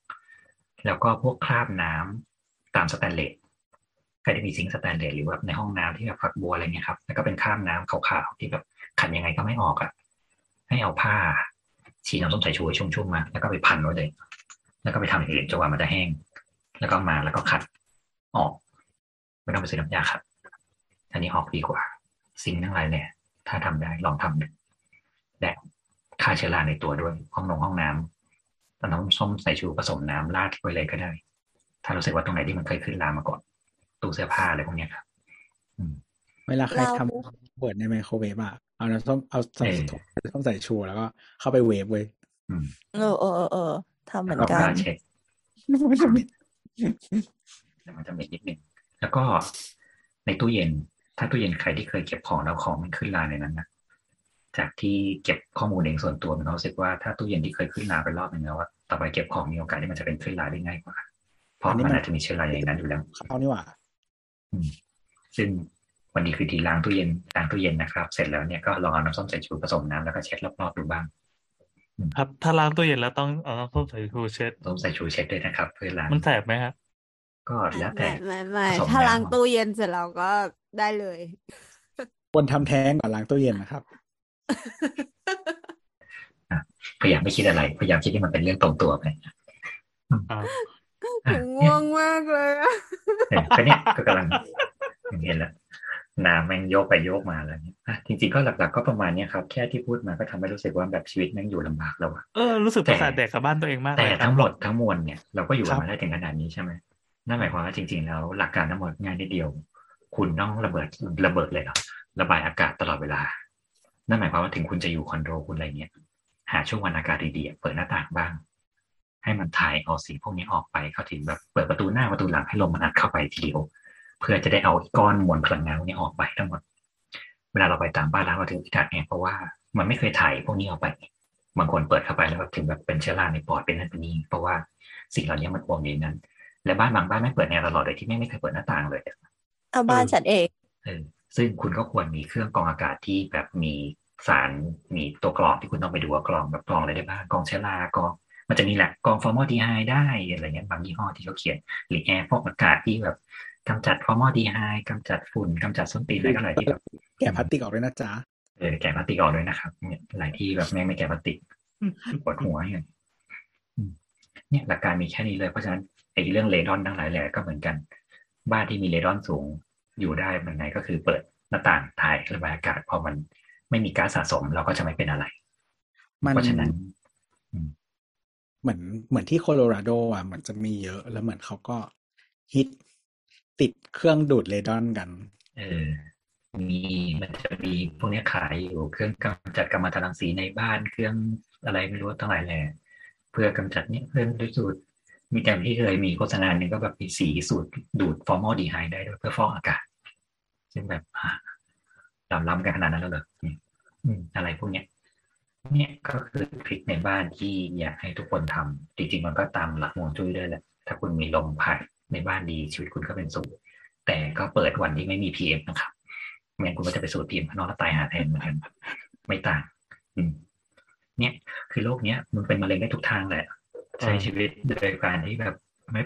Speaker 6: แล้วก็พวกคราบน้ำตามสแตนเลสใครที่มีซิงค์สแตนเลสหรือว่าในห้องน้ำที่แบบฝักบัวอะไรเงี้ยครับแล้วก็เป็นคราบน้ำขาวๆที่แบบขัดยังไงก็ไม่ออกอะ ให้เอาผ้าฉีดน้ำส้มสายชูให้ชุ่มๆมา แล้วก็ไปพันไว้เลย แล้วก็ไปทำอย่างอื่นจนกว่ามันจะแห้ง แล้วก็มาแล้วก็ขัดออก ไม่ต้องไปซื้อน้ำยาขัด อันนี้ออกดีกว่า สิ่งทั้งหลายเนี่ย ถ้าทำได้ลองทำดูและฆ่าเชื้อราในตัวด้วย ห้องนงห้องน้ำตอนน้ำส้มสายชูผสมน้ำราดไว้เลยก็ได้ ถ้ารู้สึกว่าตรงไหนที่มันเคยขึ้นลามมาก่อน ตู้เสื้อผ้าอะไรพวกเนี้ยครับอืม
Speaker 5: เวลาใคร
Speaker 7: เรา
Speaker 5: ทำเปิดในไมโครเวฟอะ เอาน้ำส้มเอาใส่
Speaker 6: เออ
Speaker 5: ถุงต้องใส่ชูแล้วก็เข้าไปเวฟเว้ย
Speaker 6: อืม
Speaker 7: เออเออเออเออทำเหมื
Speaker 6: แล้
Speaker 7: อ
Speaker 6: วนก็
Speaker 7: กัน
Speaker 6: ผ้าเช็ด
Speaker 5: มันจะมี
Speaker 6: แต่มันจะเหม็นนิดนึงแล้วก็ในตู้เย็น ถ้าตู้เย็นใครที่เคยเก็บของแล้วของมันขึ้นลาในนั้นนะจากที่เก็บข้อมูลเองส่วนตัวมันรู้สึกว่าถ้าตู้เย็นที่เคยขึ้นราไปรอบหนึ่งแล้วว่าต่อไปเก็บของมีโอกาสที่มันจะเป็นขึ้นราได้ง่ายกว่าเพราะมันอาจจะมีเชื้อราอย่างนั้นอยู่แล้ว
Speaker 5: เขานี่หว่า
Speaker 6: อืมซึ่ง วันนี้คือทีล้างตู้เย็นล้างตู้เย็นนะครับ เสร็จแล้วเนี่ยก็ลองเอาน้ำส้มสายชูผสมน้ำแล้วก็เช็ดรอบๆดูบ้าง
Speaker 2: ครับ ถ้าล้างตู้เย็นแล้วต้องเอาน้ำส้มสายชูเช็ด
Speaker 6: ส้มสายชูเช็ดด้วยนะครับเพื่อล้าง
Speaker 2: มันแสบไหมครับ
Speaker 6: ก็แล้วแต่
Speaker 1: ไม่ไม่ไม่
Speaker 6: ผสม
Speaker 1: ถ้า
Speaker 6: น้ำ
Speaker 1: ล้างตู้เย็นเสร็จแล้วก็ได้เลย
Speaker 5: ควรทำแท้งก่อนล้างตู้เย็นนะครับ
Speaker 6: พยายามไม่คิดอะไร พยายามคิดให้มันเป็นเรื่องตรงตัวไป
Speaker 2: อ่า
Speaker 6: อะ
Speaker 1: ง่วงมากเลยอะ
Speaker 6: เนี่ยก็เนี่ยก็กำลังเห็นแล้ว น้ำแม่งโยกไปโยกมาแล้วเนี่ยอะจริงๆก็หลัก ๆ ก็ประมาณเนี้ยครับ แค่ที่พูดมาก็ทำให้รู้สึกว่าแบบชีวิตแม่งอยู่ลำบากแล้วอะ
Speaker 2: เออรู้สึกประสาทแดกกับบ้านตัวเองมาก
Speaker 6: แต่
Speaker 2: เลยครั
Speaker 6: ทั้
Speaker 2: บ
Speaker 6: งหมดทั้งมวลเนี่ยเราก็อยู่กัน
Speaker 5: ครับ
Speaker 6: มาได้ถึงขนาดนี้ใช่ไหมนั่นหมายความว่าจริง ๆ แล้ว หลักการทั้งหมดง่ายนิดเดียว คุณต้องระเบิดระเบิดเลยเหรอระบายอากาศตลอดเวลา นั่นหมายความว่าถึงคุณจะอยู่คอนโดคุณอะไรเงี้ยหาช่วงวันอากาศดีๆเปิดหน้าต่างบ้าง ให้มันถ่ายเอาสิ่งพวกนี้ออกไปเข้าถึงแบบเปิดประตูหน้าประตูหลังให้ลมมันอัดเข้าไปทีเดียวเพื่อจะได้เอาก้อนมวลพลังงานพวกนี้ออกไปทั้งหมด เวลาเราไปตามบ้านร้างเราถึงอึดอัดเนี่ยเพราะว่ามันไม่เคยถ่ายพวกนี้ออกไป บางคนเปิดเข้าไปแล้วแบบถึงแบบเป็นเชื้อราในปอดเป็นนั่นเป็นนี่เพราะว่าสิ่งเหล่านี้มันอวลอยู่ในนั้น และบ้านบางบ้านไม่เปิดแอร์ตลอดเลยที่ไม่ไม่เคยเปิดหน้าต่างเลย
Speaker 7: เอาบ้านฉันเอง
Speaker 6: เออซึ่งคุณก็ควรมีเครื่องกรองอากาศที่แบบมีสารมีตัวกรองที่คุณต้องไปดูว่ากรองแบบกรองอะไรได้บ้างกรองเชื้อรากรองมันจะมีแหละกรองฟอร์มาลดีไฮด์ได้อะไรเงี้ยบางยี่ห้อที่เขาเขียนหรือแอร์พวกอากาศที่แบบ กำจัดฟอร์มาลดีไฮด์กำจัดฝุ่นกำจัดส้นตีนอะไรก็อะไรที่แบบ
Speaker 5: แกะพลาสติกออกด้วยนะจ๊ะ
Speaker 6: เออแกะพลาสติกออกด้วยนะครับเนี่ยหลายที่แบบแม่งไม่แกะพลาสติกปวดหัวอย่างอืมเนี่ยหลักการมีแค่นี้เลยเพราะฉะนั้นไอ้เรื่องเรดอนทั้งหลายแหล่ก็เหมือนกัน บ้านที่มีเรดอนสูงอยู่ได้มันไงก็คือเปิดหน้าต่างถ่ายระบายอากาศพอมันไม่มีก๊าซสะสมเราก็จะไม่เป็นอะไร
Speaker 5: มัน
Speaker 6: เพราะฉะนั้น
Speaker 5: เหมือนเหมือนที่โคโลราโดอะเหมือนจะมีเยอะแล้วเหมือนเขาก็ฮิต ติดเครื่องดูดเรดอนกัน
Speaker 6: เออ มีมันจะมีพวกนี้ขายอยู่เครื่องกำจัดกัมมันตรังสีในบ้านเครื่องอะไรไม่รู้ทั้งหลายแหล่เพื่อกำจัดเนี่ยเพื่อด้วยสูตรมีแต่ที่เคยมีโฆษณาหนึ่งก็แบบมีสีสูตรดูดฟอร์มอลดีไฮได้ด้วยเพื่อฟอกอากาศซึ่งแบบอะล้ำกันขนาดนั้นแล้วเหรออืออะไรพวกเนี้ยเนี่ยก็คือ trick ในบ้านที่อยากให้ทุกคนทำจริงๆมันก็ตามหลักฮวงจุ้ยด้วยแหละ ถ้าคุณมีลมผ่าน ในบ้านดีชีวิตคุณก็เป็นสุขแต่ก็เปิดวันที่ไม่มี PM นะครับไม่งั้นคุณก็จะไปสูด PM ข้างนอกแล้วตายห่าแทนเหมือนกันไม่ต่าง อืม เนี่ย คือโรคเนี้ย มันเป็นมะเร็งได้ทุกทางแหละ ใช้ชีวิตโดยการที่แบบไม่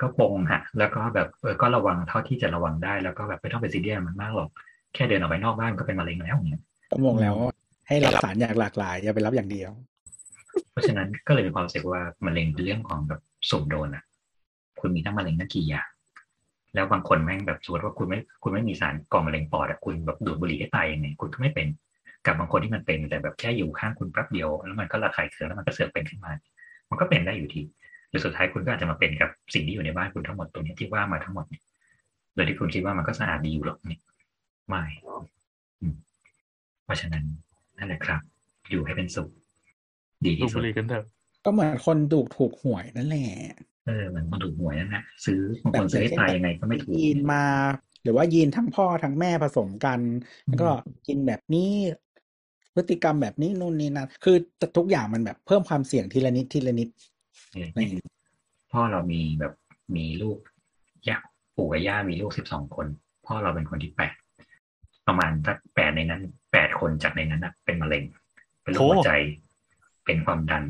Speaker 6: ก็ปลงฮะ แล้วก็แบบเออก็ระวังเท่าที่จะระวังได้แล้วก็แบบไม่ต้องไปซีเรียสมันมากหรอก แค่เดินออกไปนอกบ้านก็เป็นมะเร็งแล้วอย่างเงี้ย
Speaker 5: ก็มองแล้วว่าให้รับสารอย่างหลากหลาย อย่าไปรับอย่างเดียว
Speaker 6: เพราะฉะนั้นก็เลยมีความรู้สึกว่ามะเร็งเป็นเรื่องของแบบสุ่มโดนอะ คุณมีทั้งมะเร็งทั้งกี่อย่างแล้วบางคนแม่งแบบสมมติว่าคุณไม่คุณไม่มีสารก่อมะเร็งปอดอะคุณแบบดูดบุหรี่ให้ตายยังไงคุณก็ไม่เป็นกับบางคนที่มันเป็นแต่แบบแค่อยู่ข้างคุณแป๊บเดียว แล้วมันก็ระคายเคืองแล้วมันก็เสือกเป็นขึ้นมา มันก็เป็นได้อยู่ทีหรือสุดท้ายคุณก็อาจจะมาเป็นกับสิ่งที่อยู่ในบ้านคุณทั้งหมดตรงเนี้ยที่ว่ามาทั้งหมดเนี่ยโดยที่คุณคิดว่ามันก็สะอาดดีอยู่หรอกเนี่ยไม่อืมเพราะฉะนั้นนั่นแหละครับ อยู่ให้เป็นสุข ดี
Speaker 2: ดู
Speaker 6: ที่สุ
Speaker 2: บุ
Speaker 6: ด
Speaker 2: หรี่กันเถอะ
Speaker 5: ก็เหมือนคนดูถูกหวยนั่นแหละ
Speaker 6: เออเหมือนคนถูกหวยนั่นแหละซื้อบางคนซื้อให้ตายยังไงก็ไม่ถูก
Speaker 5: ยีนมา หรือว่ายีนทั้งพ่อทั้งแม่ผสมกัน แล้วก็กินแบบนี้ พฤติกรรมแบบนี้นู่นนี่นั่นคือทุกอย่างมันแบบเพิ่มความเสี่ยงทีละนิดทีละนิด
Speaker 6: เออ
Speaker 5: อะไรอย่างเงี้ย
Speaker 6: พ่อเรามีแบบมีลูกย่าปู่กับย่ามีลูกสิบสองคน พ่อเราเป็นคนที่แปดประมาณสักแปดในนั้นแปดคนจากในนั้นนะเป็นมะเร็ง เป็นโรคหัวใจ เป็นความดัน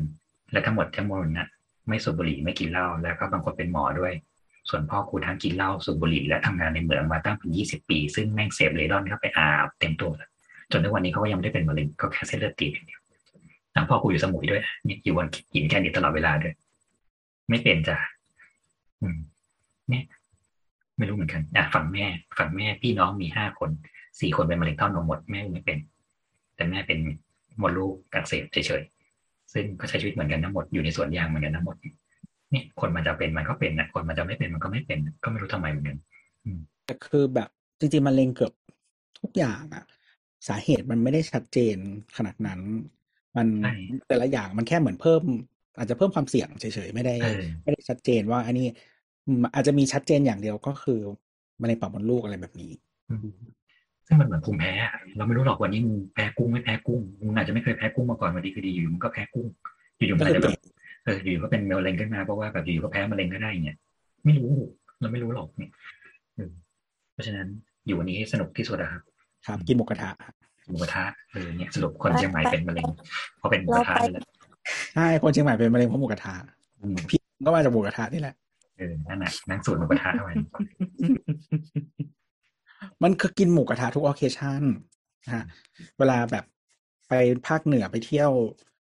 Speaker 6: และทั้งหมดทั้งมวลนะ ไม่สูบบุหรี่ไม่กินเหล้าแล้วก็บางคนเป็นหมอด้วย ส่วนพ่อกูทั้งกินเหล้าสูบบุหรี่และทำงานในเหมืองมาตั้งเป็นยี่สิบปี ซึ่งแม่งเสพเรดอนเข้าไปอาบเต็มตัวจนทุกวันนี้เขาก็ยังไม่ได้เป็นมะเร็งก็แค่เส้นเลือดตีบอย่างเดียวทั้งพ่อกูอยู่สมุยด้วยเนี่ยอยู่บนหินแค่นี้ตลอดเวลาด้วย ไม่เป็นจ้ะอืมเนี่ยไม่รู้เหมือนกันอะฝั่งแม่ ฝั่งแม่พี่น้องมีห้าคนสี่คนเป็นมะเร็งเต้านมหมดแม่ไม่เป็น แต่แม่เป็นมดลูกอักเสบเฉยๆ ซึ่งก็ใช้ชีวิตเหมือนกันทั้งหมดอยู่ในสวนยางเหมือนกันทั้งหมดเนี่ยคนมันจะเป็นมันก็เป็นนะคนมันจะไม่เป็นมันก็ไม่เป็น ก็ไม่รู้ทำไมเหมือนกัน
Speaker 5: แต่คือแบบจริงๆมันเล็งเกือบทุกอย่างอะสาเหตุมันไม่ได้ชัดเจนขนาดนั้น มัน
Speaker 6: ใช่
Speaker 5: แต่ละอย่างมันแค่เหมือนเพิ่ม อาจจะเพิ่มความเสี่ยงเฉยๆไม่ได้
Speaker 6: เออ
Speaker 5: ไม่ได้ชัดเจนว่าอันนี้อืมอาจจะมีชัดเจนอย่างเดียวก็คือมะเร็งปากมดลูกอะไรแบบนี้
Speaker 6: อืม ซึ่งมันเหมือนภูมิแพ้อะเราไม่รู้หรอกวันนี้มึงแพ้กุ้งไม่แพ้กุ้งมึงอาจจะไม่เคยแพ้กุ้งมาก่อนวันดีคือดีอยู่มึงก็แพ้กุ้งอยู่ๆมันอาจจะแบบเอออยู่ๆก็เป็นมะเร็งขึ้นมาเพราะว่าแบบอยู่ๆก็แพ้มะเร็งก็ได้เนี่ยไม่รู้เราไม่รู้หรอกเนี่ยเออเพราะฉะนั้นอยู่วันนี้ให้สนุกที่สุดอะครับ
Speaker 5: ครับ กินหมูกระทะ
Speaker 6: หมูกระทะเออเนี่ยสรุปคนเชียงใหม่เป็นมะเร็งเพราะเป็นหมูกระทะนี่แหละ
Speaker 5: ใช่คนเชียงใหม่เป็นมะเร็งเพราะหมูกระทะ
Speaker 6: อืม
Speaker 5: พี่ก็มาจากหมูกระทะนี่แหละ
Speaker 6: เออนั่นแหละนั่งสูตรหมูกระทะเอาไว้
Speaker 5: มันคือกินหมูกระทะทุกออเคชั่นนะฮะเวลาแบบไปภาคเหนือไปเที่ยว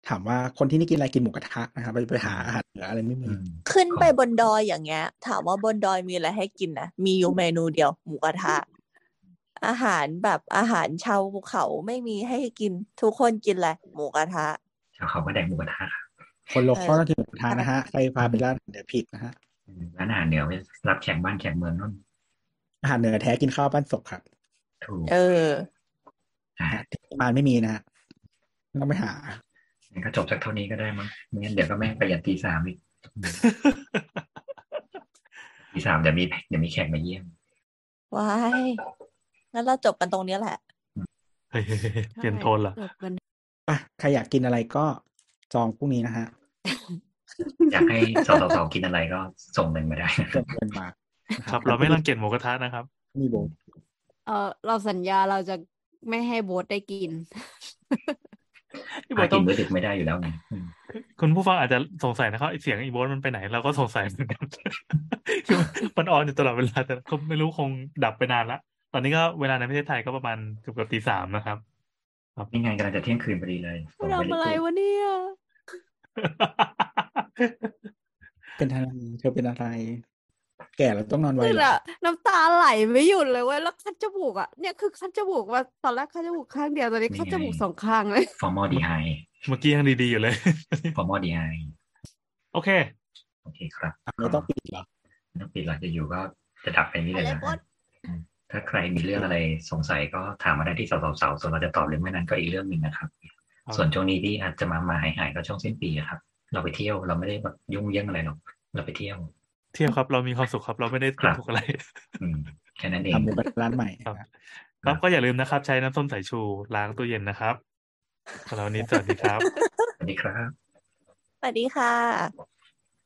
Speaker 5: ถามว่าคนที่นี่กินอะไรกินหมูกระทะนะครับไปไปหาอาหารเหนืออะไรไม่มี
Speaker 6: อืม
Speaker 7: ขึ้นไปบนดอยอย่างเงี้ย ถามว่าบนดอยมีอะไรให้กินนะมีอยู่เมนูเดียวหมูกระทะ อาหารแบบอาหารชาวภูเขาไม่มีให้กินทุกคนกินแหละไรหมูกระทะ
Speaker 6: ชาวเขาก็แดกหมูกระทะครับ
Speaker 5: คนโลคอล
Speaker 7: เออ
Speaker 5: ต้องกินหมูกระทะนะฮะใครพาไปร้านอาหารเหนือผิดนะฮะ
Speaker 6: อืมร้านอาหารเหนือไว้รับแขกบ้านแขกเมืองนู่น
Speaker 5: อาหารเหนือแท้กินข้าวปั้นศพครับ
Speaker 6: ถูก
Speaker 7: เออ
Speaker 6: อะ
Speaker 5: นะที่มานไม่มีนะฮะต้องไปหา
Speaker 6: งั้นก็จบจากเท่านี้ก็ได้มั้งไม่งั้นเดี๋ยวก็แม่งไปยันตีสามอีกตีสามเดี๋ยวมีเดี๋ยวมีแขกมาเยี่ยม
Speaker 7: ว้ายงั้นเราจบกันตรงเนี้ยแหละ
Speaker 2: เฮ้ยเปลี่ยนโทนเหรอ
Speaker 1: จบกัน
Speaker 5: อะใครอยากกินอะไรก็จองพรุ่งนี้นะฮะ
Speaker 6: อยากให้สาวสาวๆกินอะไรก็ส่งเงินมาได้นะ
Speaker 5: เกินเกินมานะ
Speaker 2: ครับ เราไม่รังเกียจหมูกระทะนะครับ
Speaker 5: มีโบ
Speaker 1: เออเราสัญญาเราจะไม่ให้โบ๊ทได้กิน
Speaker 2: พี่บอ
Speaker 6: หาก
Speaker 2: ต้
Speaker 6: กิ
Speaker 2: อนง
Speaker 6: มื้อดึกไม่ได้อยู่แล้วไงอืม
Speaker 2: คุณผู้ฟังอาจจะสงสัยนะครับไอเสียงอีโบสมันไปไหน เราก็สงสัยเหมือนกันคือมันออนอยู่ตลอดเวลาแต่ก็ไม่รู้คงดับไปนานละตอนนี้ก็เวลาในประเทศไทยก็ประมาณเกือบเกือบตีสามนะครับ
Speaker 6: นี่ไงกำลังจะเที่ยงคืนพอดีเลย
Speaker 1: ทำอะไรวะเนี่ย
Speaker 5: เป็นอะไรเธอเป็นอะไร แก่แล้วต้องนอนไว
Speaker 1: คือ
Speaker 5: เหรอ
Speaker 1: อะน้ำตาไหลไม่หยุดเลยเว้ยแล้วคันจมูกอะเนี่ยคือคันจมูกว่าตอนแรกคันจมูกข้างเดียวตอนนี้คันจมูกสองข้างเลย
Speaker 6: ฟอร์มาลดีไฮด์
Speaker 2: เมื่อกี้ยังดีๆอยู่เลย
Speaker 6: ฟอร์มาลดีไฮด์
Speaker 2: โอเค
Speaker 6: โอเคครับ
Speaker 5: ไม่ต้องปิดเหรอ
Speaker 6: ไม่ต้องปิดหลักจะอยู่ก็จะดับไปนี่เลย
Speaker 7: อะไร
Speaker 6: นะ
Speaker 7: โบ๊ท
Speaker 6: อืมถ้าใครมีเรื่องอะไรสงสัยก็ถามมาได้ที่เสาเสาเสาส่วนเราจะตอบหรือไม่นั้นก็อีกเรื่องหนึ่งนะครับ
Speaker 2: ครับ
Speaker 6: ส่วนช่วงนี้ที่อาจจะมามาหายหายๆก็ช่วงสิ้นปีอะครับ เราไปเที่ยวเราไม่ได้แบบยุ่งเยี่ยงอะไรหรอกเราไปเที่ยว
Speaker 2: เที่ยวครับ เรามีความสุขครับ เราไม่ได้
Speaker 6: ครับ
Speaker 2: ทุกข์อะไร
Speaker 6: อืมแค่นั้นเอง
Speaker 5: ทำหมูกระทะร้านใหม่
Speaker 2: ครับ
Speaker 5: นะ
Speaker 2: ครับก็อย่าลืมนะครับ ใช้น้ำส้มสายชูล้างตู้เย็นนะครับสำหรับวันนี้สวัสดีครับ
Speaker 6: สวัสดีครับ
Speaker 7: สวัสดีค่ะ